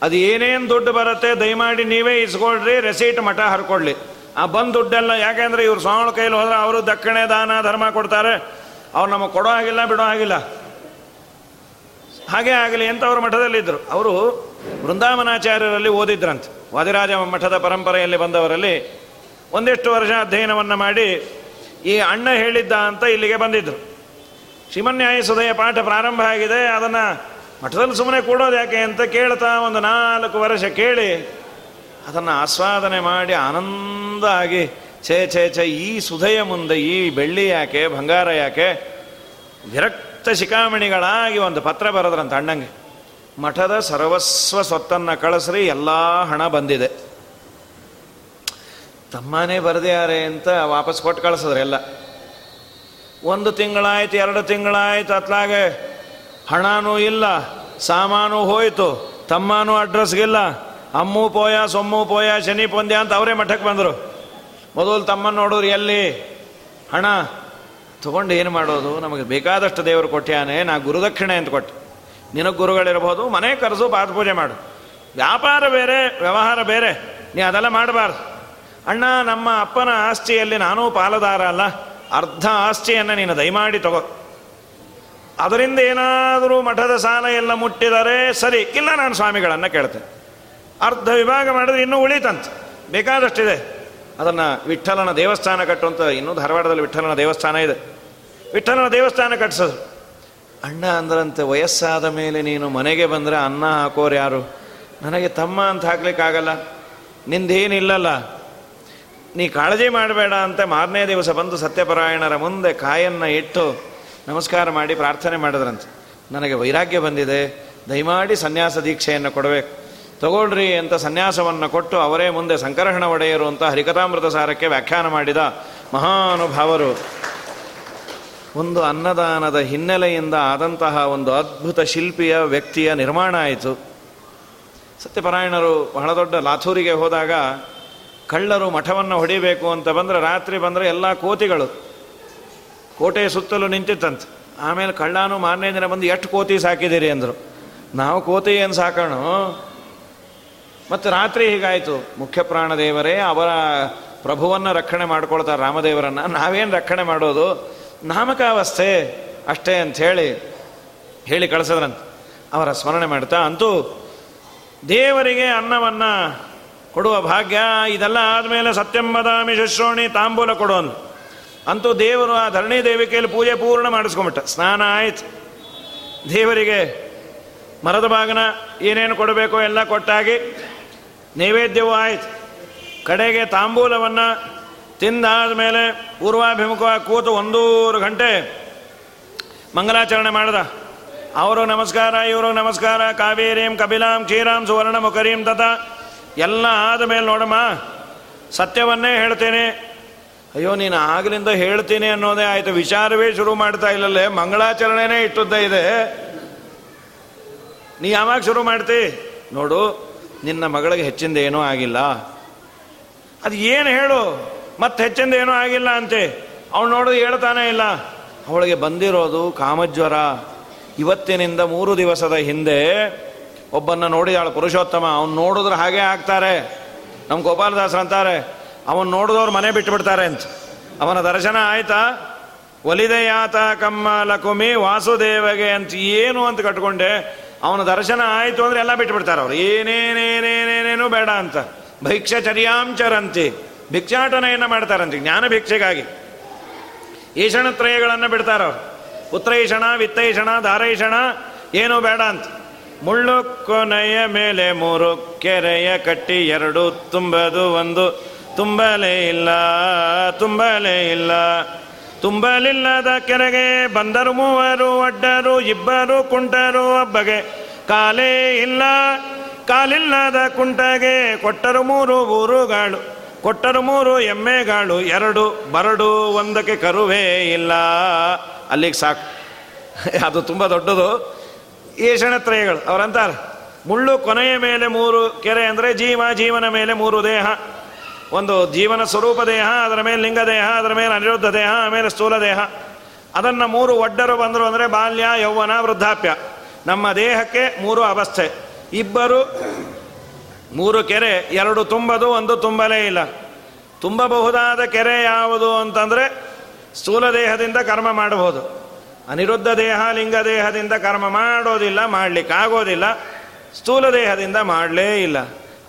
ಅದು ಏನೇನು ದುಡ್ಡು ಬರುತ್ತೆ ದಯಮಾಡಿ ನೀವೇ ಇಸ್ಕೊಳ್ರಿ ರೆಸೀಟ್ ಮಠ ಹರ್ಕೊಳ್ಳಿ. ಆ ಬಂದು ದುಡ್ಡೆಲ್ಲ ಯಾಕೆಂದ್ರೆ ಇವ್ರು ಸ್ವಾಮಿ ಕೈಲಿ ಹೋದ್ರೆ ಅವರು ದಕ್ಷಿಣೆ, ದಾನ, ಧರ್ಮ ಕೊಡ್ತಾರೆ. ಅವ್ರು ನಮಗೆ ಕೊಡೋ ಹಾಗಿಲ್ಲ, ಬಿಡೋ ಹಾಗಿಲ್ಲ. ಹಾಗೆ ಆಗಲಿ ಅಂತ ಅವರು ಮಠದಲ್ಲಿದ್ದರು ಅವರು ವೃಂದಾವನಾಚಾರ್ಯರಲ್ಲಿ ಓದಿದ್ರಂತೆ. ವಾದಿರಾಜ ಮಠದ ಪರಂಪರೆಯಲ್ಲಿ ಬಂದವರಲ್ಲಿ ಒಂದಿಷ್ಟು ವರ್ಷ ಅಧ್ಯಯನವನ್ನು ಮಾಡಿ ಈ ಅಣ್ಣ ಹೇಳಿದ್ದ ಅಂತ ಇಲ್ಲಿಗೆ ಬಂದಿದ್ದರು ಶ್ರೀಮನ್ಯಾಯ ಸುದಯ ಪಾಠ ಪ್ರಾರಂಭ ಆಗಿದೆ. ಅದನ್ನು ಮಠದಲ್ಲಿ ಸುಮ್ಮನೆ ಕೂಡೋದು ಯಾಕೆ ಅಂತ ಕೇಳ್ತಾ ಒಂದು ನಾಲ್ಕು ವರ್ಷ ಕೇಳಿ ಅದನ್ನು ಆಸ್ವಾದನೆ ಮಾಡಿ ಆನಂದ ಆಗಿ ಛೇ ಛೇ ಛೇ, ಈ ಸುಧೆಯ ಮುಂದೆ ಈ ಬೆಳ್ಳಿ ಯಾಕೆ, ಬಂಗಾರ ಯಾಕೆ? ವಿರಕ್ತ ಶಿಖಾಮಣಿಗಳಾಗಿ ಒಂದು ಪತ್ರ ಬರೆದ್ರಂತ ಅಣ್ಣಂಗೆ. ಮಠದ ಸರ್ವಸ್ವ ಸ್ವತ್ತನ್ನು ಕಳಿಸ್ರಿ, ಎಲ್ಲ ಹಣ ಬಂದಿದೆ. ತಮ್ಮನೇ ಬರೆದ್ಯಾರೆ ಅಂತ ವಾಪಸ್ ಕೊಟ್ಟು ಕಳಿಸಿದ್ರೆ ಎಲ್ಲ ಒಂದು ತಿಂಗಳಾಯ್ತು, ಎರಡು ತಿಂಗಳಾಯ್ತು, ಅತ್ಲಾಗೆ ಹಣನೂ ಇಲ್ಲ, ಸಾಮಾನು ಹೋಯ್ತು, ತಮ್ಮನೂ ಅಡ್ರೆಸ್ಗಿಲ್ಲ ಅಮ್ಮು ಪೋಯ, ಸೊಮ್ಮು ಪೋಯ, ಶನಿ ಪೊಂದ್ಯ ಅಂತ ಅವರೇ ಮಠಕ್ಕೆ ಬಂದರು. ಮೊದಲು ತಮ್ಮನ್ನು ನೋಡೋರು ಎಲ್ಲಿ? ಹಣ. ತಗೊಂಡು ಏನು ಮಾಡೋದು? ನಮಗೆ ಬೇಕಾದಷ್ಟು ದೇವರು ಕೊಟ್ಟ್ಯಾನೆ ನಾ ಗುರುದಕ್ಷಿಣೆ ಅಂತ ಕೊಟ್ಟೆ. ನಿನಗೆ ಗುರುಗಳಿರ್ಬೋದು, ಮನೆ ಕರೆಸು, ಪಾದ ಪೂಜೆ ಮಾಡು. ವ್ಯಾಪಾರ ಬೇರೆ, ವ್ಯವಹಾರ ಬೇರೆ. ನೀ ಅದೆಲ್ಲ ಮಾಡಬಾರ್ದು. ಅಣ್ಣ, ನಮ್ಮ ಅಪ್ಪನ ಆಸ್ತಿಯಲ್ಲಿ ನಾನೂ ಪಾಲುದಾರ ಅಲ್ಲ. ಅರ್ಧ ಆಸ್ತಿಯನ್ನು ನೀನು ದಯಮಾಡಿ ತಗೋ. ಅದರಿಂದ ಏನಾದರೂ ಮಠದ ಸಾಲ ಎಲ್ಲ ಮುಟ್ಟಿದರೆ ಸರಿ, ಇಲ್ಲ ನಾನು ಸ್ವಾಮಿಗಳನ್ನು ಕೇಳ್ತೇನೆ. ಅರ್ಧ ವಿಭಾಗ ಮಾಡಿದ್ರೆ ಇನ್ನೂ ಉಳಿತಂತೆ. ಬೇಕಾದಷ್ಟಿದೆ. ಅದನ್ನು ವಿಠಲನ ದೇವಸ್ಥಾನ ಕಟ್ಟುವಂಥ ಇನ್ನೂ ಧಾರವಾಡದಲ್ಲಿ ವಿಠಲನ ದೇವಸ್ಥಾನ ಇದೆ. ವಿಠಲನ ದೇವಸ್ಥಾನ ಕಟ್ಟಿಸೋದು ಅಣ್ಣ ಅಂದ್ರಂತೆ, ವಯಸ್ಸಾದ ಮೇಲೆ ನೀನು ಮನೆಗೆ ಬಂದರೆ ಅನ್ನ ಹಾಕೋರು ಯಾರು? ನನಗೆ ತಮ್ಮ ಅಂತ ಹಾಕ್ಲಿಕ್ಕಾಗಲ್ಲ. ನಿಂದೇನಿಲ್ಲಲ್ಲ. ನೀ ಕಾಳಜಿ ಮಾಡಬೇಡ ಅಂತ ಮಾರನೇ ದಿವಸ ಬಂದು ಸತ್ಯಪರಾಯಣರ ಮುಂದೆ ಕಾಯನ್ನು ಇಟ್ಟು ನಮಸ್ಕಾರ ಮಾಡಿ ಪ್ರಾರ್ಥನೆ ಮಾಡಿದ್ರಂತೆ. ನನಗೆ ವೈರಾಗ್ಯ ಬಂದಿದೆ. ದಯಮಾಡಿ ಸನ್ಯಾಸ ದೀಕ್ಷೆಯನ್ನು ಕೊಡಬೇಕು. ತಗೊಳ್ರಿ ಅಂತ ಸನ್ಯಾಸವನ್ನು ಕೊಟ್ಟು ಅವರೇ ಮುಂದೆ ಸಂಕರ್ಷಣ ಒಡೆಯರು ಅಂತ ಹರಿಕಥಾಮೃತ ಸಾರಕ್ಕೆ ವ್ಯಾಖ್ಯಾನ ಮಾಡಿದ ಮಹಾನುಭಾವರು. ಒಂದು ಅನ್ನದಾನದ ಹಿನ್ನೆಲೆಯಿಂದ ಆದಂತಹ ಒಂದು ಅದ್ಭುತ ಶಿಲ್ಪಿಯ ವ್ಯಕ್ತಿಯ ನಿರ್ಮಾಣ ಆಯಿತು. ಸತ್ಯಪರಾಯಣರು ಬಹಳ ದೊಡ್ಡ ಲಾಥೂರಿಗೆ ಹೋದಾಗ ಕಳ್ಳರು ಮಠವನ್ನು ಹೊಡಿಬೇಕು ಅಂತ ಬಂದರೆ ರಾತ್ರಿ ಬಂದರೆ ಎಲ್ಲ ಕೋತಿಗಳು. ಕೋಟೆ ಸುತ್ತಲೂ ನಿಂತಿತ್ತಂತೆ. ಆಮೇಲೆ ಕಳ್ಳಾನು ಮಾರನೇ ದಿನ ಬಂದು ಎಷ್ಟು ಕೋತಿ ಸಾಕಿದ್ದೀರಿ ಅಂದರು. ನಾವು ಕೋತಿ ಏನು ಸಾಕೋಣ? ಮತ್ತು ರಾತ್ರಿ ಹೀಗಾಯಿತು. ಮುಖ್ಯ ಪ್ರಾಣದೇವರೇ ಅವರ ಪ್ರಭುವನ್ನು ರಕ್ಷಣೆ ಮಾಡ್ಕೊಳ್ತಾರೆ ರಾಮದೇವರನ್ನು. ನಾವೇನು ರಕ್ಷಣೆ ಮಾಡೋದು? ನಾಮಕಾವಸ್ಥೆ ಅಷ್ಟೇ ಅಂತ ಹೇಳಿ ಹೇಳಿ ಕಳಿಸದ್ರಂತ. ಅವರ ಸ್ಮರಣೆ ಮಾಡ್ತಾ, ಅಂತೂ ದೇವರಿಗೆ ಅನ್ನವನ್ನು ಕೊಡುವ ಭಾಗ್ಯ, ಇದೆಲ್ಲ ಆದಮೇಲೆ ಸತ್ಯಂಬದಾಮಿ ಶುಶ್ರೋಣಿ ತಾಂಬೂಲ ಕೊಡೋನು. ಅಂತೂ ದೇವರು ಆ ಧರಣಿ ದೇವಿಕೆಯಲ್ಲಿ ಪೂಜೆ ಪೂರ್ಣ ಮಾಡಿಸ್ಕೊಂಬಿಟ್ಟ ಸ್ನಾನ ಆಯ್ತು. ದೇವರಿಗೆ ಮರದ ಭಾಗನ ಏನೇನು ಕೊಡಬೇಕೋ ಎಲ್ಲ ಕೊಟ್ಟಾಗಿ ನೈವೇದ್ಯವೂ ಆಯ್ತು. ಕಡೆಗೆ ತಾಂಬೂಲವನ್ನು ತಿಂದಾದ ಮೇಲೆ ಪೂರ್ವಾಭಿಮುಖವಾಗಿ ಕೂತು ಒಂದೂರು ಗಂಟೆ ಮಂಗಲಾಚರಣೆ ಮಾಡ್ದ. ಅವರು ನಮಸ್ಕಾರ, ಇವರು ನಮಸ್ಕಾರ, ಕಾವೇರಿಂ ಕಬಿಲಾಂ ಕ್ಷೀರಾಂ ಸುವರ್ಣ ಮುಖರೀಂ ತತ ಎಲ್ಲ ಆದ ಮೇಲೆ ನೋಡಮ್ಮ, ಸತ್ಯವನ್ನೇ ಹೇಳ್ತೇನೆ. ಅಯ್ಯೋ, ನೀನು ಆಗಲಿಂದ ಹೇಳ್ತೀನಿ ಅನ್ನೋದೇ ಆಯಿತು. ವಿಚಾರವೇ ಶುರು ಮಾಡ್ತಾ ಇಲ್ಲಲ್ಲೇ, ಮಂಗಳಾಚರಣೆನೇ ಇಟ್ಟುದ್ದ ಇದೆ. ನೀ ಯಾವಾಗ ಶುರು ಮಾಡ್ತಿ? ನೋಡು, ನಿನ್ನ ಮಗಳಿಗೆ ಹೆಚ್ಚಿಂದ ಏನೂ ಆಗಿಲ್ಲ. ಅದು ಏನು ಹೇಳು? ಮತ್ತೆ ಹೆಚ್ಚಿಂದ ಏನೂ ಆಗಿಲ್ಲ ಅಂತೆ. ಅವಳು ನೋಡು ಹೇಳ್ತಾನೆ ಇಲ್ಲ. ಅವಳಿಗೆ ಬಂದಿರೋದು ಕಾಮಜ್ವರ. ಇವತ್ತಿನಿಂದ ಮೂರು ದಿವಸದ ಹಿಂದೆ ಒಬ್ಬನ್ನ ನೋಡಿದಾಳು ಪುರುಷೋತ್ತಮ, ಅವನು ನೋಡಿದ್ರೆ ಹಾಗೆ ಆಗ್ತಾರೆ. ನಮ್ಮ ಗೋಪಾಲದಾಸರು ಅಂತಾರೆ, ಅವನು ನೋಡಿದವ್ರು ಮನೆ ಬಿಟ್ಟುಬಿಡ್ತಾರೆ ಅಂತ. ಅವನ ದರ್ಶನ ಆಯ್ತಾ? ಒಲಿದಯಾತ ಕಮ್ಮ ಲಕುಮಿ ವಾಸುದೇವಗೆ ಅಂತ ಏನು ಅಂತ ಕಟ್ಕೊಂಡೆ. ಅವನ ದರ್ಶನ ಆಯಿತು ಅಂದರೆ ಎಲ್ಲ ಬಿಟ್ಬಿಡ್ತಾರೆ ಅವ್ರು. ಏನೇನೇನೇನೇನೇನು ಬೇಡ ಅಂತ. ಭೈಕ್ಷಚರ್ಯಾಂಚರಂತಿ ಭಿಕ್ಷಾಟನೆಯನ್ನು ಮಾಡ್ತಾರಂತೆ, ಜ್ಞಾನ ಭಿಕ್ಷೆಗಾಗಿ. ಈಶಣತ್ರಯಗಳನ್ನು ಬಿಡ್ತಾರವ್ರು. ಪುತ್ರೈಷಣ ವಿತ್ತೈಷಣ ಧಾರೈಷಣ ಏನೂ ಬೇಡ ಅಂತ. ಮುಳ್ಳು ಕೊನೆಯ ಮೇಲೆ ಮೂರು, ಕೆರೆಯ ಕಟ್ಟಿ ಎರಡು, ತುಂಬದು ಒಂದು. ತುಂಬಲೇ ಇಲ್ಲ ತುಂಬಲೇ ಇಲ್ಲ. ತುಂಬಲಿಲ್ಲದ ಕೆರೆಗೆ ಬಂದರು ಮೂವರು, ಒಡ್ಡರು, ಇಬ್ಬರು, ಕುಂಟರು, ಒಬ್ಬಗೆ ಕಾಲೇ ಇಲ್ಲ. ಕಾಲಿಲ್ಲದ ಕುಂಟಗೆ ಕೊಟ್ಟರು ಮೂರು ಊರುಗಳು, ಕೊಟ್ಟರು ಮೂರು ಎಮ್ಮೆಗಾಳು, ಎರಡು ಬರಡು ಒಂದಕ್ಕೆ ಕರುವೇ ಇಲ್ಲ. ಅಲ್ಲಿಗೆ ಸಾಕು. ಅದು ತುಂಬ ದೊಡ್ಡದು. ಏಷಣತ್ರಯಗಳು ಅವರಂತಾರೆ? ಮುಳ್ಳು ಕೊನೆಯ ಮೇಲೆ ಮೂರು, ಕೆರೆ ಅಂದರೆ ಜೀವ, ಜೀವನ ಮೇಲೆ ಮೂರು ದೇಹ. ಒಂದು ಜೀವನ ಸ್ವರೂಪ ದೇಹ, ಅದರ ಮೇಲೆ ಲಿಂಗ ದೇಹ, ಅದರ ಮೇಲೆ ಅನಿರುದ್ಧ ದೇಹ, ಆಮೇಲೆ ಸ್ಥೂಲ ದೇಹ. ಅದನ್ನು ಮೂರು ಒಡ್ಡರು ಬಂದರು ಅಂದರೆ ಬಾಲ್ಯ, ಯೌವನ, ವೃದ್ಧಾಪ್ಯ. ನಮ್ಮ ದೇಹಕ್ಕೆ ಮೂರು ಅವಸ್ಥೆ. ಇಬ್ಬರು, ಮೂರು ಕೆರೆ, ಎರಡು ತುಂಬದು, ಒಂದು ತುಂಬಲೇ ಇಲ್ಲ. ತುಂಬಬಹುದಾದ ಕೆರೆ ಯಾವುದು ಅಂತಂದರೆ ಸ್ಥೂಲ ದೇಹದಿಂದ ಕರ್ಮ ಮಾಡಬಹುದು. ಅನಿರುದ್ಧ ದೇಹ, ಲಿಂಗ ದೇಹದಿಂದ ಕರ್ಮ ಮಾಡೋದಿಲ್ಲ, ಮಾಡಲಿಕ್ಕಾಗೋದಿಲ್ಲ, ಸ್ಥೂಲ ದೇಹದಿಂದ ಮಾಡಲೇ ಇಲ್ಲ.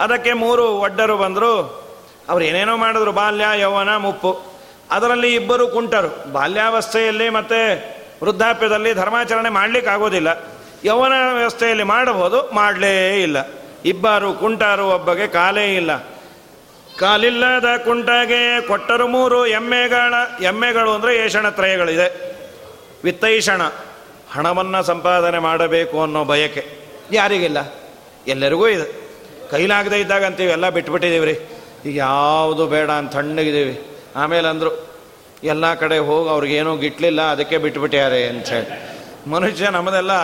ಅದಕ್ಕೆ ಮೂರು ಒಡ್ಡರು ಬಂದರು. ಅವ್ರು ಏನೇನೋ ಮಾಡಿದ್ರು, ಬಾಲ್ಯ, ಯೌವನ, ಮುಪ್ಪು. ಅದರಲ್ಲಿ ಇಬ್ಬರು ಕುಂಟರು. ಬಾಲ್ಯಾವಸ್ಥೆಯಲ್ಲಿ ಮತ್ತು ವೃದ್ಧಾಪ್ಯದಲ್ಲಿ ಧರ್ಮಾಚರಣೆ ಮಾಡಲಿಕ್ಕಾಗೋದಿಲ್ಲ. ಯೌವನ ವ್ಯವಸ್ಥೆಯಲ್ಲಿ ಮಾಡಬಹುದು, ಮಾಡಲೇ ಇಲ್ಲ. ಇಬ್ಬರು ಕುಂಟರು, ಒಬ್ಬಗೆ ಕಾಲೇ ಇಲ್ಲ. ಕಾಲಿಲ್ಲದ ಕುಂಟಗೆ ಕೊಟ್ಟರು ಮೂರು ಎಮ್ಮೆಗಳ, ಎಮ್ಮೆಗಳು ಅಂದರೆ ಏಷಣತ್ರಯಗಳಿದೆ ವಿತ್ತೈಷಣ. ಹಣವನ್ನು ಸಂಪಾದನೆ ಮಾಡಬೇಕು ಅನ್ನೋ ಬಯಕೆ. ಯಾರಿಗಿಲ್ಲ? ಎಲ್ಲರಿಗೂ ಇದೆ. ಕೈಲಾಗದೇ ಇದ್ದಾಗ ಅಂತೀವಿ, ಎಲ್ಲ ಬಿಟ್ಬಿಟ್ಟಿದ್ದೀವಿ ರೀ ಈಗ ಯಾವುದು ಬೇಡ ಅಂತ ತಣ್ಣಗಿದ್ದೀವಿ ಆಮೇಲೆ ಅಂದರು ಎಲ್ಲ ಕಡೆ ಹೋಗಿ ಅವ್ರಿಗೇನೂ ಗಿಟ್ಲಿಲ್ಲ, ಅದಕ್ಕೆ ಬಿಟ್ಬಿಟ್ಟ್ಯಾರೆ ಹೇಳಿ. ಮನುಷ್ಯ ನಮ್ಮದೆಲ್ಲ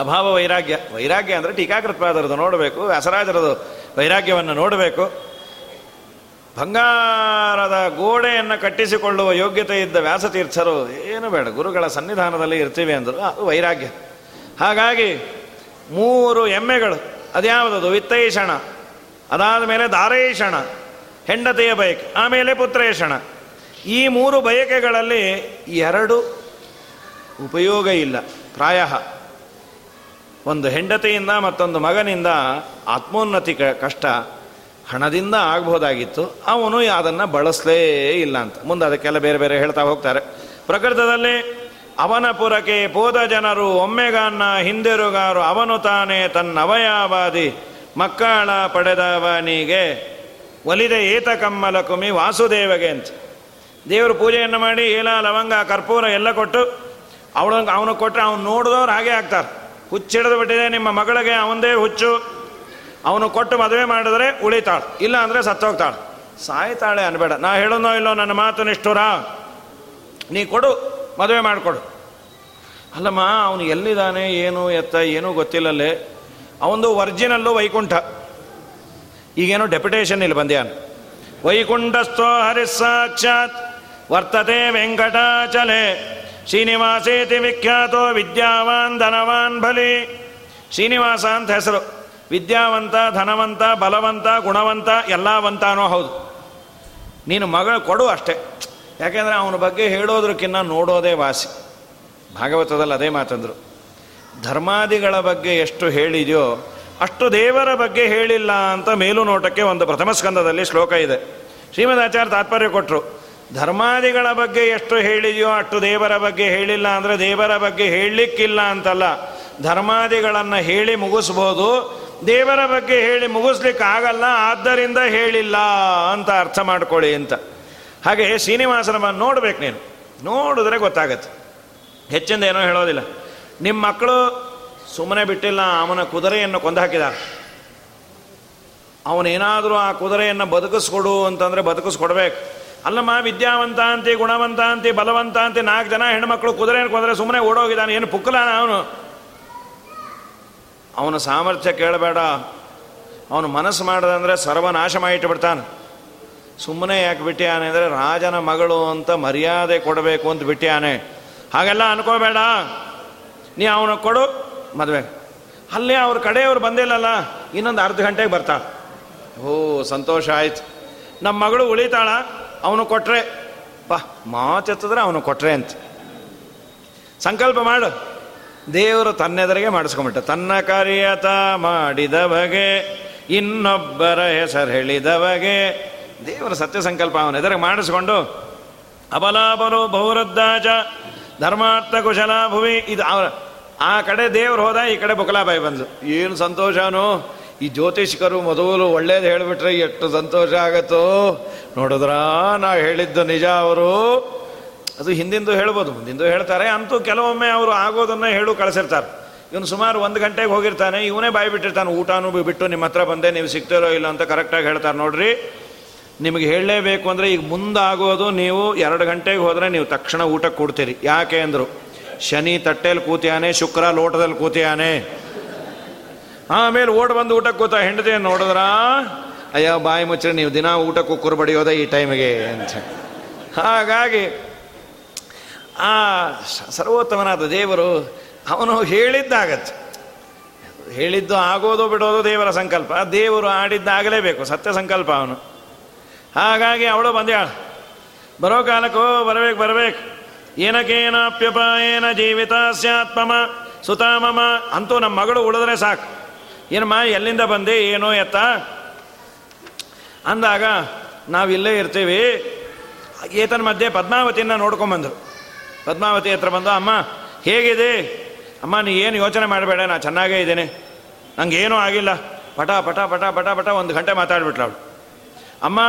ಅಭಾವ ವೈರಾಗ್ಯ. ವೈರಾಗ್ಯ ಅಂದರೆ ಟೀಕಾಕೃತ್ಪಾದರದು ನೋಡಬೇಕು ವ್ಯಾಸರಾಜರದು ವೈರಾಗ್ಯವನ್ನು ನೋಡಬೇಕು. ಬಂಗಾರದ ಗೋಡೆಯನ್ನು ಕಟ್ಟಿಸಿಕೊಳ್ಳುವ ಯೋಗ್ಯತೆ ಇದ್ದ ವ್ಯಾಸತೀರ್ಥರು, ಏನು ಬೇಡ, ಗುರುಗಳ ಸನ್ನಿಧಾನದಲ್ಲಿ ಇರ್ತೀವಿ ಅಂದರು ಅದು ವೈರಾಗ್ಯ. ಹಾಗಾಗಿ ಮೂರು ಎಮ್ಮೆಗಳು, ಅದ್ಯಾವುದದು? ವಿತ್ತೈಷಣ, ಅದಾದ ಮೇಲೆ ದಾರೇಷಣ ಹೆಂಡತಿಯ ಬಯಕೆ, ಆಮೇಲೆ ಪುತ್ರೇಷಣ ಈ ಮೂರು ಬಯಕೆಗಳಲ್ಲಿ ಎರಡು ಉಪಯೋಗ ಇಲ್ಲ. ಪ್ರಾಯ. ಒಂದು ಹೆಂಡತಿಯಿಂದ ಮತ್ತೊಂದು ಮಗನಿಂದ ಆತ್ಮೋನ್ನತಿ ಕಷ್ಟ. ಹಣದಿಂದ ಆಗ್ಬೋದಾಗಿತ್ತು ಅವನು ಅದನ್ನು ಬಳಸಲೇ ಇಲ್ಲ ಅಂತ. ಮುಂದೆ ಅದಕ್ಕೆಲ್ಲ ಬೇರೆ ಬೇರೆ ಹೇಳ್ತಾ ಹೋಗ್ತಾರೆ. ಪ್ರಕೃತದಲ್ಲಿ ಅವನ ಪುರಕ್ಕೆ ಪೋದ ಜನರು ಒಮ್ಮೆಗಾನ್ನ ಹಿಂದಿರುಗಾರು, ಅವನು ತಾನೇ ತನ್ನವಯಾವಾದಿ, ಮಕ್ಕಳ ಪಡೆದವನಿಗೆ, ಒಲಿದ ಏತ ಕಮ್ಮಲ ಕುಮಿ ವಾಸುದೇವಗೆ ಅಂತ. ದೇವರು ಪೂಜೆಯನ್ನು ಮಾಡಿ, ಏಲ, ಲವಂಗ, ಕರ್ಪೂರ ಎಲ್ಲ ಕೊಟ್ಟು, ಅವಳ, ಅವನು ಕೊಟ್ಟರೆ ಅವನು ನೋಡಿದವ್ರು ಹಾಗೆ ಆಗ್ತಾರೆ. ಹುಚ್ಚಿಡಿದು ಬಿಟ್ಟಿದೆ, ನಿಮ್ಮ ಮಗಳಿಗೆ ಅವನದೇ ಹುಚ್ಚು. ಅವನು ಕೊಟ್ಟು ಮದುವೆ ಮಾಡಿದ್ರೆ ಉಳಿತಾಳೆ ಇಲ್ಲ ಅಂದರೆ ಸತ್ತೋಗ್ತಾಳೆ. ಸಾಯ್ತಾಳೆ ಅನ್ಬೇಡ. ನಾ ಹೇಳೋನೋ ಇಲ್ಲೋ ನನ್ನ ಮಾತು ನಿಷ್ಠುರ? ನೀ ಕೊಡು, ಮದುವೆ ಮಾಡಿಕೊಡು. ಅಲ್ಲಮ್ಮ, ಅವನು ಎಲ್ಲಿದ್ದಾನೆ, ಏನು ಎತ್ತ, ಏನೂ ಗೊತ್ತಿಲ್ಲಲ್ಲೇ. ಅವನು ಒರ್ಜಿನಲ್ಲು ವೈಕುಂಠ. ಈಗೇನೋ ಡೆಪ್ಯುಟೇಷನ್ ಇಲ್ಲಿ ಬಂದ್ಯಾನ. ವೈಕುಂಠಸ್ಥೋ ಹರಿಸ್ಸಾಕ್ಷಾತ್ ವರ್ತತೆ ವೆಂಕಟಾಚಲೆ. ಶ್ರೀನಿವಾಸೇತಿ ವಿಖ್ಯಾತೋ ವಿದ್ಯಾವಾನ್ ಧನವಾನ್ ಬಲಿ. ಶ್ರೀನಿವಾಸ ಅಂತ ಹೆಸರು. ವಿದ್ಯಾವಂತ, ಧನವಂತ, ಬಲವಂತ, ಗುಣವಂತ, ಎಲ್ಲವಂತಾನೋ ಹೌದು. ನೀನು ಮಗಳು ಕೊಡು ಅಷ್ಟೇ. ಯಾಕೆಂದರೆ ಅವನ ಬಗ್ಗೆ ಹೇಳೋದ್ರಕ್ಕಿನ್ನ ನೋಡೋದೇ ವಾಸಿ. ಭಾಗವತದಲ್ಲಿ ಅದೇ ಮಾತಂದರು. ಧರ್ಮಾದಿಗಳ ಬಗ್ಗೆ ಎಷ್ಟು ಹೇಳಿದೆಯೋ ಅಷ್ಟು ದೇವರ ಬಗ್ಗೆ ಹೇಳಿಲ್ಲ ಅಂತ ಮೇಲು ನೋಟಕ್ಕೆ ಒಂದು ಪ್ರಥಮ ಸ್ಕಂದದಲ್ಲಿ ಶ್ಲೋಕ ಇದೆ. ಶ್ರೀಮದಾಚಾರ್ಯ ತಾತ್ಪರ್ಯ ಕೊಟ್ಟರು ಧರ್ಮಾದಿಗಳ ಬಗ್ಗೆ ಎಷ್ಟು ಹೇಳಿದೆಯೋ ಅಷ್ಟು ದೇವರ ಬಗ್ಗೆ ಹೇಳಿಲ್ಲ ಅಂದರೆ ದೇವರ ಬಗ್ಗೆ ಹೇಳಲಿಕ್ಕಿಲ್ಲ ಅಂತಲ್ಲ. ಧರ್ಮಾದಿಗಳನ್ನು ಹೇಳಿ ಮುಗಿಸ್ಬೋದು ದೇವರ ಬಗ್ಗೆ ಹೇಳಿ ಮುಗಿಸ್ಲಿಕ್ಕೆ ಆಗಲ್ಲ, ಆದ್ದರಿಂದ ಹೇಳಿಲ್ಲ ಅಂತ ಅರ್ಥ ಮಾಡ್ಕೊಳ್ಳಿ ಅಂತ. ಹಾಗೆ ಶ್ರೀನಿವಾಸನ ನೋಡ್ಬೇಕು ನೀನು. ನೋಡಿದ್ರೆ ಗೊತ್ತಾಗತ್ತೆ. ಹೆಚ್ಚಿಂದ ಏನೋ ಹೇಳೋದಿಲ್ಲ. ನಿಮ್ಮ ಮಕ್ಕಳು ಸುಮ್ಮನೆ ಬಿಟ್ಟಿಲ್ಲ, ಅವನ ಕುದುರೆಯನ್ನು ಕೊಂದು ಹಾಕಿದ್ದಾರೆ ಅವನೇನಾದರೂ ಆ ಕುದುರೆಯನ್ನು ಬದುಕಿಸ್ಕೊಡು ಅಂತಂದರೆ ಬದುಕಿಸ್ಕೊಡ್ಬೇಕು. ಅಲ್ಲಮ್ಮ ವಿದ್ಯಾವಂತ ಅಂತಿ ಗುಣವಂತ ಅಂತಿ ಬಲವಂತ ಅಂತಿ ನಾಲ್ಕು ಜನ ಹೆಣ್ಮಕ್ಳು ಕುದುರೆಯನ್ನು ಕೊಂದರೆ ಸುಮ್ಮನೆ ಓಡೋಗಿದ್ದಾನೆ. ಏನು ಪುಕ್ಕಲಾನ ಅವನು? ಅವನ ಸಾಮರ್ಥ್ಯ ಕೇಳಬೇಡ. ಅವನು ಮನಸ್ಸು ಮಾಡದಂದರೆ ಸರ್ವನಾಶ ಮಾಡಿಟ್ಟು ಬಿಡ್ತಾನೆ ಸುಮ್ಮನೆ ಯಾಕೆ ಬಿಟ್ಟಿಯಾನೆ ಅಂದರೆ ರಾಜನ ಮಗಳು ಅಂತ ಮರ್ಯಾದೆ ಕೊಡಬೇಕು ಅಂತ ಬಿಟ್ಟಿಯಾನೆ ಹಾಗೆಲ್ಲ ಅನ್ಕೋಬೇಡ. ನೀ ಅವನ ಕೊಡು, ಮದುವೆ. ಅಲ್ಲೇ ಅವ್ರ ಕಡೆಯವ್ರು ಬಂದಿಲ್ಲಲ್ಲ, ಇನ್ನೊಂದು ಅರ್ಧ ಗಂಟೆಗೆ ಬರ್ತಾ ಓ, ಸಂತೋಷ ಆಯ್ತು. ನಮ್ಮ ಮಗಳು ಉಳಿತಾಳ, ಅವನು ಕೊಟ್ರೆ. ಬಾ, ಮಾತೆತ್ತಿದ್ರೆ ಅವನು ಕೊಟ್ರೆ ಅಂತ. ಸಂಕಲ್ಪ ಮಾಡು. ದೇವರು ತನ್ನೆದರಿಗೆ ಮಾಡಿಸ್ಕೊಂಬಿಟ್ಟ ತನ್ನ ಕಾರ್ಯತ ಮಾಡಿದ ಬಗೆ ಇನ್ನೊಬ್ಬರ ಹೆಸರು ಹೇಳಿದ ಬಗೆ ದೇವರ ಸತ್ಯ ಸಂಕಲ್ಪ ಅವನ ಎದುರಿಗೆ ಮಾಡಿಸ್ಕೊಂಡು ಅಬಲಾಬಲು ಬಹುರದ್ದಾಜ ಧರ್ಮಾರ್ಥ ಕುಶಲ ಭುವಿ ಇದು ಅವರ, ಆ ಕಡೆ ದೇವ್ರು ಹೋದ, ಈ ಕಡೆ ಬುಕಲಾಬಾಯಿ ಬಂದು. ಏನು ಸಂತೋಷನು ಈ ಜ್ಯೋತಿಷ್ಕರು ಮೊದಲು ಒಳ್ಳೇದು ಹೇಳಿಬಿಟ್ರೆ ಎಷ್ಟು ಸಂತೋಷ ಆಗತ್ತೋ? ನೋಡಿದ್ರಾ ನಾ ಹೇಳಿದ್ದು ನಿಜ ಅವರು? ಅದು ಹಿಂದಿಂದು ಹೇಳ್ಬೋದು, ಮುಂದಿಂದು ಹೇಳ್ತಾರೆ. ಅಂತೂ ಕೆಲವೊಮ್ಮೆ ಅವರು ಆಗೋದನ್ನು ಹೇಳು ಕಳಿಸಿರ್ತಾರೆ. ಇವನು ಸುಮಾರು ಒಂದು ಗಂಟೆಗೆ ಹೋಗಿರ್ತಾನೆ, ಇವನೇ ಬಾಯಿ ಬಿಟ್ಟಿರ್ತಾನೆ, ಊಟನೂ ಬಿಟ್ಟು ನಿಮ್ಮ ಹತ್ರ ಬಂದೆ, ನೀವು ಸಿಗ್ತಿರೋ ಇಲ್ಲ ಅಂತ ಕರೆಕ್ಟಾಗಿ ಹೇಳ್ತಾರೆ ನೋಡ್ರಿ. ನಿಮಗೆ ಹೇಳಲೇಬೇಕು ಅಂದರೆ ಈಗ ಮುಂದಾಗೋದು ನೀವು ಎರಡು ಗಂಟೆಗೆ ಹೋದರೆ ನೀವು ತಕ್ಷಣ ಊಟಕ್ಕೆ ಕೊಡ್ತೀರಿ. ಯಾಕೆ ಅಂದರು, ಶನಿ ತಟ್ಟೆಯಲ್ಲಿ ಕೂತಿಯಾನೆ, ಶುಕ್ರ ಲೋಟದಲ್ಲಿ ಕೂತಿಯಾನೆ. ಆಮೇಲೆ ಓಡ್ ಬಂದು ಊಟಕ್ಕೆ ಕೂತ ಹೆಂಡತಿ ನೋಡಿದ್ರ? ಅಯ್ಯೋ ಬಾಯಿ ಮುಚ್ಚಿ ನೀವು ದಿನ ಊಟಕ್ಕೆ ಕುಕ್ಕರು ಬಡಿಯೋದ ಈ ಟೈಮಿಗೆ ಅಂತ. ಹಾಗಾಗಿ ಆ ಸರ್ವೋತ್ತಮನಾದ ದೇವರು ಅವನು ಹೇಳಿದ್ದಾಗತ್ತೆ. ಹೇಳಿದ್ದು ಆಗೋದು ಬಿಡೋದು ದೇವರ ಸಂಕಲ್ಪ. ದೇವರು ಆಡಿದ್ದಾಗಲೇಬೇಕು, ಸತ್ಯ ಸಂಕಲ್ಪ ಅವನು. ಹಾಗಾಗಿ ಅವಳು ಬಂದ್ಯಾಳು. ಬರೋ ಕಾಲಕ್ಕೋ ಬರಬೇಕು ಬರಬೇಕು. ಏನಕೇನಾಪ್ಯಪಾಯೇನ ಜೀವಿತ ಸ್ಯಾತ್ಮಮ ಸುತಾಮಮ ಅಂತೂ ನಮ್ಮ ಮಗಳು ಉಳಿದ್ರೆ ಸಾಕು. ಏನಮ್ಮ ಎಲ್ಲಿಂದ ಬಂದೆ, ಏನೋ ಎತ್ತ? ಅಂದಾಗ ನಾವಿಲ್ಲೇ ಇರ್ತೀವಿ. ಏತನ ಮಧ್ಯೆ ಪದ್ಮಾವತಿಯನ್ನು ನೋಡ್ಕೊಂಬಂದರು. ಪದ್ಮಾವತಿ ಹತ್ರ ಬಂದು, ಅಮ್ಮ, ಹೇಗಿದೆ? ಅಮ್ಮ, ನೀ ಏನು ಯೋಚನೆ ಮಾಡಬೇಡ, ನಾ ಚೆನ್ನಾಗೇ ಇದ್ದೇನೆ. ನನಗೇನೂ ಆಗಿಲ್ಲ. ಪಟ ಪಟ ಪಟ ಪಟ ಪಟ ಒಂದು ಗಂಟೆ ಮಾತಾಡ್ಬಿಟ್ಲ ಅವಳು. ಅಮ್ಮ,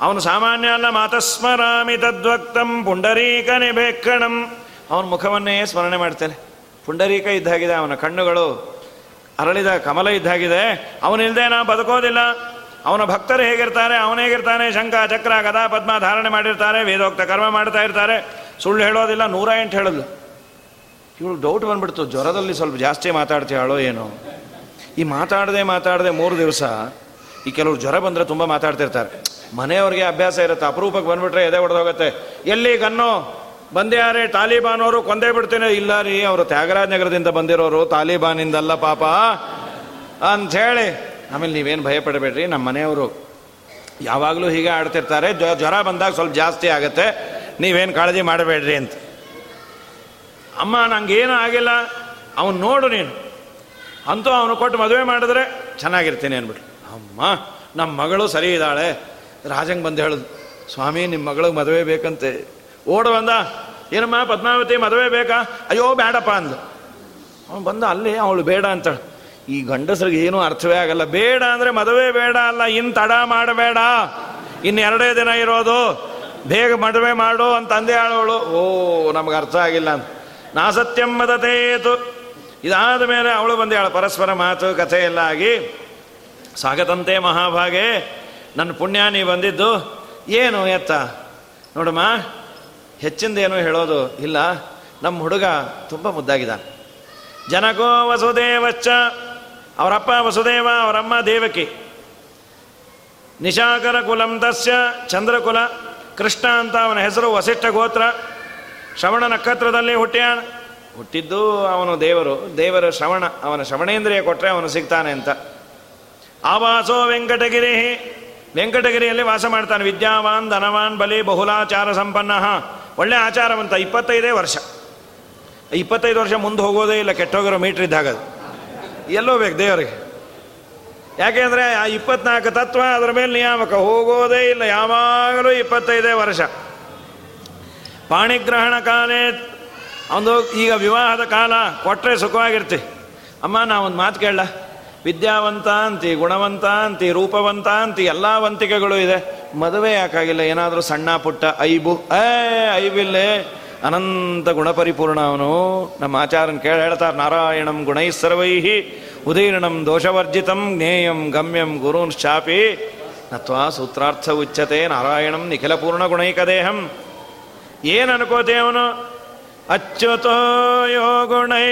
ಅವನು ಸಾಮಾನ್ಯ ಅಲ್ಲ, ಮಾತಸ್ಮರಾಮಿ ತದ್ವಕ್ತಂ ಪುಂಡರೀಕ ಬೇಕಣಂ. ಅವನ ಮುಖವನ್ನೇ ಸ್ಮರಣೆ ಮಾಡ್ತೇನೆ. ಪುಂಡರೀಕ ಇದ್ದಾಗಿದೆ, ಅವನ ಕಣ್ಣುಗಳು ಅರಳಿದ ಕಮಲ ಇದ್ದಾಗಿದೆ. ಅವನಿಲ್ಲದೆ ನಾ ಬದುಕೋದಿಲ್ಲ. ಅವನ ಭಕ್ತರು ಹೇಗಿರ್ತಾರೆ ಅವನೇಗಿರ್ತಾನೆ ಶಂಕ ಚಕ್ರ, ಗದಾ, ಪದ್ಮ ಧಾರಣೆ ಮಾಡಿರ್ತಾರೆ, ವೇದೋಕ್ತ ಕರ್ಮ ಮಾಡ್ತಾ ಇರ್ತಾರೆ. ಸುಳ್ಳು ಹೇಳೋದಿಲ್ಲ, ನೂರ ಎಂಟು ಹೇಳೋದು. ಇವಳು ಡೌಟ್ ಬಂದ್ಬಿಡ್ತು, ಜ್ವರದಲ್ಲಿ ಸ್ವಲ್ಪ ಜಾಸ್ತಿ ಮಾತಾಡ್ತೀಯಾಳೋ ಏನೋ. ಈ ಮಾತಾಡದೆ ಮಾತಾಡದೆ ಮೂರು ದಿವಸ ಈ ಕೆಲವರು ಜ್ವರ ಬಂದರೆ ತುಂಬ ಮಾತಾಡ್ತಿರ್ತಾರೆ. ಮನೆಯವ್ರಿಗೆ ಅಭ್ಯಾಸ ಇರುತ್ತೆ, ಅಪರೂಪಕ್ಕೆ ಬಂದ್ಬಿಟ್ರೆ ಎದೆ ಹೊಡೆದೋಗುತ್ತೆ ಎಲ್ಲಿ ಗನ್ನು? ಬಂದ್ಯಾರೆ ತಾಲಿಬಾನ್ ಅವರು ಕೊಂದೇ ಬಿಡ್ತೇನೆ. ಇಲ್ಲ ರೀ, ಅವರು ತ್ಯಾಗರಾಜ್ ನಗರದಿಂದ ಬಂದಿರೋರು, ತಾಲಿಬಾನಿಂದಲ್ಲ ಪಾಪ. ಅಂಥೇಳಿ. ಆಮೇಲೆ ನೀವೇನು ಭಯಪಡಬೇಡ್ರಿ ನಮ್ಮ ಮನೆಯವರು ಯಾವಾಗಲೂ ಹೀಗೆ ಆಡ್ತಿರ್ತಾರೆ. ಜ್ವರ ಬಂದಾಗ ಸ್ವಲ್ಪ ಜಾಸ್ತಿ ಆಗುತ್ತೆ. ನೀವೇನು ಕಾಳಜಿ ಮಾಡಬೇಡ್ರಿ ಅಂತ. ಅಮ್ಮ ನನಗೇನು ಆಗಿಲ್ಲ. ಅವನು ನೋಡು ನೀನು. ಅಂತೂ ಅವನು ಕೊಟ್ಟು ಮದುವೆ ಮಾಡಿದ್ರೆ ಚೆನ್ನಾಗಿರ್ತೀನಿ ಅಂದ್ಬಿಟ್ಟು ಅಮ್ಮ ನಮ್ಮ ಮಗಳು ಸರಿ ಇದ್ದಾಳೆ. ರಾಜಂಗೆ ಬಂದು ಹೇಳಿದ, ಸ್ವಾಮಿ ನಿಮ್ಮ ಮಗಳಿಗೆ ಮದುವೆ ಬೇಕಂತೆ. ಓಡು ಬಂದ ಏನಮ್ಮ, ಪದ್ಮಾವತಿ, ಮದುವೆ ಬೇಕಾ? ಅಯ್ಯೋ ಬೇಡಪ್ಪ ಅಂದ ಅವನು ಬಂದ, ಅಲ್ಲಿ, ಅವಳು ಬೇಡ ಅಂತ ಈ ಗಂಡಸ್ರಿಗೆ ಏನೂ ಅರ್ಥವೇ ಆಗಲ್ಲ. ಬೇಡ ಅಂದರೆ ಮದುವೆ ಬೇಡ ಅಲ್ಲ ಇನ್ನು ತಡ ಮಾಡಬೇಡ. ಇನ್ನೆರಡೇ ದಿನ ಇರೋದು. ಬೇಗ ಮದುವೆ ಮಾಡು ಅಂತ ಅಂದೆ ಅವಳು ಓ, ನಮಗೆ ಅರ್ಥ ಆಗಿಲ್ಲ ಅಂತ. ನಾ ಸತ್ಯಂ ಮದತೇತು ಇದಾದ ಮೇಲೆ ಅವಳು ಬಂದೇಳು ಪರಸ್ಪರ ಮಾತು, ಕಥೆ ಎಲ್ಲ ಆಗಿ, ಸ್ವಾಗತಂತೆ ಮಹಾಭಾಗೆ, ನನ್ನ ಪುಣ್ಯ ನೀ ಬಂದಿದ್ದು, ಏನು ಎತ್ತ? ನೋಡಮ್ಮ ಹೆಚ್ಚಿಂದೇನು ಹೇಳೋದು ಇಲ್ಲ. ನಮ್ಮ ಹುಡುಗ ತುಂಬ ಮುದ್ದಾಗಿದ್ದಾನೆ. ಜನಕೋ ವಸುದೇವಚ್ಚ ಅವರಪ್ಪ ವಸುದೇವ, ಅವರಮ್ಮ ದೇವಕಿ. ನಿಶಾಕರ ಕುಲಂ ತಸ್ಯ ಚಂದ್ರಕುಲ ಕೃಷ್ಣ ಅಂತ ಅವನ ಹೆಸರು ವಸಿಷ್ಠ ಗೋತ್ರ. ಶ್ರವಣ ನಕ್ಷತ್ರದಲ್ಲಿ ಹುಟ್ಟಿಯ ಹುಟ್ಟಿದ್ದು ಅವನು ದೇವರು. ದೇವರ ಶ್ರವಣ. ಅವನ ಶ್ರವಣೇಂದ್ರಿಯ ಕೊಟ್ಟರೆ ಅವನು ಸಿಗ್ತಾನೆ ಅಂತ. ಆವಾಸೋ ವೆಂಕಟಗಿರಿ. ವೆಂಕಟಗಿರಿಯಲ್ಲಿ ವಾಸ ಮಾಡ್ತಾನೆ. ವಿದ್ಯಾವಾನ್, ಧನವಾನ್, ಬಲಿ, ಬಹುಲಾಚಾರ ಸಂಪನ್ನ. ಒಳ್ಳೆ ಆಚಾರವಂತ. ಇಪ್ಪತ್ತೈದೇ ವರ್ಷ. ಇಪ್ಪತ್ತೈದು ವರ್ಷ ಮುಂದೆ ಹೋಗೋದೇ ಇಲ್ಲ. ಕೆಟ್ಟೋಗಿರೋ ಮೀಟ್ರ್ ಇದ್ದಾಗ ಎಲ್ಲೋ ಬೇಕು ದೇವರಿಗೆ. ಯಾಕೆಂದರೆ ಆ ಇಪ್ಪತ್ನಾಲ್ಕು ತತ್ವ ಅದರ ಮೇಲೆ ನಿಯಾಮಕ ಹೋಗೋದೇ ಇಲ್ಲ. ಯಾವಾಗಲೂ ಇಪ್ಪತ್ತೈದೇ ವರ್ಷ. ಪಾಣಿಗ್ರಹಣ ಕಾಲೇ ಒಂದು ಈಗ ವಿವಾಹದ ಕಾಲ ಕೊಟ್ಟರೆ ಸುಖವಾಗಿರ್ತಿ. ಅಮ್ಮ ನಾ ಒಂದು ಮಾತು ಕೇಳ ವಿದ್ಯಾವಂತ ಅಂತಿ, ಗುಣವಂತ ಅಂತಿ, ರೂಪವಂತ ಅಂತಿ, ಎಲ್ಲ ವಂತಿಕೆಗಳು ಇದೆ. ಮದುವೆ ಯಾಕಾಗಿಲ್ಲ? ಏನಾದರೂ ಸಣ್ಣ ಪುಟ್ಟ ಐಬು. ಏ, ಐಬಿಲ್ಲೇ. ಅನಂತ ಗುಣಪರಿಪೂರ್ಣ ಅವನು. ನಮ್ಮ ಆಚಾರನ ಕೇಳಿ ಹೇಳ್ತಾರೆ, ನಾರಾಯಣಂ ಗುಣೈ ಉದೀರ್ಣಂ ದೋಷವರ್ಜಿತಂ ಜ್ಞೇಯಂ ಗಮ್ಯಂ ಗುರುನ್ ಶಾಪಿ ನತ್ವಾ ಸೂತ್ರಾರ್ಥ ಉಚ್ಚತೆ ನಾರಾಯಣಂ ನಿಖಿಲ ಪೂರ್ಣ ಗುಣೈಕ ದೇಹಂ ಏನು ಅನ್ಕೋತೆ ಅವನು? ಅಚ್ಯುತೋ ಯೋ ಗುಣೈ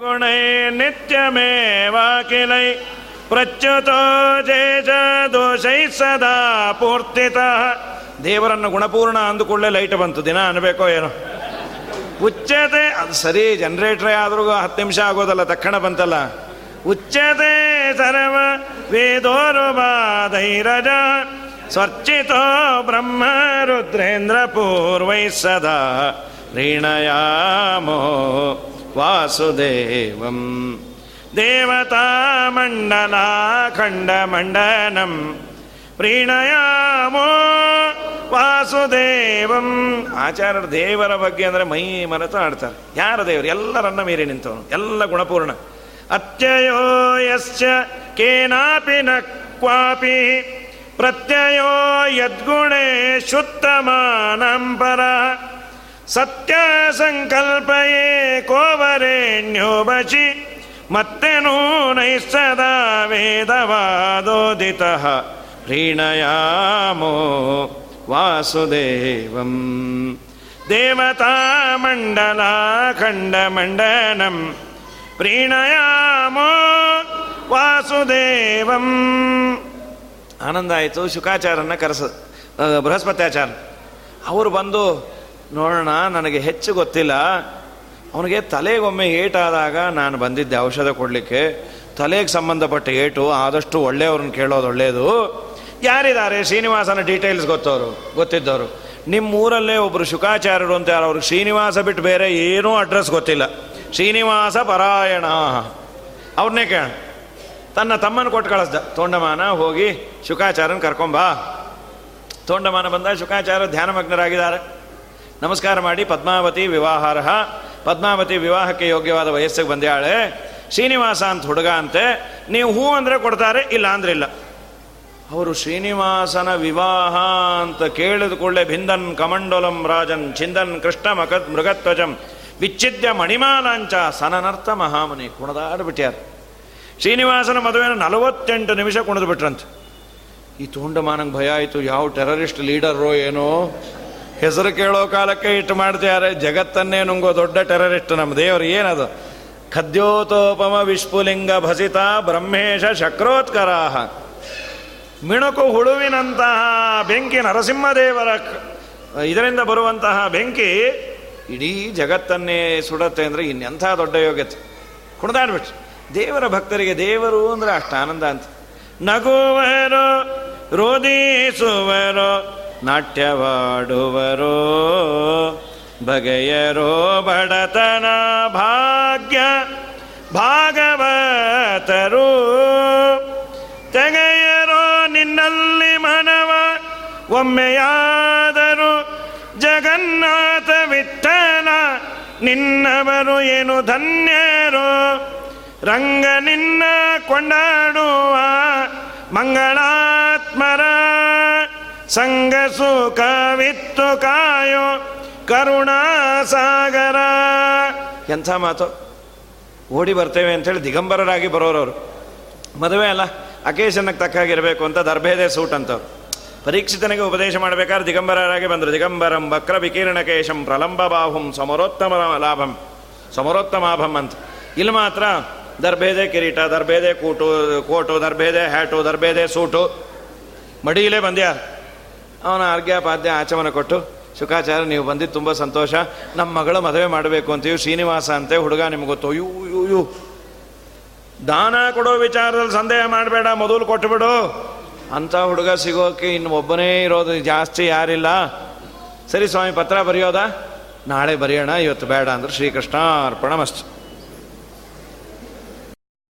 ಗುಣೈ ನಿತ್ಯಮೇವಾಕಿಲೈ ಪ್ರಚ್ಯುತೋ ಜೇಜ ದೋಷೈ ಸದಾ ಪೂರ್ತಿತ. ದೇವರನ್ನು ಗುಣಪೂರ್ಣ ಅಂದುಕೊಳ್ಳೆ ಲೈಟ್ ಬಂತು. ದಿನ ಅನ್ಬೇಕೋ ಏನೋ? ಉಚ್ಚತೆ, ಅದು ಸರಿ ಜನ್ರೇಟ್ರೇ ಆದ್ರೂ ಹತ್ತು ನಿಮಿಷ ಆಗೋದಲ್ಲ, ತಕ್ಷಣ ಬಂತಲ್ಲ. ಉಚ್ಚತೆ ಸರ್ವ ವೇದೋರುಬಾಧೈರಜ ಸ್ವರ್ಚಿತೋ ಬ್ರಹ್ಮ ರುದ್ರೇಂದ್ರ ಪೂರ್ವೈ ಸದಾ. ಋಣಯಾಮೋ ವಾಸುದೇವಂ. ದೇವತಾ ಮಂಡಲ ಖಂಡ ಮಂಡನಂ. ಪ್ರೀಣಯಾಮೋ ವಾಸುದೇವಂ. ಆಚಾರ್ಯರು ದೇವರ ಬಗ್ಗೆ ಅಂದರೆ ಮೈ ಮರೆತು ಆಡ್ತಾರೆ. ಯಾರ ದೇವರು? ಎಲ್ಲರನ್ನ ಮೀರಿ ನಿಂತವನು ಎಲ್ಲ ಗುಣಪೂರ್ಣ. ಅತ್ಯಯೋ ಯಶ್ಚ ಕೇನಾಪಿ ನ ಕ್ವಾಪಿ. ಪ್ರತ್ಯಯೋ ಯದ್ಗುಣೇ ಶುದ್ಧಮಾನಂಪರ ಸತ್ಯ ಸಂಕಲ್ಪಯೇ ಕೋವರೇಣ್ಯೋ ಬಚಿ ಮತ್ತೆನೂ ನೈಸದಾ ವೇದವಾದೋದಿತ. ಪ್ರೀಣಯಾಮೋ. ದೇವತಾಮಂಡಲ ಖಂಡಮಂಡನಂ ಪ್ರೀಣಯಾಮೋ ವಾಸುದೇವಂ. ಆನಂದ ಆಯಿತು ಶುಕಾಚಾರ್ಯನ ಕರೆಸ ಬೃಹಸ್ಪತ್ಯಾಚಾರ. ಅವರು ಬಂದು, ನೋಡೋಣ, ನನಗೆ ಹೆಚ್ಚು ಗೊತ್ತಿಲ್ಲ. ಅವನಿಗೆ ತಲೆಗೊಮ್ಮೆ ಏಟಾದಾಗ ನಾನು ಬಂದಿದ್ದೆ ಔಷಧ ಕೊಡಲಿಕ್ಕೆ. ತಲೆಗೆ ಸಂಬಂಧಪಟ್ಟ ಏಟು ಆದಷ್ಟು ಒಳ್ಳೆಯವ್ರನ್ನ ಕೇಳೋದು ಒಳ್ಳೆಯದು. ಯಾರಿದ್ದಾರೆ? ಶ್ರೀನಿವಾಸನ ಡೀಟೇಲ್ಸ್ ಗೊತ್ತವರು ಗೊತ್ತಿದ್ದವರು ನಿಮ್ಮ ಊರಲ್ಲೇ ಒಬ್ಬರು ಶುಕಾಚಾರ್ಯರು ಅಂತ ಯಾರು? ಅವ್ರಿಗೆ ಶ್ರೀನಿವಾಸ ಬಿಟ್ಟು ಬೇರೆ ಏನೂ ಅಡ್ರೆಸ್ ಗೊತ್ತಿಲ್ಲ. ಶ್ರೀನಿವಾಸ ಪರಾಯಣ. ಅವ್ರನ್ನೇ ಕೇಳ. ತನ್ನ ತಮ್ಮನ ಕೊಟ್ಟು ಕಳಿಸ್ದ. ತೋಂಡಮಾನ, ಹೋಗಿ ಶುಕಾಚಾರ್ಯನ ಕರ್ಕೊಂಬಾ ತೋಂಡಮಾನ ಬಂದ ಶುಕಾಚಾರ್ಯ ಧ್ಯಾನಮಗ್ನರಾಗಿದ್ದಾರೆ. ನಮಸ್ಕಾರ ಮಾಡಿ, ಪದ್ಮಾವತಿ ವಿವಾಹಾರ್ಹ. ಪದ್ಮಾವತಿ ವಿವಾಹಕ್ಕೆ ಯೋಗ್ಯವಾದ ವಯಸ್ಸಿಗೆ ಬಂದ್ಯಾಳೆ. ಶ್ರೀನಿವಾಸ ಅಂತ ಹುಡುಗ ಅಂತೆ. ನೀವು ಹೂ ಅಂದರೆ ಕೊಡ್ತಾರೆ, ಇಲ್ಲ ಅಂದ್ರೆ ಇಲ್ಲ. ಅವರು ಶ್ರೀನಿವಾಸನ ವಿವಾಹ ಅಂತ ಕೇಳಿದ ಕೂಡಲೇ ಭಿಂದನ್ ಕಮಂಡೋಲಂ ರಾಜನ್ ಚಿಂದನ್ ಕೃಷ್ಣ ಮಕದ್ ಮೃಗತ್ವಜಂ ವಿಚ್ಛಿದ್ಯ ಮಣಿಮಾಲಾಂಚ ಸನನರ್ಥ ಮಹಾಮನಿ ಕುಣದಾಡ್ಬಿಟ್ಟ್ಯಾರ ಶ್ರೀನಿವಾಸನ ಮದುವೆನ ನಲವತ್ತೆಂಟು ನಿಮಿಷ ಕುಣಿದು ಬಿಟ್ರಂತೆ. ಈ ತುಂಡಮಾನಂಗೆ ಭಯ ಆಯಿತು, ಯಾವ ಟೆರರಿಸ್ಟ್ ಲೀಡರೋ ಏನೋ? ಹೆಸರು ಕೇಳೋ ಕಾಲಕ್ಕೆ ಇಟ್ಟು ಮಾಡ್ತಿದ್ದಾರೆ, ಜಗತ್ತನ್ನೇ ನುಂಗೋ ದೊಡ್ಡ ಟೆರರಿಸ್ಟ್ ನಮ್ಮ ದೇವರು, ಏನದು? ಖದ್ಯೋತೋಪಮ ವಿಶ್ಪುಲಿಂಗ ಭಸಿತ ಬ್ರಹ್ಮೇಶ ಶಕ್ರೋತ್ಕರಾಹ. ಮಿಣುಕು ಹುಳುವಿನಂತಹ ಬೆಂಕಿ ನರಸಿಂಹದೇವರ ಇದರಿಂದ ಬರುವಂತಹ ಬೆಂಕಿ ಇಡೀ ಜಗತ್ತನ್ನೇ ಸುಡತ್ತೆ ಅಂದರೆ ಇನ್ನೆಂಥ ದೊಡ್ಡ ಯೋಗ್ಯತೆ. ಕುಣಿದಾಡ್ಬಿಟ್ಟು ದೇವರ ಭಕ್ತರಿಗೆ ದೇವರು ಅಂದರೆ ಅಷ್ಟು ಆನಂದ ಅಂತ. ನಗುವರು, ರೋದಿಸುವರು, ನಾಟ್ಯವಾಡುವರೋ, ಬಗೆಯರೋ ಬಡತನ ಭಾಗ್ಯ ಭಾಗವತರು. ತೆಗೆಯರೋ ನಿನ್ನಲ್ಲಿ ಮನವ ಒಮ್ಮೆಯಾ ಯಾರಾದರೂ ಜಗನ್ನಾಥ ವಿಠಲ ನಿನ್ನವರು ಏನು ಧನ್ಯರು? ರಂಗ ನಿನ್ನ ಕೊಂಡಾಡುವ ಮಂಗಳಾತ್ಮರ ಸಂಗ ಸುಖವಿತ್ತು ಕಾಯೋ ಕರುಣಾಸಾಗರ. ಎಂಥ ಮಾತು? ಓಡಿ ಬರ್ತೇವೆ ಅಂತೇಳಿ ದಿಗಂಬರರಾಗಿ ಬರೋರವರು. ಮದುವೆ ಅಲ್ಲ ಅಕೇಶನಕ್ಕೆ ತಕ್ಕಾಗಿರಬೇಕು ಅಂತ ದರ್ಭೇದೆ ಸೂಟ್ ಅಂತವ್ರು. ಪರೀಕ್ಷಿತನಿಗೆ ಉಪದೇಶ ಮಾಡಬೇಕಾದ್ರೆ ದಿಗಂಬರರಾಗಿ ಬಂದರು. ದಿಗಂಬರಂ ವಕ್ರ ವಿಕಿರಣಕೇಶಂ ಪ್ರಲಂಬ ಬಾಹುಂ ಸಮರೋತ್ತಮ ಲಾಭಂ, ಸಮರೋತ್ತಮಾಭಂ ಅಂತ. ಇಲ್ಲಿ ಮಾತ್ರ ದರ್ಭೇದೆ ಕಿರೀಟ, ದರ್ಭೇದೆ ಕೂಟು, ಕೋಟು, ದರ್ಭೇದೆ ಹ್ಯಾಟು, ದರ್ಭೇದೆ ಸೂಟು. ಮಡಿಯಲೇ ಬಂದ್ಯ? ಅವನ ಅರ್ಘ್ಯ ಪಾದ್ಯ ಆಚಮನ ಕೊಟ್ಟು, ಶುಕಾಚಾರ್ಯ, ನೀವು ಬಂದಿದ್ದು ತುಂಬ ಸಂತೋಷ. ನಮ್ಮ ಮಗಳ ಮದುವೆ ಮಾಡಬೇಕು ಅಂತೀವಿ ಶ್ರೀನಿವಾಸ ಅಂತೆ, ಹುಡುಗ ನಿಮ್ಗೆ ಗೊತ್ತು. ಅಯ್ಯೂ ದಾನ ಕೊಡೋ ವಿಚಾರದಲ್ಲಿ ಸಂದೇಹ ಮಾಡಬೇಡ, ಮೊದಲು ಕೊಟ್ಟುಬಿಡು ಅಂಥ ಹುಡುಗ ಸಿಗೋಕೆ ಇನ್ನು ಒಬ್ಬನೇ ಇರೋದು ಜಾಸ್ತಿ ಯಾರಿಲ್ಲ. ಸರಿ ಸ್ವಾಮಿ, ಪತ್ರ ಬರೆಯೋದಾ? ನಾಳೆ ಬರೆಯೋಣ, ಇವತ್ತು ಬೇಡ ಅಂದ್ರೆ ಶ್ರೀಕೃಷ್ಣ ಅರ್ಪಣ